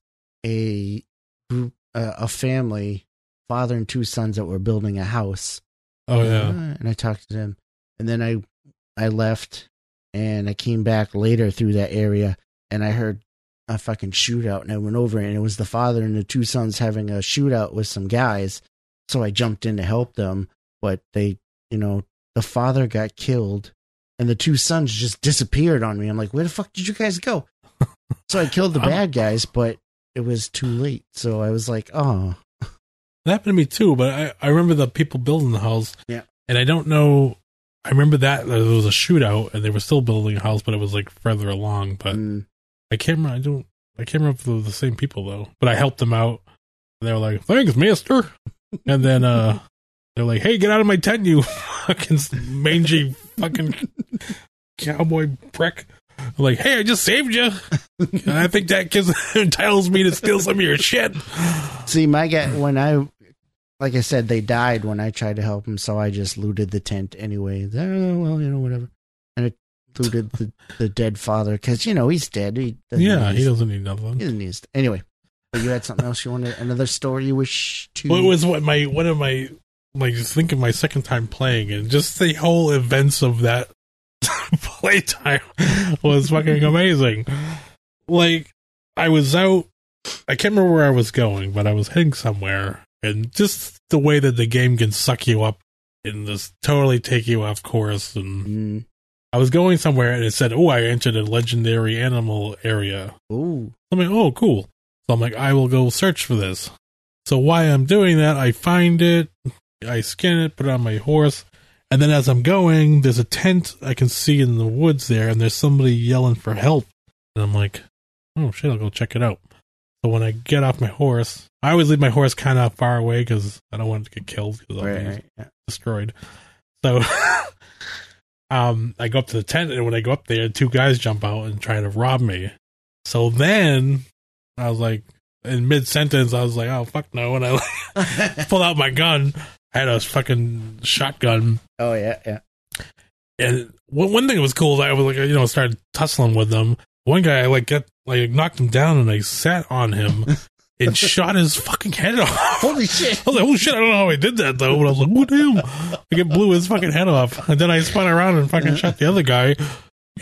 a group, uh, a family, father and two sons that were building a house. Oh, yeah. Uh, and I talked to them, and then I, I left, and I came back later through that area, and I heard a fucking shootout, and I went over, and it was the father and the two sons having a shootout with some guys. So I jumped in to help them, but they, you know, the father got killed, and the two sons just disappeared on me. I'm like, where the fuck did you guys go? so I killed the bad guys, but it was too late. So I was like, oh, That happened to me too, but I, I remember the people building the house. Yeah. And I don't know. I remember that there was a shootout and they were still building a house, but it was like further along. But mm, I can't remember. I don't. I can't remember if they were the same people though. But I helped them out. And they were like, "Thanks, Mister." And then uh, they're like, "Hey, get out of my tent, you fucking mangy fucking cowboy prick!" I'm like, "Hey, I just saved you." and I think that gives entitles me to steal some of your shit. See, my guy, when I, like I said, they died when I tried to help them, so I just looted the tent anyway. Oh, well, you know, whatever. And it looted the, the dead father because, you know, he's dead. He Yeah, need he doesn't need nothing. he doesn't need Anyway, you had something else you wanted, another story you wish to. What was what my one of my like just thinking my second time playing and just the whole events of that playtime was fucking amazing. Like I was out I can't remember where I was going, but I was heading somewhere and just the way that the game can suck you up and just totally take you off course and Mm. I was going somewhere and it said, Oh, I entered a legendary animal area. Ooh. I'm like, oh, cool. So I'm like, I will go search for this. So while I'm doing that, I find it, I skin it, put it on my horse, and then as I'm going, there's a tent I can see in the woods there, and there's somebody yelling for help, and I'm like, oh shit, I'll go check it out. So when I get off my horse, I always leave my horse kind of far away because I don't want it to get killed because I'll Right, be yeah. destroyed. So um, I go up to the tent, and when I go up there, two guys jump out and try to rob me. So then I was like, in mid sentence, I was like, oh, fuck no. And I like, pulled out my gun. I had a fucking shotgun. oh yeah, yeah. And one, one thing that was cool is I was like, you know, started tussling with them. One guy, I like, got, like, knocked him down and I sat on him and shot his fucking head off. Holy shit! I was like, oh shit, I don't know how I did that though. But I was like, what damn? Like it blew his fucking head off. And then I spun around and fucking shot the other guy.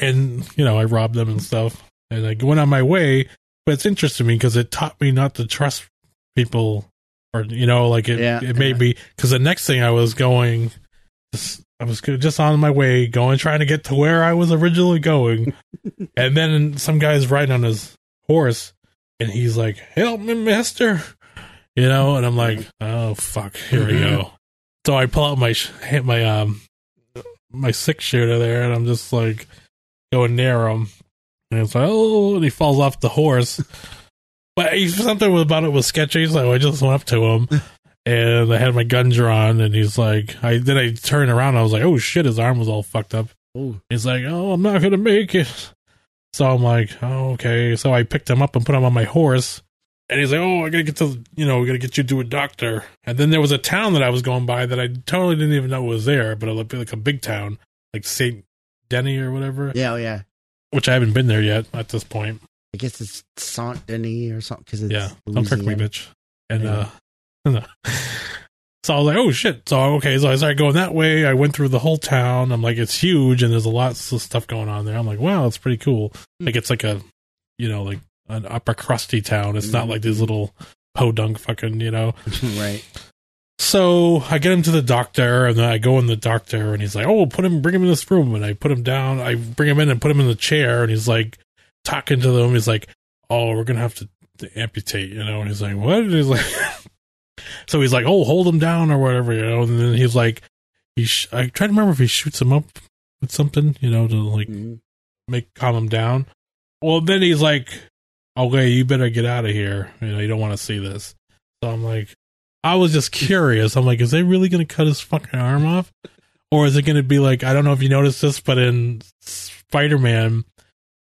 And, you know, I robbed them and stuff. And I went on my way. But it's interesting to me because it taught me not to trust people or, you know, like it, Yeah, it made yeah. me, because the next thing I was going, I was just on my way going, trying to get to where I was originally going. and then some guy's riding on his horse and he's like, help me, mister you know, and I'm like, oh fuck, here we go. So I pull out my hit my um my six shooter there, and I'm just like going near him, and it's like, oh, and he falls off the horse. But he, something about it was sketchy, so oh, I just went up to him, and I had my gun drawn, and he's like, I then I turned around, and I was like, oh shit, his arm was all fucked up. Ooh. He's like, oh, I'm not gonna make it. So I'm like, oh, okay. So I picked him up and put him on my horse. And he's like, oh, I gotta get to, you know, we gotta get you to a doctor. And then there was a town that I was going by that I totally didn't even know was there, but it looked like a big town, like St. Denny or whatever, Yeah, oh, yeah. Which I haven't been there yet at this point. I guess it's Saint Denis or something because it's yeah, don't trick me, bitch. And, Yeah. Uh, uh, so I was like, oh shit. So, okay, so I started going that way. I went through the whole town. I'm like, it's huge and there's a lot of stuff going on there. I'm like, wow, it's pretty cool. Hmm. Like, it's like a, you know, like an upper crusty town. It's not hmm. like these little podunk fucking, you know. right. So I get him to the doctor, and then I go in the doctor, and he's like, "Oh, put him, bring him in this room." And I put him down. I bring him in and put him in the chair, and he's like talking to them. He's like, "Oh, we're gonna have to, to amputate," you know. And he's like, "What?" And he's like, so he's like, "Oh, hold him down or whatever," you know. And then he's like, he. Sh- I try to remember if he shoots him up with something, you know, to like Mhm. make calm him down. Well, then he's like, "Okay, you better get out of here. You know, you don't want to see this." So I'm like, I was just curious. I'm like, is they really going to cut his fucking arm off, or is it going to be like I don't know if you noticed this, but in Spider Man,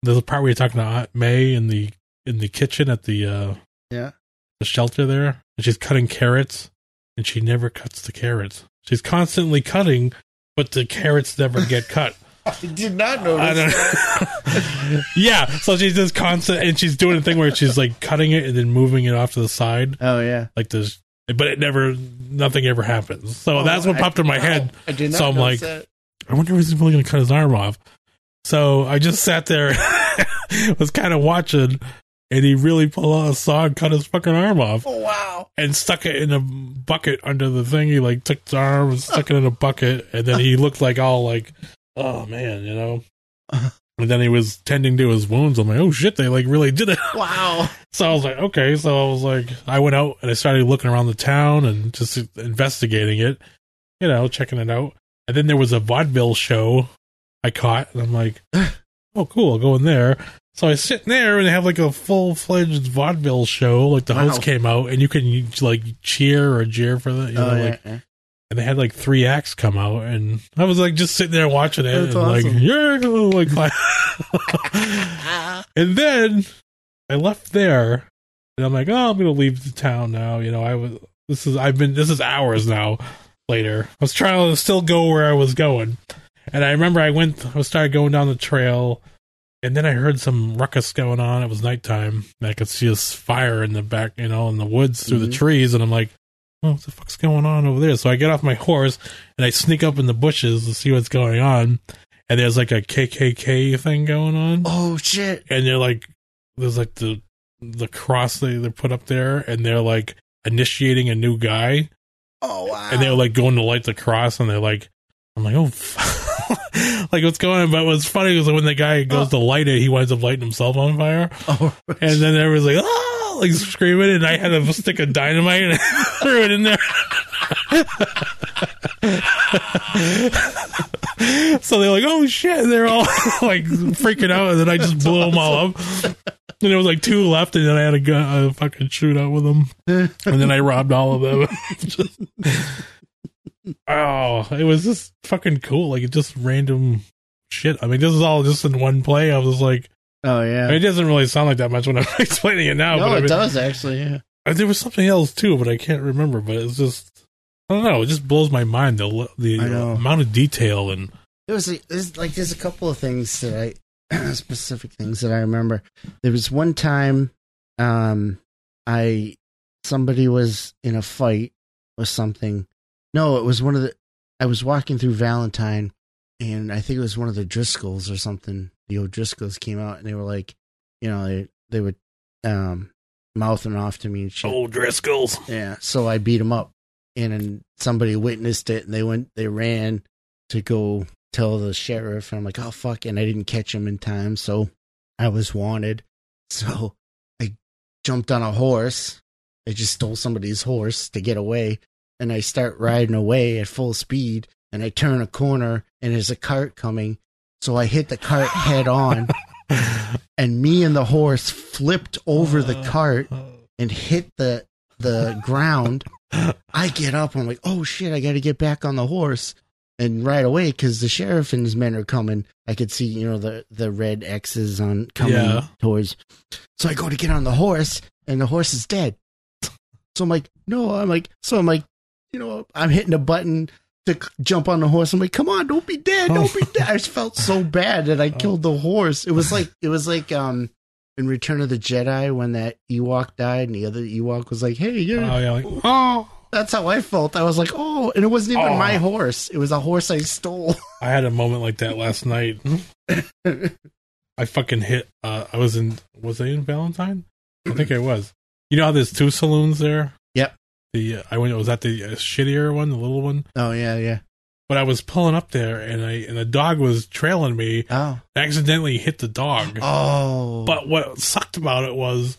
there's a part where you're talking to Aunt May in the in the kitchen at the uh Yeah. the shelter there, and she's cutting carrots, and she never cuts the carrots. She's constantly cutting, but the carrots never get cut. I did not I notice. don't yeah, so she's just constant, and she's doing a thing where she's like cutting it and then moving it off to the side, Oh yeah. like this. But it never, nothing ever happens. So oh, that's what I- popped in my wow. head. I did not So I'm like- that. I wonder if he's really going to cut his arm off. So I just sat there, was kind of watching, and he really pulled out a saw and cut his fucking arm off Oh wow. and stuck it in a bucket under the thing. He like took his arm and stuck it in a bucket, and then he looked like all like, oh man, you know. And then he was tending to his wounds. I'm like, oh shit, they like really did it. Wow. So I was like, okay. So I was like, I went out and I started looking around the town and just investigating it, you know, checking it out. And then there was a vaudeville show I caught, and I'm like, oh, cool, I'll go in there. So I sit in there and they have like a full fledged vaudeville show. Like the Wow. host came out and you can like cheer or jeer for the, you oh, know, Oh yeah. like, yeah. And they had like three acts come out and I was like just sitting there watching it and like, yeah, like, and then I left there, and I'm like, oh, I'm gonna leave the town now. You know, I was. This is I've been. This is hours now. Later, I was trying to still go where I was going, and I remember I went. I started going down the trail, and then I heard some ruckus going on. It was nighttime, and I could see this fire in the back, you know, in the woods through the Mhm. trees, and I'm like. Oh, what the fuck's going on over there? So I get off my horse and I sneak up in the bushes to see what's going on. And there's like a KKK thing going on Oh shit. and they're like there's like the the cross they they put up there and they're like initiating a new guy Oh wow. and they're like going to light the cross and they're like i'm like oh like what's going on but what's funny is that when the guy goes oh. to light it he winds up lighting himself on fire Oh. and then everyone's like oh like screaming and i had a stick of dynamite and threw it in there so they're like, "Oh shit!" They're all like freaking out, and then I just blew them all up. And there was like two left, and then I had a, gun, a fucking shootout with them, and then I robbed all of them. Just- oh, it was just fucking cool. Like it just random shit. I mean, this is all just in one play. I was like, Oh yeah. it doesn't really sound like that much when I'm explaining it now. no, but I it mean, does actually. Yeah. uh, There was something else too, but I can't remember. But it's just, I don't know. It just blows my mind the the amount of detail and It was there's like there's a couple of things that I specific things that I remember. There was one time um I somebody was in a fight or something. No, it was one of the I was walking through Valentine and I think it was one of the Driscolls or something. The O'Driscolls came out and they were like, you know, they they were um mouthing off to me and shit. old Driscolls. Yeah, so I beat him up, and then somebody witnessed it, and they went, they ran to go tell the sheriff, and I'm like, oh fuck, and I didn't catch him in time, so I was wanted. So I jumped on a horse. I just stole somebody's horse to get away, and I start riding away at full speed, and I turn a corner, and there's a cart coming, so I hit the cart head on, and me and the horse flipped over the cart and hit the the ground. I get up. I'm like, oh shit! I got to get back on the horse. And right away, because the sheriff and his men are coming, I could see you know the the red X's on coming Yeah. towards. So I go to get on the horse, and the horse is dead. So I'm like, no, I'm like, so I'm like, you know, I'm hitting a button to jump on the horse. I'm like, come on, don't be dead, don't be dead. I just felt so bad that I killed the horse. It was like, it was like, um, in Return of the Jedi when that Ewok died and the other Ewok was like, hey, you're, Oh yeah, like oh. that's how I felt. I was like, oh, and it wasn't even Oh. my horse. It was a horse I stole. I had a moment like that last night. I fucking hit. Uh, I was in. Was I in Valentine? I think I was. You know how there's two saloons there. Yep. The uh, I went. Was that the uh, shittier one, the little one? oh yeah, yeah. But I was pulling up there, and I and the dog was trailing me. Oh, I accidentally hit the dog. oh, But what sucked about it was,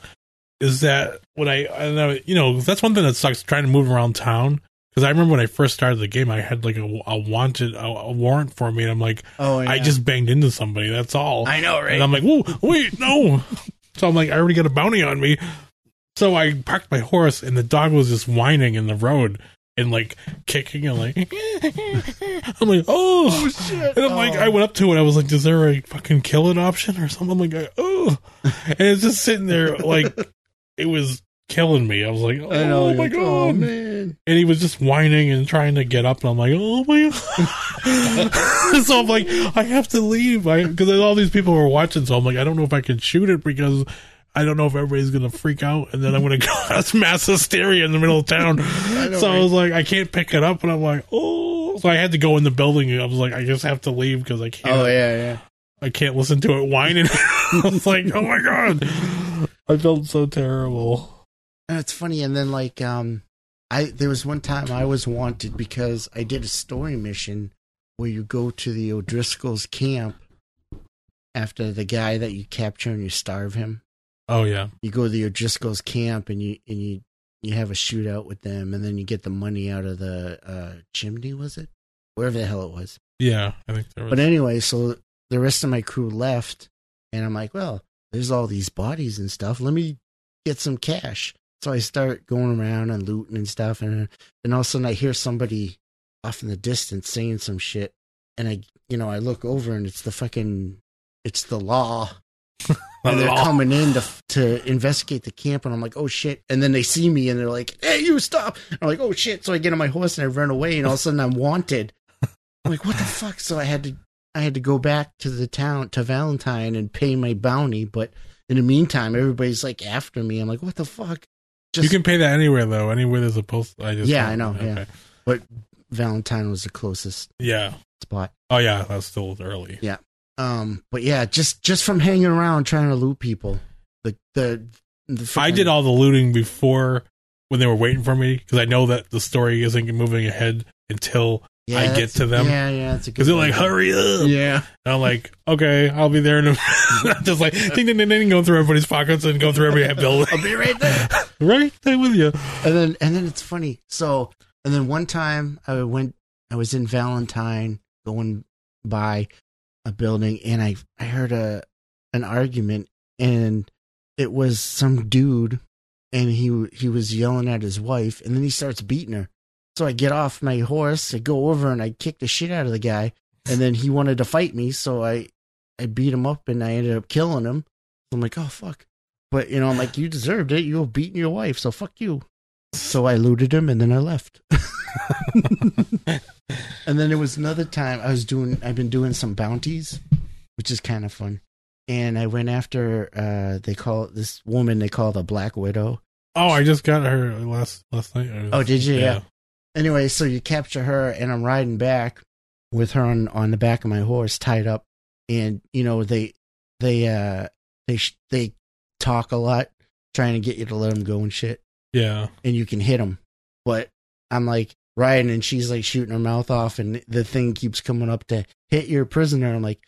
is that when I, I know, you know, that's one thing that sucks trying to move around town. Because I remember when I first started the game, I had like a, a wanted, a, a warrant for me, and I'm like, oh, yeah. I just banged into somebody. That's all. I know, right? And I'm like, whoa, wait, no. So I'm like, I already got a bounty on me. So I parked my horse, and the dog was just whining in the road and like kicking and like. I'm like, oh. oh, shit. And I'm like, Oh. I went up to it. I was like, is there a fucking kill it option or something? I'm like, uh, oh, and it's just sitting there like it was killing me. I was like, oh know. my like, god. Oh man. And he was just whining and trying to get up, and I'm like, oh my god. so I'm like, I have to leave, because all these people were watching. So I'm like, I don't know if I can shoot it because I don't know if everybody's gonna freak out, and then I'm gonna cause mass hysteria in the middle of town. know, so I was like, I can't pick it up, and I'm like, oh. So I had to go in the building. And I was like, I just have to leave because I can't. Oh yeah, yeah. I can't listen to it whining. I was like, oh my god, I felt so terrible. And it's funny. And then like, um, I there was one time I was wanted because I did a story mission where you go to the O'Driscoll's camp after the guy that you capture and you starve him. Oh yeah, You go to the O'Driscoll's camp and you and you you have a shootout with them, and then you get the money out of the uh, chimney. Was it wherever the hell it was? yeah. I think there was. But anyway, so the rest of my crew left, and I'm like, well, there's all these bodies and stuff. Let me get some cash. So I start going around and looting and stuff, and then all of a sudden I hear somebody off in the distance saying some shit, and I, you know, I look over and it's the fucking, it's the law, and they're coming in to to investigate the camp, and I'm like, oh shit! And then they see me and they're like, hey, you stop! I'm like, oh shit! So I get on my horse and I run away, and all of a sudden I'm wanted. I'm like, what the fuck? So I had to I had to go back to the town to Valentine and pay my bounty, but in the meantime, everybody's like after me. I'm like, what the fuck? Just you can pay that anywhere though. Anywhere there's a post. I just Yeah, I know, yeah. but Valentine was the closest yeah. spot. Oh yeah, that's still early. Um, but yeah, just just from hanging around trying to loot people. The the, the I did all the looting before when they were waiting for me because I know that the story isn't moving ahead until Yeah, I get to them. Yeah, yeah, it's a good. because they're like, hurry up. Yeah, And I'm like, okay, I'll be there in a just like ding ding ding ding, go through everybody's pockets and go through every building. I'll be right there. right there with you. and then and then it's funny. So And then one time I went, I was in Valentine going by a building and I, I heard a, an argument and it was some dude and he, he was yelling at his wife and then he starts beating her. So I get off my horse, I go over and I kick the shit out of the guy and then he wanted to fight me. So I, I beat him up and I ended up killing him. I'm like, oh fuck. But you know, I'm like, you deserved it. You were beating your wife, so fuck you. So I looted him and then I left. and then there was another time I was doing I've been doing some bounties, which is kind of fun. And I went after uh they call this woman they call the Black Widow. Oh, I just got her last last night. Oh, did you? Yeah. Anyway, so you capture her and I'm riding back with her on on the back of my horse tied up and you know they they uh they sh- they talk a lot trying to get you to let them go and shit Yeah. and you can hit them. But I'm like riding and she's like shooting her mouth off and the thing keeps coming up to hit your prisoner. I'm like,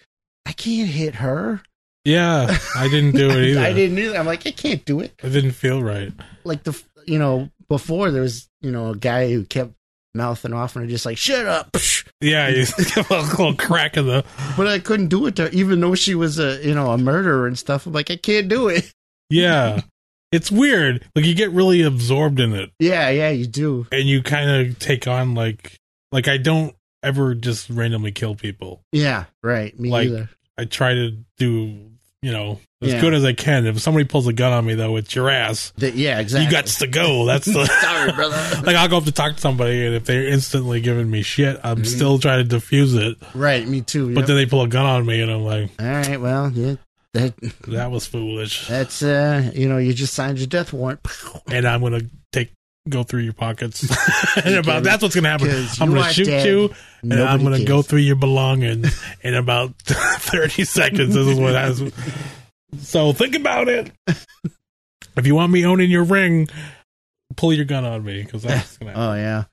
I can't hit her. Yeah. I didn't do it either. I didn't either. I'm like, I can't do it. It didn't feel right. Like the, you know, before there was, you know, a guy who kept mouthing off and I just like, shut up. Yeah, you a little crack in the. But I couldn't do it to her, even though she was a, you know, a murderer and stuff. I'm like, I can't do it. Yeah, it's weird. Like you get really absorbed in it, Yeah, yeah, you do. and you kind of take on like like I don't ever just randomly kill people. Yeah, right. Me Like, either. I try to do you know as Yeah. good as I can. If somebody pulls a gun on me though, it's your ass. The- yeah, exactly. You got to go. That's the Sorry, brother. like I'll go up to talk to somebody, and if they're instantly giving me shit, I'm Mhm. still trying to defuse it. right, me too. But yep. then they pull a gun on me, and I'm like, All right, well, yeah, that that was foolish. that's uh, you know, you just signed your death warrant. and I'm gonna take go through your pockets. and about that's what's gonna happen. I'm gonna shoot dead. you, and I'm gonna cares. go through your belongings in about 30 seconds. This is what has. So think about it. if you want me owning your ring, pull your gun on me because that's gonna. Happen. Oh yeah.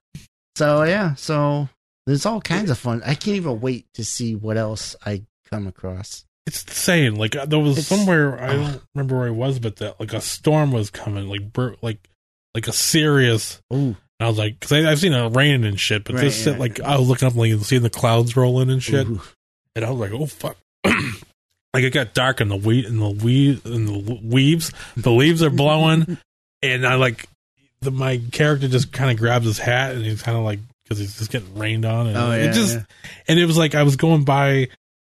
So yeah, so there's all kinds of fun. I can't even wait to see what else I come across. It's insane. Like there was It's- somewhere I don't remember where I was, but that like a storm was coming, like bur- like like a serious. Ooh, I was like, because I've seen it rain and shit, but Right, this shit, yeah. like I was looking up, like seeing the clouds rolling and shit. ooh. and I was like, "Oh fuck!" like it got dark in the wheat and the weed and the weaves. The leaves are blowing, and I like the my character just kind of grabs his hat and he's kind of like because he's just getting rained on, and Oh, it just yeah. and it was like I was going by.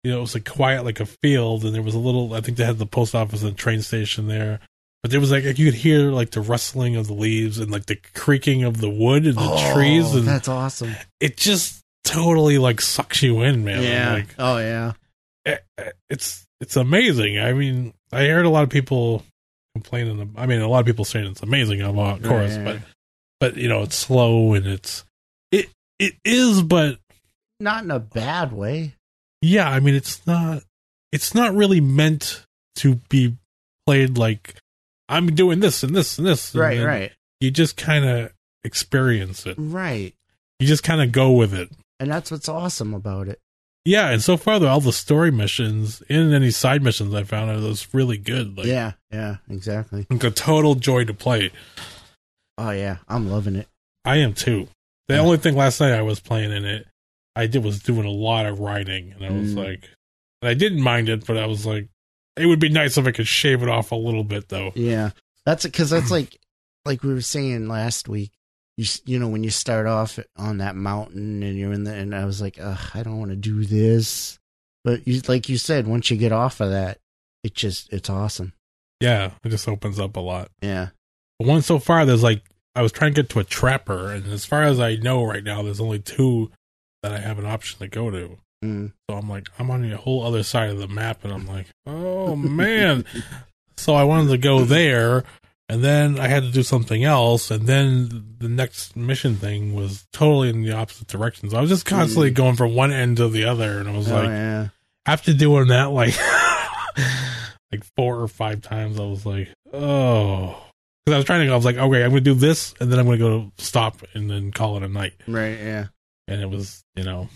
You know, it was like quiet, like a field, and there was a little. I think they had the post office and train station there, but there was like you could hear like the rustling of the leaves and like the creaking of the wood and the Oh, trees, and that's awesome. it just totally like sucks you in, man. Yeah. like, oh yeah. it- it's it's amazing. I mean, I heard a lot of people complaining. I mean, a lot of people saying it's amazing, of course, Yeah. but but you know, it's slow and it's it it is, but Not in a bad way. Yeah, I mean, it's not it's not really meant to be played like I'm doing this and this and this. and Right, right, You just kind of experience it. right. You just kind of go with it. And that's what's awesome about it. Yeah, and so far, though, all the story missions and any side missions I found are those really good. Like, yeah, yeah, exactly. like a total joy to play. Oh yeah, I'm loving it. I am too. The Yeah. only thing last night I was playing in it, I did was doing a lot of writing, and I was Mm. like, and I didn't mind it, but I was like, it would be nice if I could shave it off a little bit, though. Yeah, that's because that's like like we were saying last week. You you know when you start off on that mountain and you're in the and I was like, Ugh, I don't want to do this, but you like you said, once you get off of that, it just it's awesome. Yeah, it just opens up a lot. Yeah, But one so far, there's like I was trying to get to a trapper, and as far as I know right now, there's only two that I have an option to go to. mm. So I'm like, I'm on the whole other side of the map, and I'm like, oh man. so I wanted to go there, and then I had to do something else, and then the next mission thing was totally in the opposite direction. So I was just constantly Mm. going from one end to the other, and I was oh like, yeah, after doing that like like four or five times, I was like, oh. Because I was trying to go, I was like, okay, I'm going to do this, and then I'm going to go stop and then call it a night. right, yeah. And it was, you know,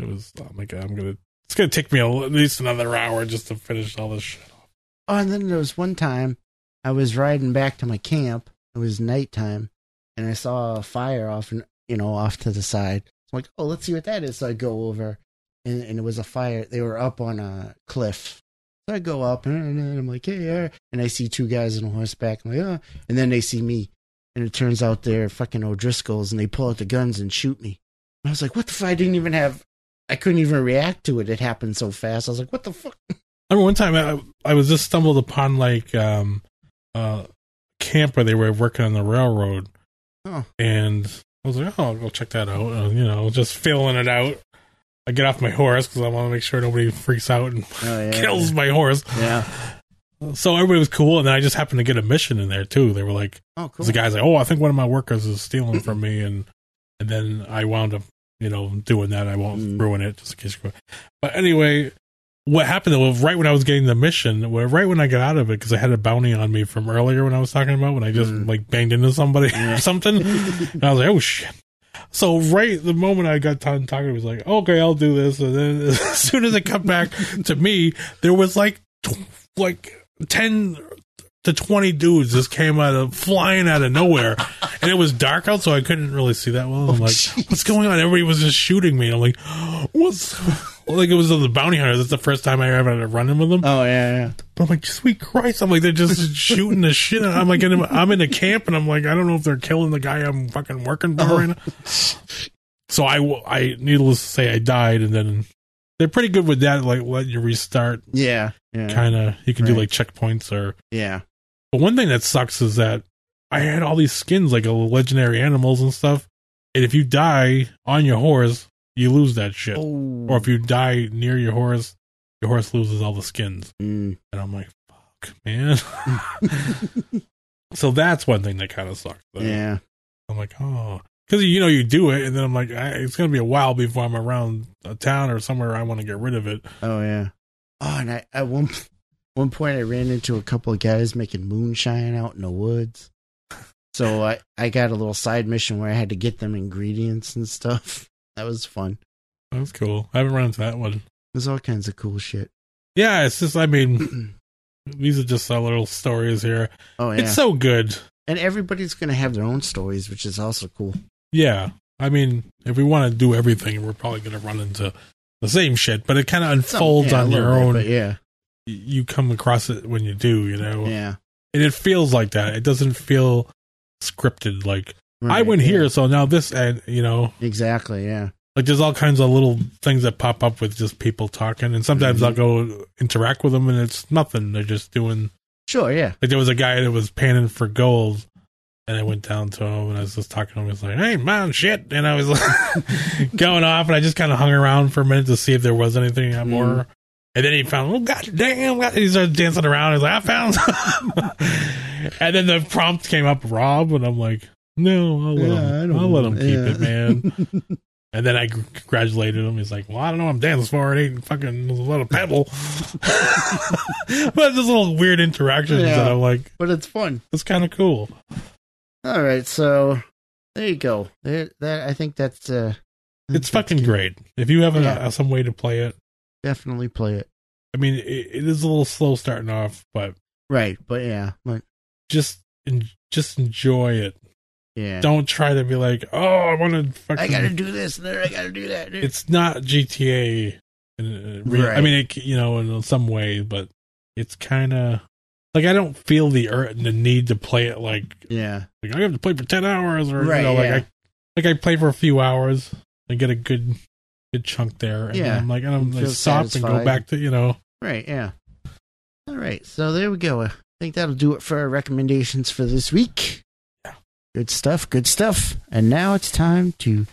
it was, oh my god I'm to, it's to take me at least another hour just to finish all this shit off. Oh, and then there was one time I was riding back to my camp. It was nighttime, and I saw a fire off you know, off to the side. I'm like, oh, let's see what that is. So I go over, and, and it was a fire. They were up on a cliff. So I go up, and, and I'm like, hey, and I see two guys on horseback. I'm like, oh, and then they see me, and it turns out they're fucking O'Driscolls, and they pull out the guns and shoot me. I was like, what the fuck? I didn't even have, I couldn't even react to it. It happened so fast. I was like, what the fuck? I remember one time I, I was just stumbled upon like um uh camp where they were working on the railroad, Oh. and I was like, oh, I'll go check that out. Uh, you know, just feeling it out. I get off my horse because I want to make sure nobody freaks out and Oh, yeah. kills my horse. Yeah. So everybody was cool, and then I just happened to get a mission in there too. They were like, Oh, cool. the guy's like, "Oh, I think one of my workers is stealing from me," and and then I wound up, you know, doing that. I won't Mm. ruin it just in case. But anyway, what happened was right when I was getting the mission, right when I got out of it, because I had a bounty on me from earlier when I was talking about when I just Mm. like banged into somebody Yeah. or something, and I was like, "Oh shit." So right the moment I got done talking, he was like, "Okay, I'll do this," and then as soon as it cut back to me, there was like like ten to twenty dudes just came out of flying out of nowhere, and it was dark out, so I couldn't really see that well. I'm Oh, like, jeez. "What's going on?" Everybody was just shooting me. I'm like, "What's?" Like it was the bounty hunters. That's the first time I ever had to run in with them. Oh, yeah, yeah. But I'm like, sweet Christ! I'm like, they're just shooting the shit. out- I'm like, in, I'm in a camp, and I'm like, I don't know if they're killing the guy I'm fucking working for Oh. right now. So I, I, needless to say, I died, and then they're pretty good with that, like letting you restart. Yeah. Yeah. Kind of, you can do like checkpoints or. Yeah. But one thing that sucks is that I had all these skins, like legendary animals and stuff, and if you die on your horse, you lose that shit. Oh. Or if you die near your horse, your horse loses all the skins. Mm. And I'm like, fuck, man. so that's one thing that kind of sucks. though. Yeah. I'm like, oh, because you know you do it, and then I'm like, I, it's gonna be a while before I'm around a town or somewhere I want to get rid of it. Oh yeah. Oh, and I, at one one point I ran into a couple of guys making moonshine out in the woods. So I I got a little side mission where I had to get them ingredients and stuff. That was fun. That's cool. I haven't run into that one. There's all kinds of cool shit. Yeah, it's just, I mean, these are just our little stories here. Oh yeah. It's so good. and everybody's gonna have their own stories, which is also cool. Yeah, I mean, if we want to do everything, we're probably gonna run into the same shit, but it kind of unfolds yeah, on your bit, own. yeah. You come across it when you do, you know. Yeah. and it feels like that. It doesn't feel scripted. Like I went yeah. here, so now this, and you know, Exactly, yeah. like there's all kinds of little things that pop up with just people talking, and sometimes Mhm. I'll go interact with them, and it's nothing. They're just doing. Sure, yeah. Like there was a guy that was panning for gold, and I went down to him, and I was just talking to him. He was like, "Hey, man, shit," and I was like going off, and I just kind of hung around for a minute to see if there was anything more. Mhm. And then he found, oh god damn! God. He started dancing around. He's like, I found. some." and then the prompt came up, Rob, and I'm like, no, I'll let Yeah, him. I'll let him keep yeah. it, man. and then I congratulated him. He's like, well, I don't know. I'm dancing for it. Ain't fucking a of pebble. but just little weird interactions Yeah. that I'm like, but it's fun. it's kind of cool. All right, so there you go. There, that I think that's uh, It's fucking great. If you have a, Yeah. some way to play it, Definitely play it. I mean, it, it is a little slow starting off, but Right, but yeah, but just en- just enjoy it. yeah. Don't try to be like, oh, I want to fucking. I gotta do this, and then I gotta do that. It's not GTA. In, uh, real, I mean, it, you know, in some way, but it's kind of like I don't feel the ur- the need to play it like yeah, like I have to play for ten hours or Right, you know, like yeah. I like I play for a few hours and get a good good chunk there, and Yeah. I'm like, and I'm like stop and go back to you know. right, yeah. All right, so there we go. I think that'll do it for our recommendations for this week. Yeah. Good stuff, good stuff. And now it's time to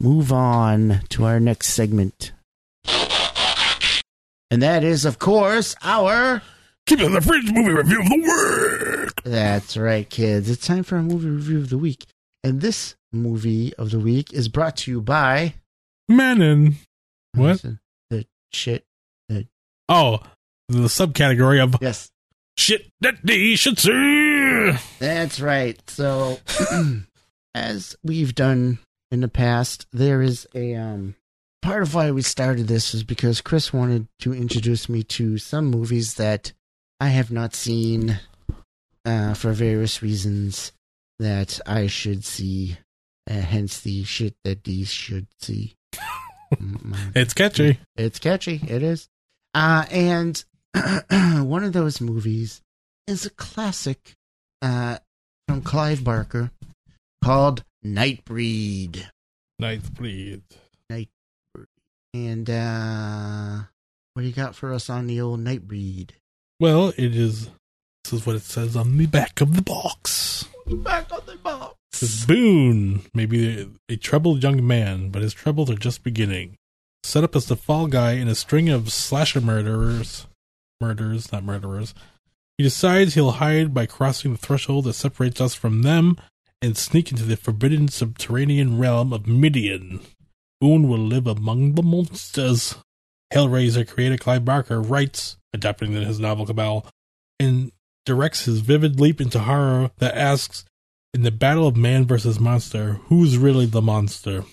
move on to our next segment. And that is, of course, our. Keep it in the fridge movie review of the week. That's right, kids. It's time for our movie review of the week. And this movie of the week is brought to you by. Manon. What? The shit. Oh, the subcategory of Yes, shit that they should see. That's right. So, as we've done in the past, there is a um part of why we started this is because Chris wanted to introduce me to some movies that I have not seen uh, for various reasons that I should see. Uh, hence the shit that these should see. Mm, It's catchy. It's catchy. It is. Uh, and one of those movies is a classic uh, from Clive Barker called Nightbreed. Night bleed. And uh, what do you got for us on the old Nightbreed? Well, it is. This is what it says on the back of the box. Back on the box. Says Boone may be a troubled young man, but his troubles are just beginning. Set up as the fall guy in a string of slasher murderers, murders, not murderers, he decides he'll hide by crossing the threshold that separates us from them and sneak into the forbidden subterranean realm of Midian. Boone will live among the monsters. Hellraiser creator Clive Barker writes, adapting his novel Cabal, and directs his vivid leap into horror that asks, in the battle of man versus monster, who's really the monster?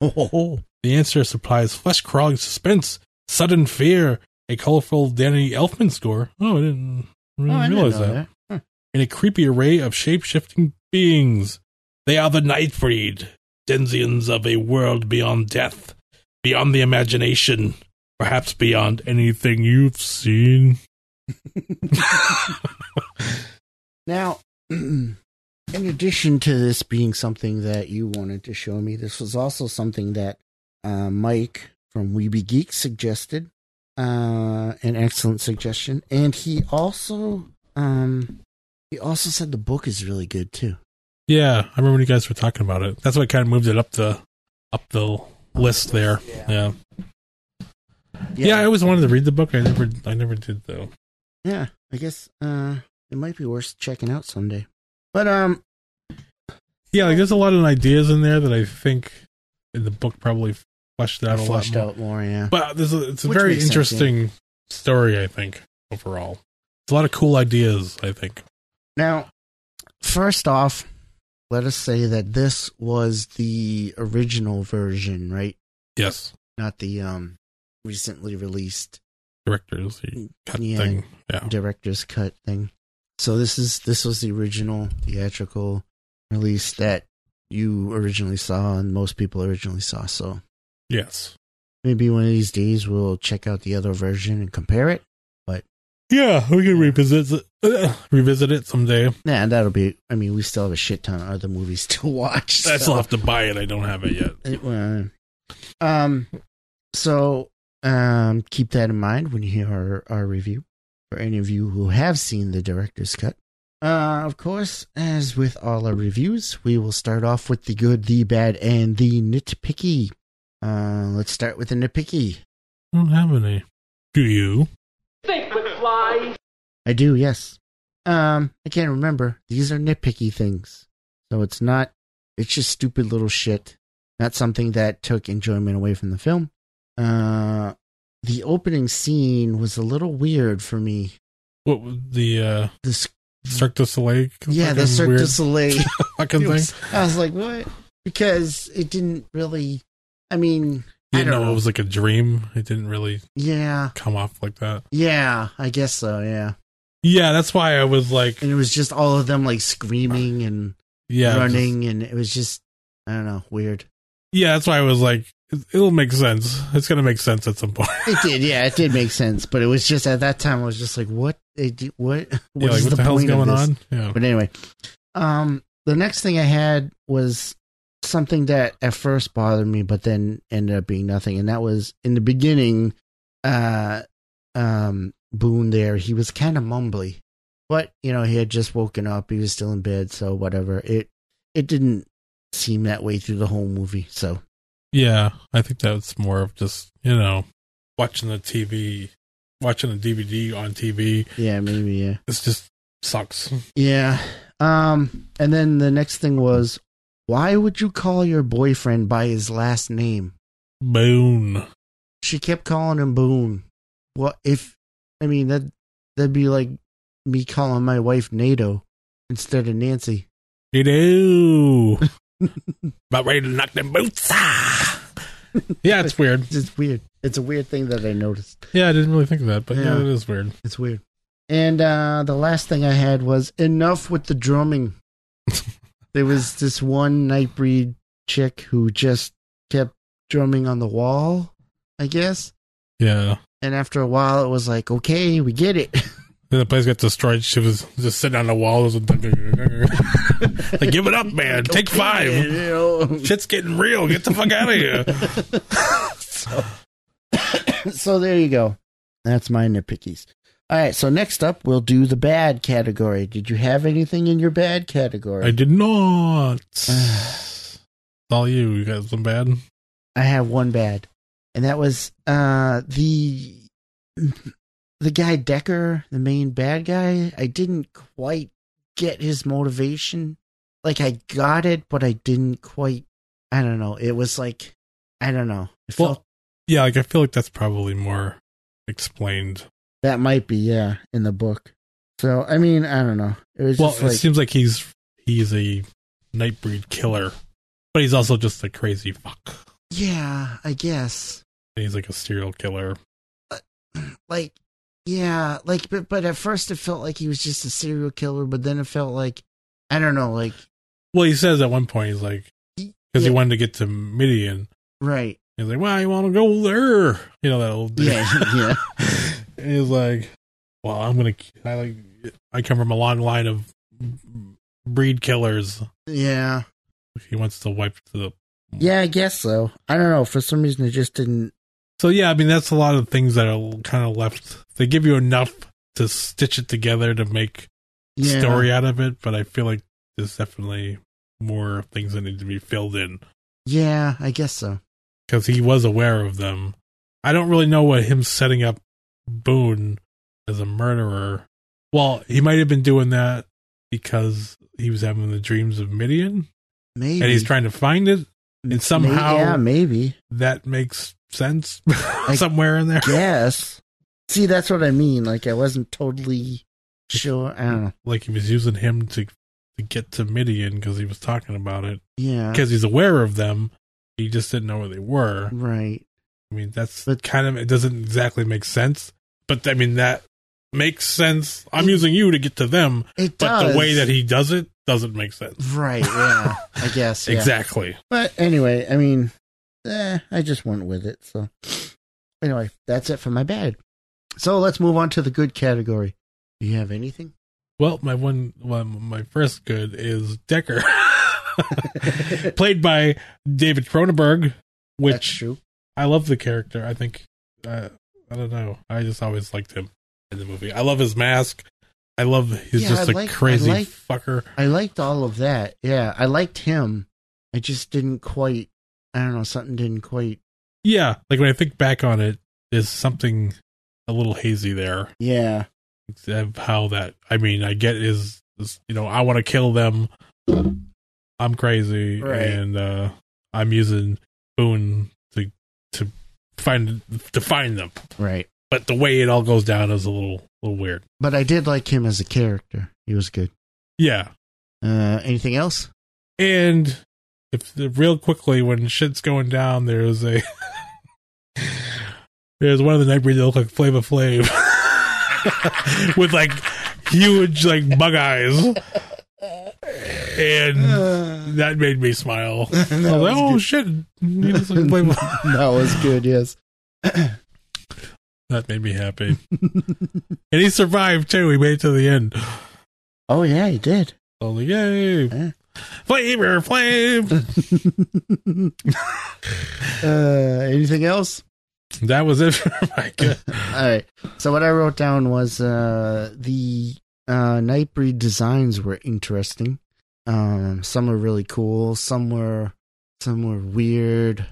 Oh, The answer supplies flesh crawling suspense, sudden fear, a colorful Danny Elfman score. Oh, I didn't really Oh, I didn't realize that. that. And a creepy array of shape shifting beings. They are the Nightbreed, denizens of a world beyond death, beyond the imagination, perhaps beyond anything you've seen. Now, in addition to this being something that you wanted to show me, this was also something that uh, Mike from Weeby Geek suggested. Uh, an excellent suggestion, and he also um, he also said the book is really good too. Yeah, I remember when you guys were talking about it. That's what kind of moved it up the up the list there. Yeah. yeah. I always wanted to read the book. I never, I never did though. yeah. I guess uh, it might be worth checking out someday. But um, Yeah, like there's a lot of ideas in there that I think in the book probably fleshed out a lot more. out more. Yeah. But there's a, it's a Which very makes sense, interesting story. I think overall, it's a lot of cool ideas. I think. Now, first off, let us say that this was the original version, right? Yes, Not the um recently released directors cut Yeah. thing. Yeah, director's cut thing. So this is this was the original theatrical release that you originally saw and most people originally saw. So yes, maybe one of these days we'll check out the other version and compare it. But yeah. We can revisit it, uh, revisit it someday. Nah, that'll be. I mean, we still have a shit ton of other movies to watch. I still have to buy it. I don't have it yet. It, well, um, so um, keep that in mind when you hear our, our review. For any of you who have seen the director's cut, uh, of course, as with all our reviews, we will start off with the good, the bad, and the nitpicky. Uh, let's start with the nitpicky. I don't have any. Do you? Think with fly. I do, yes. Um, I can't remember. These are nitpicky things, so it's not. It's just stupid little shit. Not something that took enjoyment away from the film. Uh, the opening scene was a little weird for me. What was the uh, This, Cirque du Soleil? yeah, the Cirque du weird Soleil. fucking It thing. was- I was like, what? Because it didn't really. I mean, I You don't know, know. it was like a dream. It didn't really yeah, come off like that. yeah, I guess so. Yeah, Yeah, that's why I was like, and it was just all of them like screaming and yeah, just- running, and it was just, I don't know, weird. yeah, that's why I was like, it'll make sense. It's gonna make sense at some point. It did, yeah, it did make sense, but it was just at that time I was just like, what? Do, what? yeah, like is what the, hell's point of going on? Yeah, But anyway, um, the next thing I had was something that at first bothered me, but then ended up being nothing, and that was in the beginning. Uh, um, Boone there, he was kind of mumbly, but you know he had just woken up, he was still in bed, so whatever. It it didn't seem that way through the whole movie, so yeah. I think that's more of just you know watching the TV, watching a DVD on TV. yeah, maybe yeah. This just sucks. Yeah. Um and then the next thing was why would you call your boyfriend by his last name? Boone. She kept calling him Boone. What if I mean that that'd be like me calling my wife NATO instead of Nancy. Know, about ready to knock them boots. Ah! yeah, it's weird. It's weird. It's a weird thing that I noticed. Yeah, I didn't really think of that, but yeah, Yeah. it is weird. It's weird. And uh the last thing I had was enough with the drumming. there was this one Nightbreed chick who just kept drumming on the wall, I guess. Yeah. And after a while, it was like, okay, we get it. Then the place got destroyed. She was just sitting on the wall. Like, give it up, man. Take five. Shit's getting real. Get the fuck out of here. so there you go. That's my nitpickies. All right, so next up, we'll do the bad category. Did you have anything in your bad category? I did not. It's all you. You got some bad? I have one bad, and that was uh the the guy Decker, the main bad guy. I didn't quite get his motivation. Like I got it, but I didn't quite. I don't know. It was like I don't know. It Well, felt Yeah, like I feel like that's probably more explained. that might be yeah in the book. So I mean I don't know. It was Well, just it seems like he's he's a nightbreed killer, but he's also just a crazy fuck. yeah, I guess. He's like a serial killer. Uh, like yeah like but, but at first it felt like he was just a serial killer but then it felt like i don't know like Well, he says at one point he's like because yeah, he wanted to get to Midian. right He's like, "Well, you want to go there?" You know that old. yeah yeah he's like, "Well, I'm gonna. I like. I come from a long line of breed killers. yeah He wants to wipe to the. yeah i guess so i don't know for some reason it just didn't So yeah, I mean that's a lot of things that are kind of left. They give you enough to stitch it together to make yeah story out of it, but I feel like there's definitely more things that need to be filled in yeah i guess so because he was aware of them. I don't really know what him setting up Boone as a murderer. Well, he might have been doing that because he was having the dreams of Midian maybe and he's trying to find it. And somehow May- yeah maybe that makes sense somewhere in there. yes see that's what i mean like i wasn't totally sure i don't know Like he was using him to to get to Midian because he was talking about it yeah because he's aware of them. He just didn't know where they were. right I mean, that's But- kind of it doesn't exactly make sense, but I mean that makes sense. I'm using you to get to them, it but does the way that he does it doesn't make sense. right yeah i guess yeah. Exactly. But anyway, I mean, eh, I just went with it. So anyway, that's it for my bad. So let's move on to the good category. Do you have anything? Well, my one, well, my first good is Decker, played by David Cronenberg, That's which true. I love the character. I think uh, I don't know. I just always liked him in the movie. I love his mask. I love he's Yeah, just I a like- I crazy fucker. I liked all of that. Yeah, I liked him. I just didn't quite. I don't know. Something didn't quite. Yeah, like when I think back on it, there's something a little hazy there Yeah. of how that. I mean, I get is, is you know I want to kill them. I'm crazy, Right. and uh I'm using Boone to to find to find them. Right. But the way it all goes down is a little little weird. But I did like him as a character. He was good. Yeah, Uh, anything else? and if real quickly when shit's going down, there's a there's one of the Nightbreed that look like Flavor Flav with like huge like bug eyes, and that made me smile. I was that, like, oh was shit, he like Flava good. that was good. Yes. that made me happy, and he survived too. He made it to the end. oh yeah, he did. Like, yay, Yeah. Flavor Flav. uh, anything else? That was it for my good. All right. So what I wrote down was uh, the uh, Nightbreed designs were interesting. Um, some were really cool. Some were some were weird.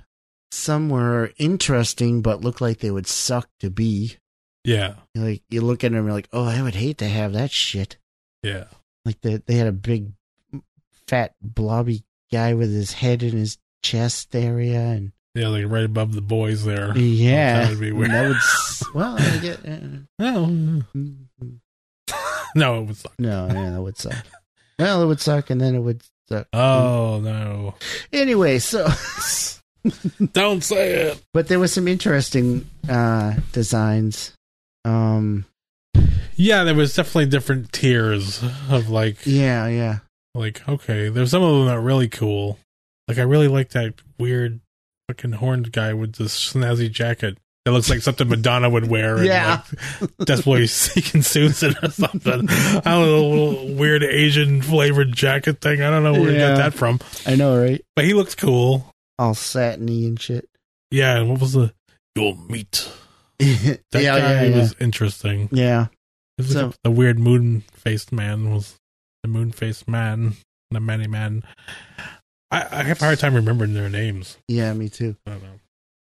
Some were interesting, but looked like they would suck to be. Yeah, Like you look at them, and you're like, oh, I would hate to have that shit. yeah. Like they they had a big, fat, blobby guy with his head in his chest area, and Yeah, like right above the boys there. yeah, That would be weird. that would well, I get. Uh, No, no, it was. No, yeah, that would suck. well, it would suck, and then it would suck. Oh no! Anyway, so Don't say it. but there was some interesting uh designs. Um, Yeah, there was definitely different tiers of like, yeah, yeah, like okay, there's some of them that are really cool. Like I really like that weird fucking horned guy with the snazzy jacket. That looks like something Madonna would wear. Yeah. like, that's why Seeking Susan or something. I don't know, a little weird Asian flavored jacket thing. I don't know where he got that from. I know, right? But he looks cool. All satiny and shit. Yeah, and what was the your meat? yeah, That yeah, guy yeah. was interesting. yeah. It was So- the weird moon faced man was the moon faced man, the many man. I, I have a hard time remembering their names. Yeah, me too. I don't know.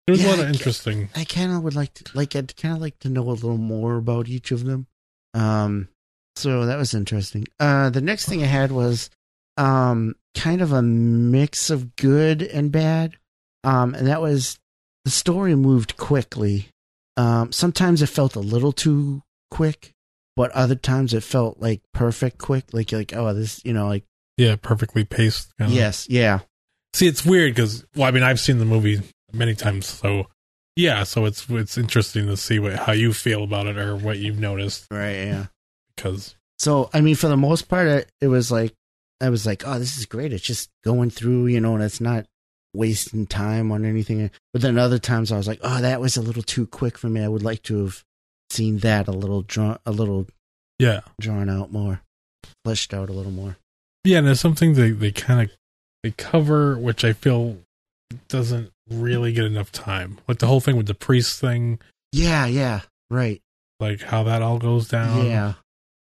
There was Yeah, a lot of interesting. I kind of would like to, like, I'd kind of like to know a little more about each of them. Um, so that was interesting. Uh, the next thing I had was, um, kind of a mix of good and bad. Um, and that was the story moved quickly. Um, sometimes it felt a little too quick, but other times it felt like perfect quick. Like, like, oh, this, you know, like, Yeah, perfectly paced. kinda. yes, yeah, See, it's weird because well, I mean, I've seen the movie many times, so yeah. So it's it's interesting to see what how you feel about it or what you've noticed right, yeah. because So, I mean, for the most part, it, it was like, I was like, oh, this is great. It's just going through, you know, and it's not wasting time on anything. But then other times I was like, oh, that was a little too quick for me. I would like to have seen that a little drawn, a little yeah, drawn out more, fleshed out a little more. yeah. And there's something they they kind of they cover, which I feel doesn't really get enough time. Like the whole thing with the priest thing, Yeah, yeah, right. like how that all goes down. yeah,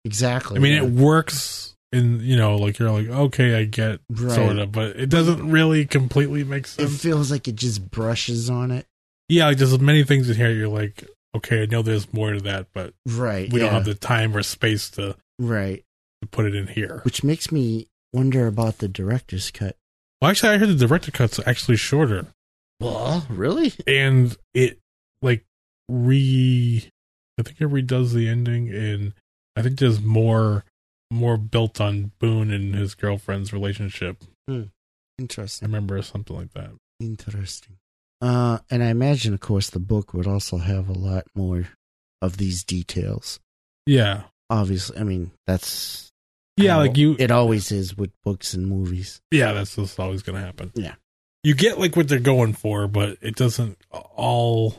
exactly. I mean, yeah. it works in you know, like you're like okay, I get Right. sort of, but it doesn't really completely make sense. it feels like it just brushes on it. yeah, like there's many things in here. You're like, okay, I know there's more to that, but Right. we yeah, don't have the time or space to, right. to put it in here. Which makes me wonder about the director's cut. Well, actually, I heard the director cut's actually shorter, Well, really? and it like re. I think it redoes the ending, and I think there's more more built on Boone and his girlfriend's relationship. I Interesting. I remember something like that. Interesting. Uh, and I imagine, of course, the book would also have a lot more of these details. Yeah, Obviously, I mean that's yeah, like you. It always is with books and movies. yeah, that's just always going to happen. Yeah. you get like what they're going for, but it doesn't all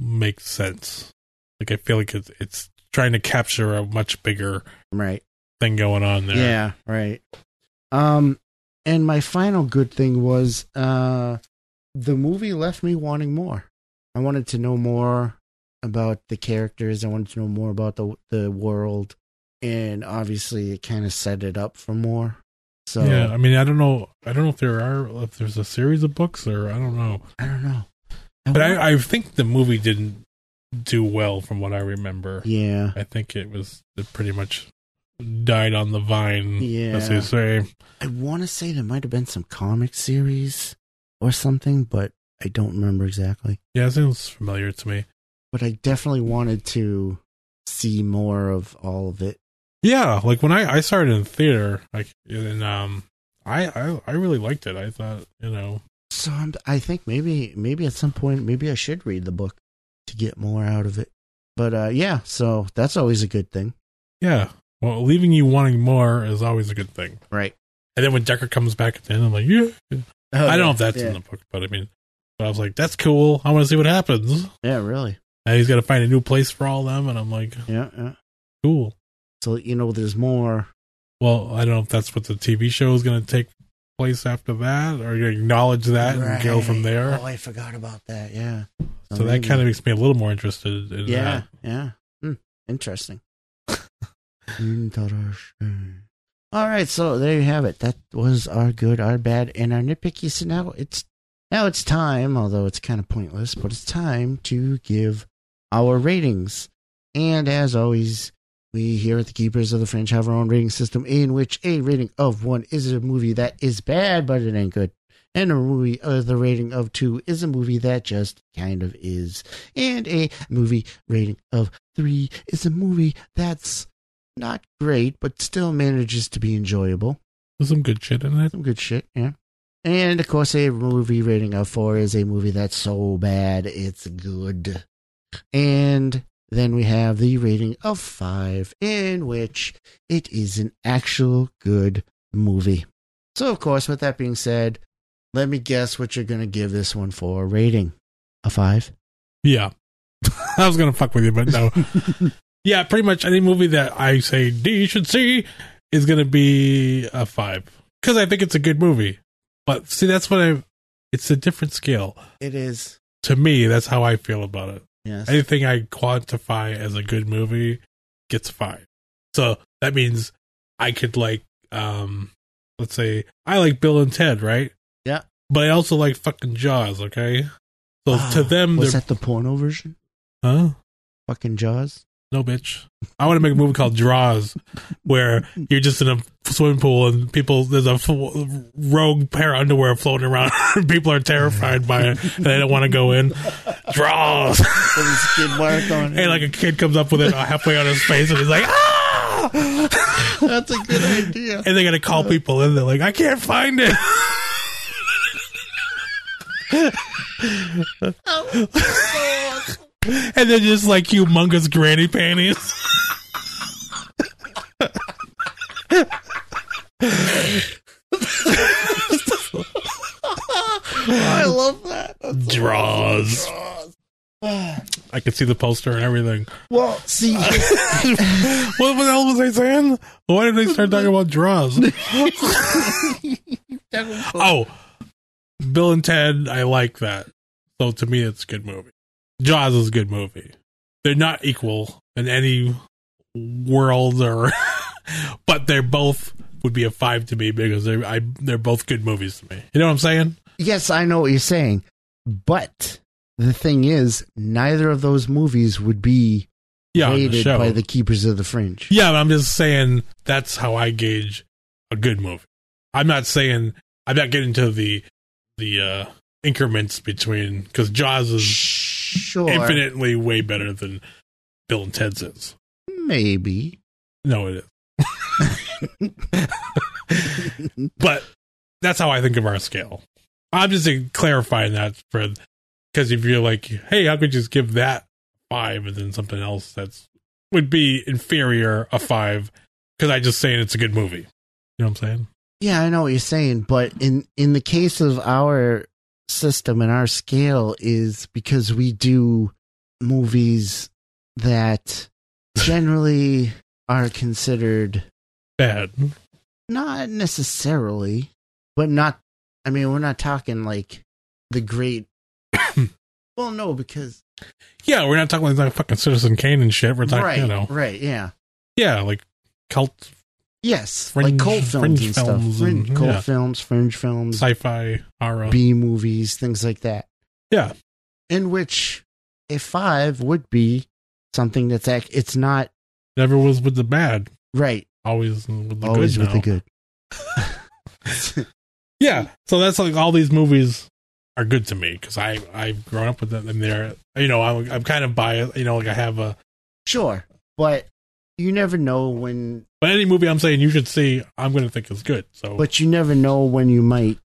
make sense. Like I feel like it's it's trying to capture a much bigger Right. thing going on there. Yeah. Right. Um, and my final good thing was uh, the movie left me wanting more. I wanted to know more about the characters. I wanted to know more about the the world, and obviously, it kind of set it up for more. So yeah. I mean, I don't know. I don't know if there are if there's a series of books or I don't know. I don't know. But I, I think the movie didn't do well from what I remember. yeah, I think it was it pretty much died on the vine, Yeah. as they say. I want to say there might have been some comic series or something, but I don't remember exactly. Yeah, it sounds familiar to me. But I definitely wanted to see more of all of it. Yeah, like when I I started in theater, like and um, I I I really liked it. I thought you know So I'm, I think maybe maybe at some point maybe I should read the book to get more out of it. But uh, yeah, so that's always a good thing, yeah. Well, leaving you wanting more is always a good thing. right? And then when Decker comes back at the end, I'm like, yeah. I don't know if that's Oh, yeah. in the book, but I mean, but I was like, that's cool. I want to see what happens. Yeah, really. And he's got to find a new place for all of them, and I'm like, Yeah, yeah. cool. So you know, there's more. Well, I don't know if that's what the TV show is going to take place after that, or you acknowledge that and go from there. Oh, I forgot about that. Yeah. so that kind of makes me a little more interested in yeah, that. yeah. Hmm, interesting. interesting. All right, so there you have it. That was our good, our bad, and our nitpicky. So now it's now it's time, although it's kind of pointless, but it's time to give our ratings. And as always, we here at the Keepers of the Fringe have our own rating system, in which a rating of one is a movie that is bad, but it ain't good. And a movie, uh, the rating of two is a movie that just kind of is. And a movie rating of three is a movie that's not great, but still manages to be enjoyable. There's some good shit in it. Some good shit, yeah. And of course, a movie rating of four is a movie that's so bad it's good. And then we have the rating of five, in which it is an actual good movie. So, of course, with that being said, let me guess what you're gonna give this one for a rating. A five. Yeah. I was gonna fuck with you, but no. yeah, pretty much any movie that I say D should see is gonna be a five because I think it's a good movie. But see, that's what I. It's a different scale It is. to me. That's how I feel about it. Yes. Anything I quantify as a good movie gets a five. So that means I could like, um, let's say I like Bill and Ted, right? Yeah. But I also like fucking Jaws. Okay. So to them, Ah, was they're that the porno version? huh? Fucking Jaws. No, bitch. I want to make a movie called Draws, where you're just in a swimming pool and people there's a rogue pair of underwear floating around. and people are terrified by it and they don't want to go in. Draws. With a skid mark on and like a kid comes up with it halfway on his face and he's like, ah! That's a good idea. And they got to call people in. They're like, I can't find it. and then just like humongous granny panties. I love that. That's Draws. I could see the poster and everything. Well, see, what the hell was I saying? Why did they start talking about draws? oh, Bill and Ted, I like that. So to me, it's a good movie. Jaws is a good movie. They're not equal in any world, or, but they're both would be a five to me because they're I, they're both good movies to me. You know what I'm saying? yes, I know what you're saying, but the thing is, neither of those movies would be Yeah, on the rated by the Keepers of the Fringe. Yeah, but I'm just saying that's how I gauge a good movie. I'm not saying I'm not getting to the the uh increments between because Jaws is Sure, infinitely way better than Bill and Ted's is. maybe. No, it is. but that's how I think of our scale. I'm just clarifying that for because if you're like, hey, how could you just give that five and then something else that's would be inferior a five? Because I just saying it's a good movie. You know what I'm saying? Yeah, I know what you're saying, but in in the case of our system and our scale is because we do movies that generally are considered Bad. not necessarily, but not I mean, we're not talking like the great Well, no, because Yeah, we're not talking like fucking Citizen Kane and shit. We're talking, right, you know, right, yeah. yeah, like cult Yes, Fringe- like cult films fringe and stuff. films Fringe, and- cult yeah. films, fringe films, sci-fi horror. B movies, things like that. Yeah. In which a five would be something that's act. It's not Never was with the bad. right. Always with the always good. with the good. Yeah, so that's like all these movies are good to me because I I've grown up with them and they're you know I'm I'm kind of biased. You know, like I have a Sure, but you never know when. but any movie I'm saying you should see, I'm going to think is good. So But you never know when you might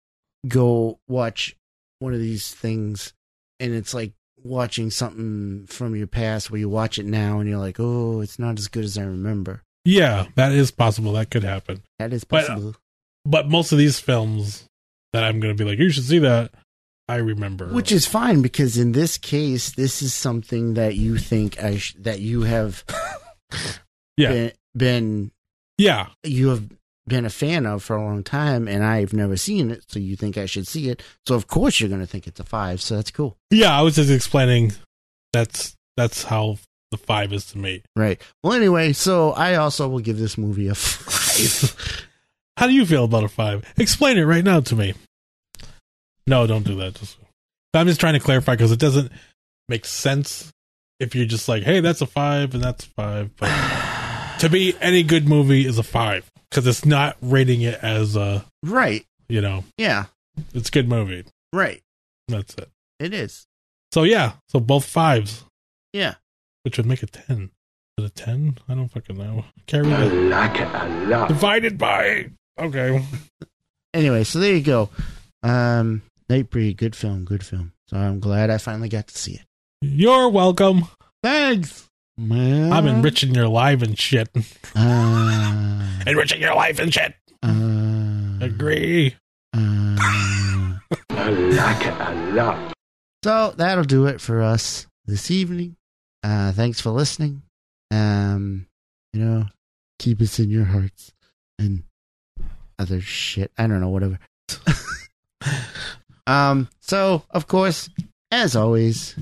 go watch one of these things, and it's like watching something from your past where you watch it now and you're like, oh, it's not as good as I remember. yeah, that is possible. That could happen. That is But, uh, possible. But most of these films that I'm going to be like, you should see that. I remember, Which is fine because in this case, this is something that you think I sh- that you have Yeah. been, been yeah, you have been a fan of for a long time, and I've never seen it, so you think I should see it. So of course you're going to think it's a five. So that's cool, yeah. I was just explaining that's that's how the five is to me. right? Well, anyway, so I also will give this movie a five. How do you feel about a five? Explain it right now to me. No, don't do that. Just I'm just trying to clarify because it doesn't make sense if you're just like, hey, that's a five and that's five. But to me, any good movie is a five because it's not rating it as a, right? you know, Yeah, it's a good movie. right. That's it. It is. So yeah, so both fives, Yeah. which would make a ten. Is it a ten? I don't fucking know. Carry I the like it a lot. divided by. Okay. Anyway, so there you go. Um, Nightbreed, good film, good film. So I'm glad I finally got to see it. You're welcome. Thanks, man. I'm enriching your life and shit. Uh, enriching your life and shit. uh, Agree. uh, I like it a lot. So that'll do it for us this evening. Uh, thanks for listening. Um, you know, keep us in your hearts and other shit. I don't know, whatever. um, so of course, as always,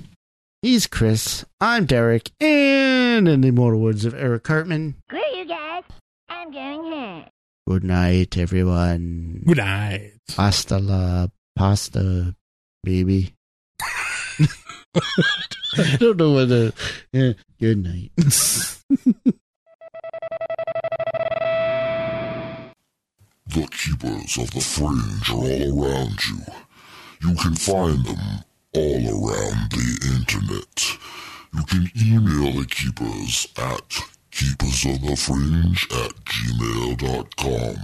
he's Chris. I'm Derek, and in the immortal words of Eric Cartman, Screw you guys. I'm going home. good night, everyone. Good night. Pasta la pasta, baby. I don't know what the. Yeah, good night. The keepers of the fringe are all around you. You can find them all around the internet. You can email the keepers at keepersofthefringe at gmail.com.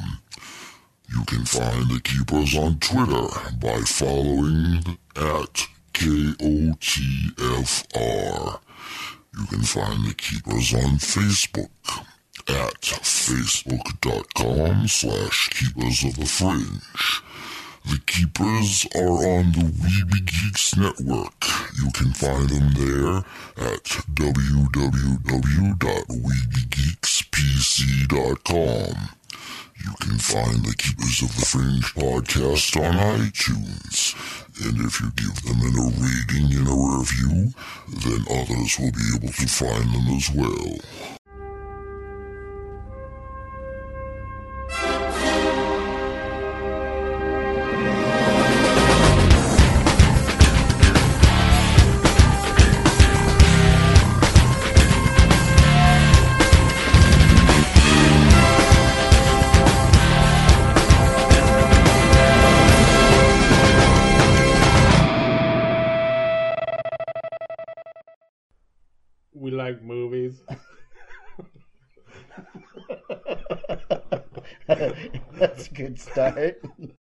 You can find the keepers on Twitter by following at KOTFR. You can find the keepers on Facebook at facebook.com slash keepers of the fringe. The keepers are on the Weeby Geeks network. You can find them there at www.weebygeekspc.com. You can find the Keepers of the Fringe podcast on iTunes. And if you give them a rating and a review, then others will be able to find them as well. Like movies. That's a good start.